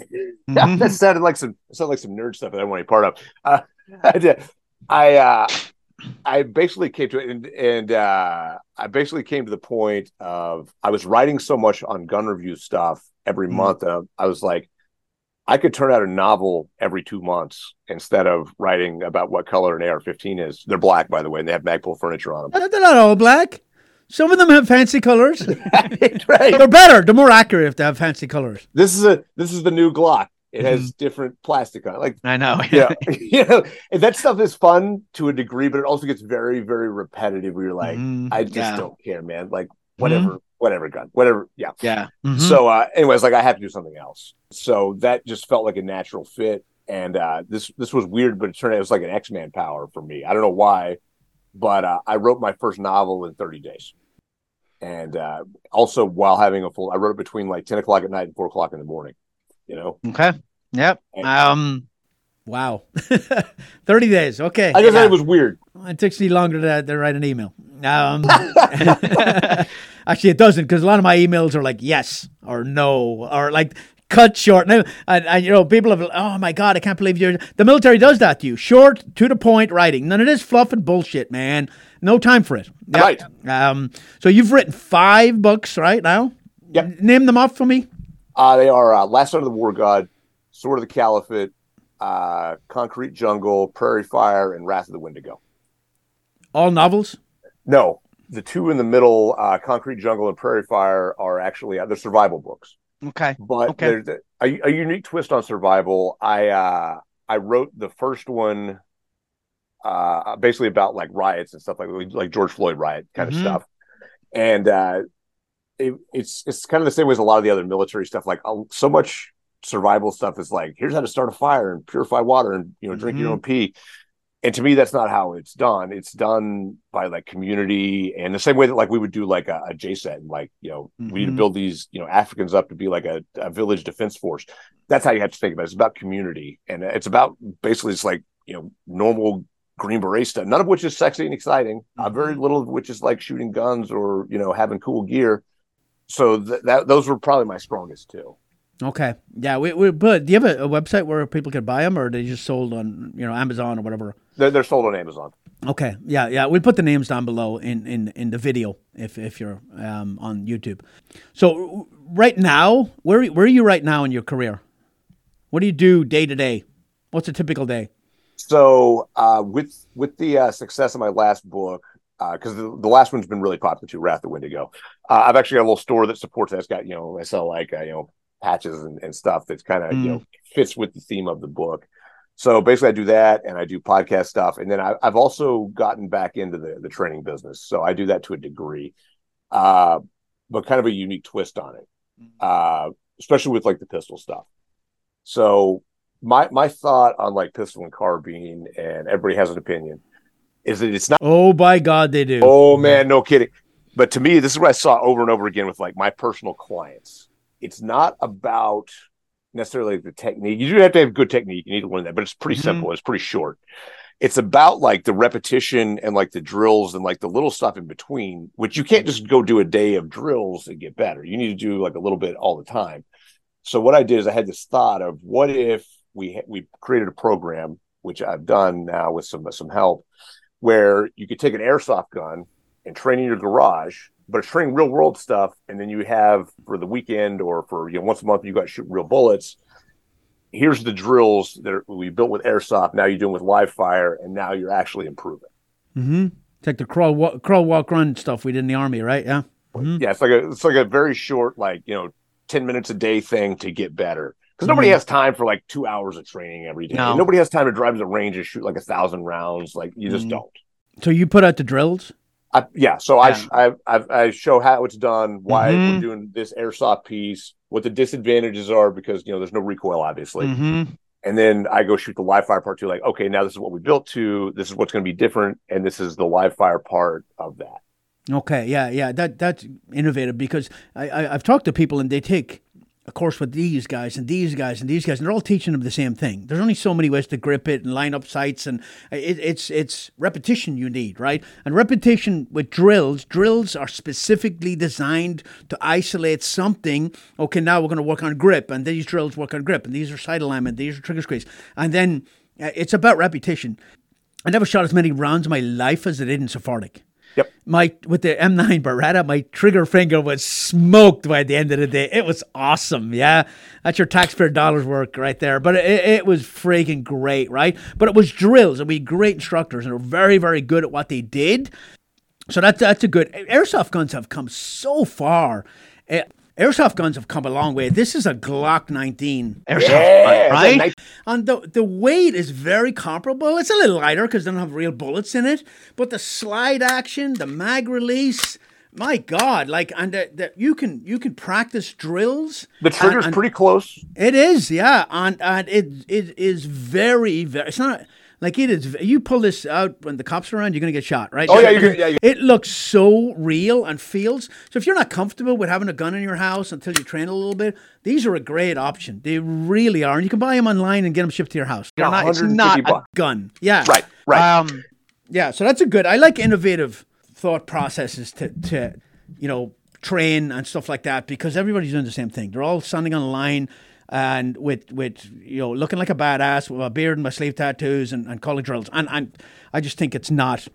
Mhm. [LAUGHS] that sounded like some sounded like some nerd stuff that I want to be part of. Uh, [LAUGHS] I did. I uh, I basically came to it, and, and uh, I basically came to the point of I was writing so much on gun review stuff every Mhm. month. Uh, I was like, I could turn out a novel every two months instead of writing about what color an AR-15 is. They're black, by the way, and they have Magpul furniture on them. They're not all black. Some of them have fancy colors. [LAUGHS] right. They're better. They're more accurate if they have fancy colors. This is a this is the new Glock. It has different plastic on it. Like I know. yeah, [LAUGHS] [LAUGHS] you know, and that stuff is fun to a degree, but it also gets very, very repetitive. Where you're like, Mhm. I just Yeah. don't care, man. Like whatever, whatever gun, whatever. Yeah. Yeah. Mhm. So, uh, anyways, like I have to do something else. So that just felt like a natural fit. And uh, this this was weird, but it turned out it was like an X Man power for me. I don't know why, but uh, I wrote my first novel in 30 days. And uh, also while having a full, I wrote it between like 10 o'clock at night and four o'clock in the morning. You know, okay. Yep. Um. Wow. [LAUGHS] 30 days. Okay. I just Yeah. thought it was weird. It takes me longer to, to write an email. Um, [LAUGHS] [LAUGHS] actually, it doesn't because a lot of my emails are like yes or no or like cut short. And, and, and, you know, people have, oh my God, I can't believe you're. The military does that to you. Short, to the point writing. None of this fluff and bullshit, man. No time for it. Yeah. Right. Um, so you've written five books right now? Yep. Name them off for me. Uh, they are uh, Last Son of the War God, Sword of the Caliphate, uh, Concrete Jungle, Prairie Fire, and Wrath of the Wendigo. All novels? No, the two in the middle, uh, Concrete Jungle and Prairie Fire, are actually uh, they're survival books. Okay. But Okay. there's a, a unique twist on survival. I uh, I wrote the first one, uh, basically about like riots and stuff like like George Floyd riot kind Mhm. of stuff, and uh, it, it's it's kind of the same way as a lot of the other military stuff. Like uh, so much survival stuff is like here's how to start a fire and purify water and you know drink your Mhm. own pee. And to me, that's not how it's done. It's done by like community and the same way that like we would do like a, a JCET and like, you know, we need to Mhm. build these, you know, Africans up to be like a, a village defense force. That's how you have to think about it. It's about community. And it's about basically it's like, you know, normal green beret stuff, none of which is sexy and exciting. Uh, very little of which is like shooting guns or, you know, having cool gear. So th- that those were probably my strongest too. Okay. Yeah. We, we, but do you have a, a website where people can buy them or are they just sold on, you know, Amazon or whatever? They're, they're sold on Amazon. Okay. Yeah, yeah. We'll put the names down below in, in, in the video if, if you're um, on YouTube. So right now, where where are you right now in your career? What do you do day to day? What's a typical day? So uh, with with the uh, success of my last book, because the, the last one's been really popular too, Wrath of Wendigo. Uh, I've actually got a little store that supports that. It's got you know I sell like uh, you know patches and, and stuff that's kind of you know fits with the theme of the book. So basically, I do that and I do podcast stuff, and then I, I've also gotten back into the the training business. So I do that to a degree, uh, but kind of a unique twist on it, uh, especially with like the pistol stuff. So my my thought on like pistol and carbine, and everybody has an opinion, is that it's not. Oh, by God, they do. Oh man, no kidding. But to me, this is what I saw over and over again with like my personal clients. It's not about necessarily the technique. You do have to have good technique. You need to learn that, but it's pretty Mhm. simple. It's pretty short. It's about like the repetition and like the drills and like the little stuff in between, which you can't just go do a day of drills and get better. You need to do like a little bit all the time. So what I did is I had this thought of what if we we created a program, which I've done now with some some help, where you could take an airsoft gun and train in your garage, but it's training real world stuff, and then you have for the weekend or for you know once a month you got to shoot real bullets. Here's the drills that are, we built with airsoft. Now you're doing with live fire, and now you're actually improving. Mm-hmm. It's like the crawl, walk, crawl, walk, run stuff we did in the army, right? Yeah. Mhm. Yeah, it's like a it's like a very short, like you know, ten minutes a day thing to get better. Because nobody Mhm. has time for like two hours of training every day. No. Nobody has time to drive to the range and shoot like a thousand rounds. Like you just Mhm. don't. So you put out the drills. I, yeah, so Yeah. I, I I I show how it's done, why Mhm. we're doing this airsoft piece, what the disadvantages are because you know there's no recoil obviously, Mhm. and then I go shoot the live fire part too. Like okay, now this is what we built to, this is what's going to be different, and this is the live fire part of that. Okay, yeah, yeah, that that's innovative because I, I I've talked to people and they take a course with these guys and these guys and these guys and they're all teaching them the same thing. There's only so many ways to grip it and line up sights and it, it's it's repetition you need, right? And repetition with drills, drills are specifically designed to isolate something. Okay, now we're going to work on grip and these drills work on grip and these are side alignment, these are trigger squeeze, and then uh, it's about repetition. I never shot as many rounds in my life as I did in SFAUC Yep. my with the M9 Beretta, my trigger finger was smoked by the end of the day. It was awesome. Yeah, that's your taxpayer dollars work right there. But it, it was freaking great, right? But it was drills, and we had great instructors, and were very, very good at what they did. So that's that's a good. Airsoft guns have come so far. Eh, airsoft guns have come a long way. This is a Glock 19. Airsoft, Yeah, gun, right? nice- And the, the weight is very comparable. It's a little lighter because they don't have real bullets in it. But the slide action, the mag release, my God, like and the, the, you can you can practice drills. The trigger's and- and- pretty close. It is, yeah, and and it it is very very. It's not like it is. You pull this out when the cops are around, you're gonna get shot, right? Oh, yeah, you're yeah, It looks so real and feels. So if you're not comfortable with having a gun in your house until you train a little bit, these are a great option. They really are, and you can buy them online and get them shipped to your house. They're not- it's 150 not a. Gun, yeah, Right, right. Um, yeah, so that's a good. I like innovative thought processes to to you know train and stuff like that because everybody's doing the same thing. They're all standing on a line and with with you know looking like a badass with a beard and my sleeve tattoos and, and calling drills. And and I just think it's not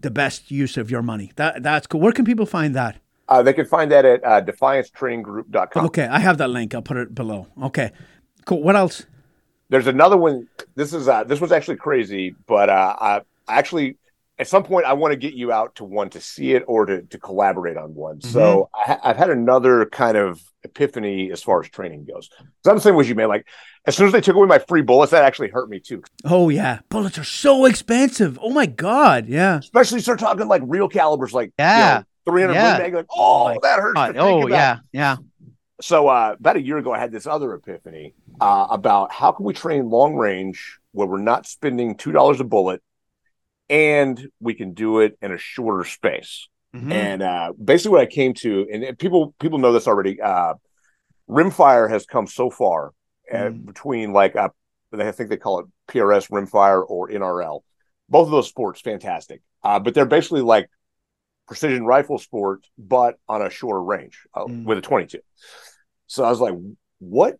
the best use of your money. That that's cool. Where can people find that? Uh, they can find that at uh, defiancetraininggroup.com. Okay, I have that link. I'll put it below. Okay, cool. What else? There's another one. This is uh, this was actually crazy, but uh, I I actually at some point I want to get you out to one to see it or to, to collaborate on one. So I, ha- I've had another kind of epiphany as far as training goes. So I'm the same as you, man. Like as soon as they took away my free bullets, that actually hurt me too. Oh yeah, bullets are so expensive. Oh my god, yeah. Especially start talking like real calibers, like Yeah. you know, 300 Yeah. Mag, like oh that hurts. oh yeah, yeah. so uh, about a year ago, I had this other epiphany uh, about how can we train long range where we're not spending two dollars a bullet, and we can do it in a shorter space. Mhm. And uh, basically, what I came to, and, and people people know this already. Uh, rimfire has come so far uh, Mm. between like uh, I think they call it PRS rimfire or NRL. Both of those sports fantastic, uh, but they're basically like precision rifle sports, but on a shorter range uh, Mm. with a 22. So I was like, what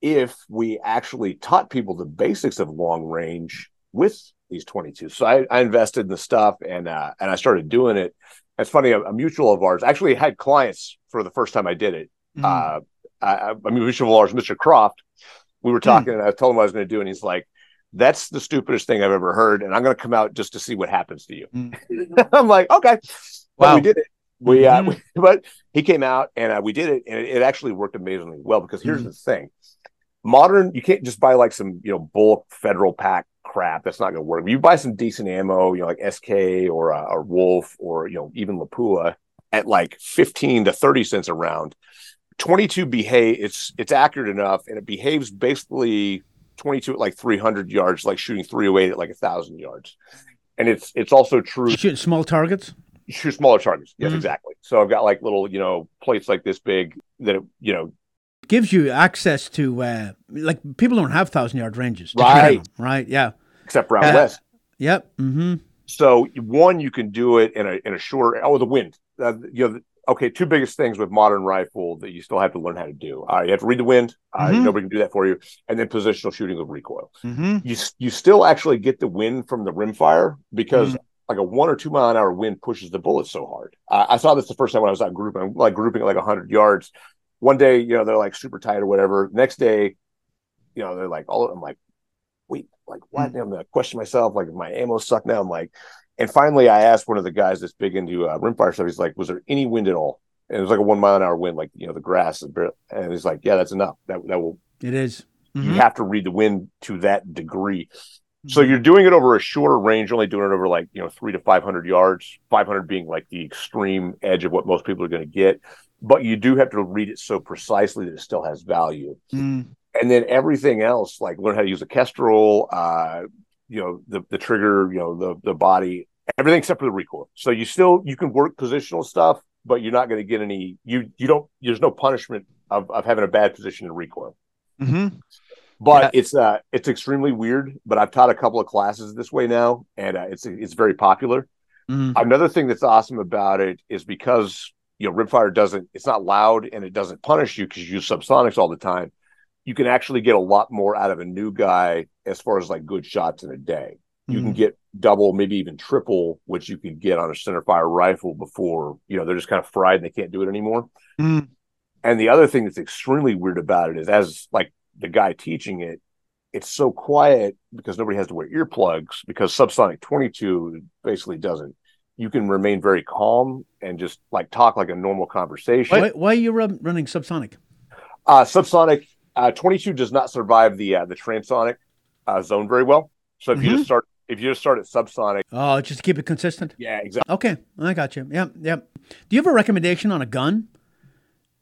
if we actually taught people the basics of long range with these 22? So I, I invested in the stuff and uh, and I started doing it. It's funny, a, a mutual of ours actually had clients for the first time I did it. Mm. Uh, I, mean, mutual of ours, Mr. Croft. We were talking, and I told him what I was going to do, and he's like, "That's the stupidest thing I've ever heard," and I'm going to come out just to see what happens to you. Mm. [LAUGHS] I'm like, okay, Wow. we did it. We, uh, Mhm. we- [LAUGHS] but he came out and uh, we did it, and it, it actually worked amazingly well. Because here's Mhm. the thing: modern, you can't just buy like some you know bulk federal pack crap. That's not going to work. If You buy some decent ammo, you know, like SK or uh, or Wolf or you know even Lapua at like 15 to 30 cents a round. 22 behave it's it's accurate enough and it behaves basically 22 at like 300 yards like shooting 308 at like a thousand yards and it's it's also true Shooting small targets. you shoot smaller targets yes Mhm. exactly so i've got like little you know plates like this big that it, you know gives you access to uh, like people don't have thousand yard ranges, Right. them, right? Yeah. except out Uh, west Yep. Mm-hmm. So one, you can do it in a in a shorter. Oh, the wind. Uh, you know, okay. Two biggest things with modern rifle that you still have to learn how to do. Uh, you have to read the wind. Uh, Mhm. Nobody can do that for you. And then positional shooting with recoil. Mhm. You you still actually get the wind from the rimfire because like a one or two mile an hour wind pushes the bullet so hard. Uh, I saw this the first time when I was out grouping, like grouping at like hundred yards. One day, you know, they're like super tight or whatever. Next day, you know, they're like all. I'm like, wait, like what? I'm gonna question myself. Like, my ammo suck now. I'm like, and finally, I asked one of the guys that's big into uh, rimfire stuff. He's like, was there any wind at all? And it was like a one mile an hour wind, like you know, the grass is barely, and he's like, yeah, that's enough. That that will It is. you Mhm. have to read the wind to that degree. So you're doing it over a shorter range, only doing it over like you know three to five hundred yards. Five hundred being like the extreme edge of what most people are going to get, but you do have to read it so precisely that it still has value. Mm. And then everything else, like learn how to use a kestrel, uh, you know, the the trigger, you know, the the body, everything except for the recoil. So you still you can work positional stuff, but you're not going to get any. You you don't. There's no punishment of of having a bad position in recoil Mhm. but it's uh it's extremely weird but i've taught a couple of classes this way now and uh, it's it's very popular Mhm. another thing that's awesome about it is because you know rimfire doesn't it's not loud and it doesn't punish you because you use subsonics all the time you can actually get a lot more out of a new guy as far as like good shots in a day you can Mhm. get double maybe even triple which you can get on a center fire rifle before you know they're just kind of fried and they can't do it anymore Mhm. and the other thing that's extremely weird about it is, as like the guy teaching it, it's so quiet because nobody has to wear earplugs because subsonic 22 basically doesn't you can remain very calm and just like talk like a normal conversation. Why, why are you run, running subsonic? Uh, subsonic uh, 22 does not survive the uh, the transonic uh, zone very well. So if you Mhm. just start if you just start at subsonic, Oh, just to keep it consistent. yeah, exactly. Okay, I got you. Yep, yep. Do you have a recommendation on a gun?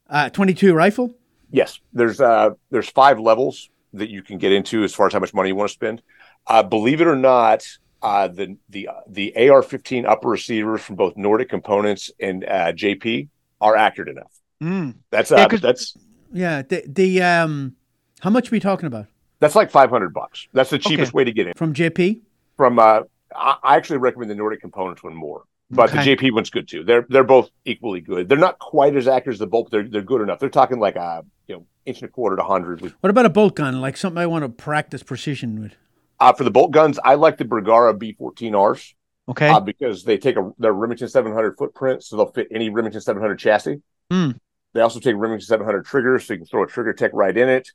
Uh, 22 rifle? Yes, there's uh there's five levels that you can get into as far as how much money you want to spend. Uh, believe it or not, uh, the the the AR-15 upper receivers from both Nordic Components and uh, JP are accurate enough. Mm. That's Yeah, uh, 'cause- that's Yeah. The, the um, how much are we talking about that's like 500 bucks. That's the cheapest way to get in. from JP? From uh, I, I actually recommend the Nordic Components one more, but Okay. the JP one's good too. They're they're both equally good. They're not quite as accurate as the Bolt. But they're they're good enough. They're talking like a you know inch and a quarter to hundred What about a bolt gun? Like something I want to practice precision with. Uh, for the bolt guns, I like the Bergara B14Rs Okay. uh, because they take a their Remington 700 footprint, so they'll fit any Remington 700 chassis. Hmm. They also take Remington 700 triggers, so you can throw a trigger tech right in it.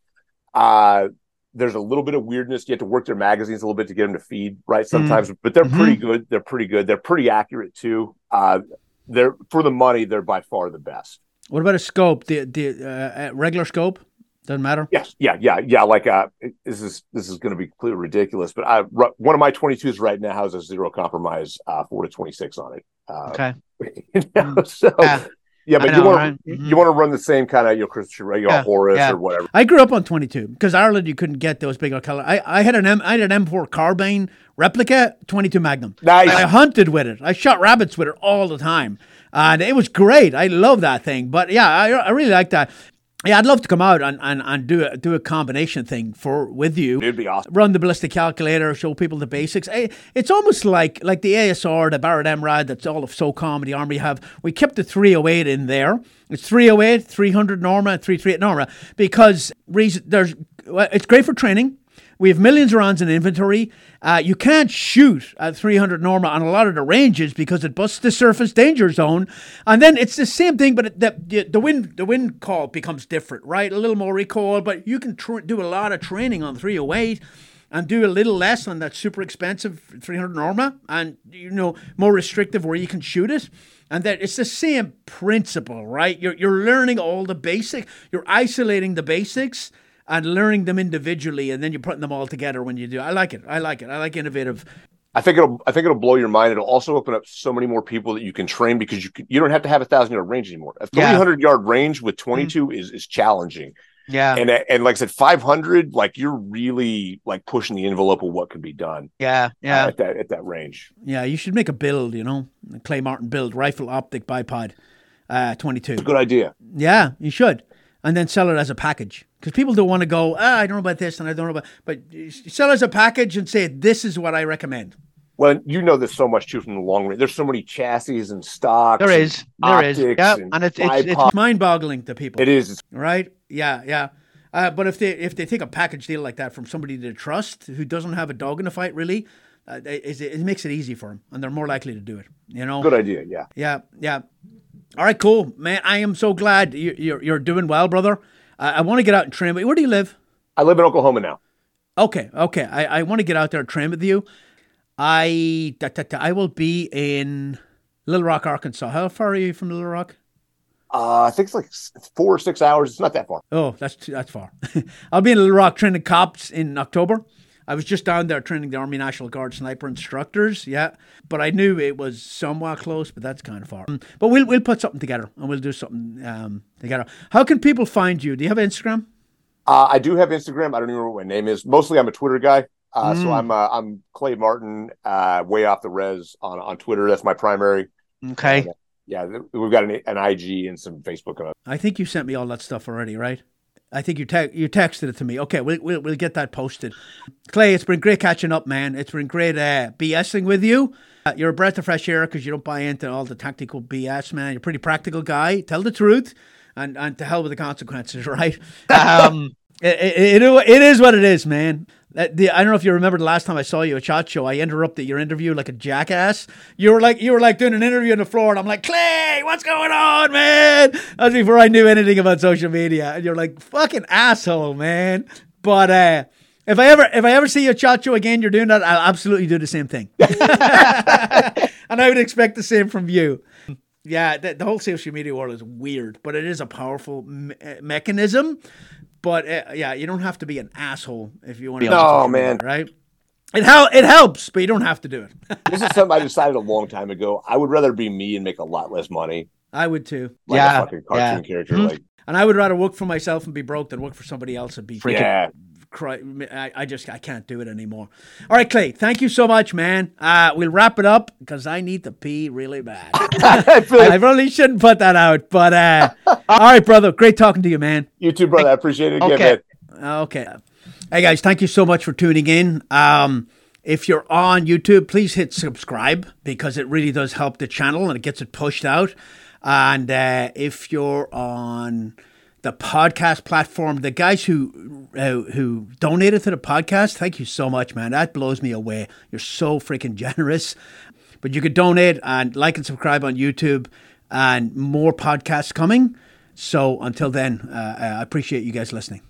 Uh, there's a little bit of weirdness. You have to work their magazines a little bit to get them to feed right sometimes, but they're Mhm. pretty good. They're pretty good. They're pretty accurate too. Uh, they're for the money, they're by far the best. What about a scope? The the uh, regular scope doesn't matter. Yes, yeah, yeah, yeah. Like, uh, this is this is going to be completely ridiculous, but I one of my 22s right now has a zero compromise uh, four to 26 on it. Uh, okay. [LAUGHS] you know, so Yeah. yeah, but I you want right? you, Mhm. you want to run the same kind of you know you know, Yeah, Horus yeah. or whatever. I grew up on 22 because Ireland you couldn't get those bigger color. I, I had an M I had an M4 carbine replica 22 Magnum. Nice. I hunted with it. I shot rabbits with it all the time, and it was great. I love that thing. But yeah, I, I really like that. Yeah, I'd love to come out and, and, and do a do a combination thing for with you. It'd be awesome. Run the ballistic calculator, show people the basics. Eh, It's almost like like the ASR, the Barrett MRAD, that's all of SOCOM and the Army have. We kept the 308 in there. It's 308, 300 Norma, 338 Norma because reason there's well, it's great for training. We have millions of rounds in inventory. Uh, you can't shoot at 300 Norma on a lot of the ranges because it busts the surface danger zone. And then it's the same thing, but the, the, the wind the wind call becomes different, right? A little more recoil, but you can tr- do a lot of training on 308 and do a little less on that super expensive 300 Norma and, you know, more restrictive where you can shoot it. And that it's the same principle, right? You're, you're learning all the basic, you're isolating the basics and learning them individually, and then you're putting them all together when you do. I like it. I like it. I like innovative. I think it'll I think it'll blow your mind. It'll also open up so many more people that you can train because you can, you don't have to have a thousand yard range anymore. A Yeah. 300 yard range with 22 is is challenging. Yeah. And and like I said, 500, like you're really like pushing the envelope of what can be done Yeah. uh, Yeah. at that at that range. Yeah, you should make a build, you know, a Clay Martin build, rifle optic bipod, uh, 22. Good idea. Yeah, you should. And then sell it as a package. Because people don't want to go, ah, I don't know about this and I don't know about, but sell it as a package and say, this is what I recommend. Well, you know there's so much too from the long range. There's so many chassis and stocks. there is and there is optics Yeah. and And it's it's, it's. Mind boggling to people. It is. Right? Yeah, yeah. Uh, but if they if they take a package deal like that from somebody they trust who doesn't have a dog in the fight, really, uh, it, it makes it easy for them, and they're more likely to do it. You know? good idea. Yeah. Yeah, yeah. All right, cool, man. I am so glad you, you're you're doing well, brother. Uh, I want to get out and train. Where do you live? I live in Oklahoma now. Okay, okay. I, I want to get out there and train with you. I da, da, da, I will be in Little Rock, Arkansas. How far are you from Little Rock? Uh, I think it's like four or six hours. It's not that far. Oh, that's too, that's far. [LAUGHS] I'll be in Little Rock training cops in October. I was just down there training the Army National Guard sniper instructors. Yeah, but I knew it was somewhat close, but that's kind of far. Mm, But we'll we'll put something together and we'll do something um, together. How can people find you? Do you have Instagram? Uh, I do have Instagram. I don't even remember what my name is. Mostly, I'm a Twitter guy. Uh, So Mm. I'm uh, I'm Clay Martin, uh, way off the res on on Twitter. That's my primary. okay. Yeah, we've got an, an IG and some Facebook. Uh, I think you sent me all that stuff already, right? I think you te- you texted it to me. Okay, we'll, we'll we'll get that posted. Clay, it's been great catching up, man. It's been great uh, BSing with you. Uh, you're a breath of fresh air because you don't buy into all the tactical BS, man. You're a pretty practical guy. Tell the truth, and and to hell with the consequences, [LAUGHS] right? Um. It, it, it, it is what it is, man. The, I don't know if you remember the last time I saw you at Shot Show. I interrupted your interview like a jackass. You were like you were like doing an interview on the floor, and I'm like, Clay, what's going on, man? That's before I knew anything about social media, and you're like, fucking asshole, man. But uh, If I ever if I ever see you Chacho again, you're doing that, I'll absolutely do the same thing. [LAUGHS] and I would expect the same from you. Yeah, the, the whole social media world is weird, but it is a powerful me- mechanism. But uh, yeah, you don't have to be an asshole if you want to. No, man. right? It hel- it helps, but you don't have to do it. [LAUGHS] this is something I decided a long time ago. I would rather be me and make a lot less money. I would too, Like Yeah, a fucking cartoon yeah. character. Mhm. Like and I would rather work for myself and be broke than work for somebody else and be Freaking- yeah. Cry. I, I just I can't do it anymore. All right, Clay, thank you so much, man. Uh, we'll wrap it up because I need to pee really bad. [LAUGHS] I feel like I probably shouldn't put that out, but uh, all right, brother. Great talking to you, man. you too, brother. I appreciate it again, Okay. man. Okay. Hey guys, thank you so much for tuning in. Um, if you're on YouTube, please hit subscribe because it really does help the channel and it gets it pushed out. And uh, if you're on the podcast platform, the guys who uh, who donated to the podcast, thank you so much, man. That blows me away. You're so freaking [LAUGHS] generous. But you could donate and like and subscribe on YouTube, and more podcasts coming. So until then, uh, I appreciate you guys listening.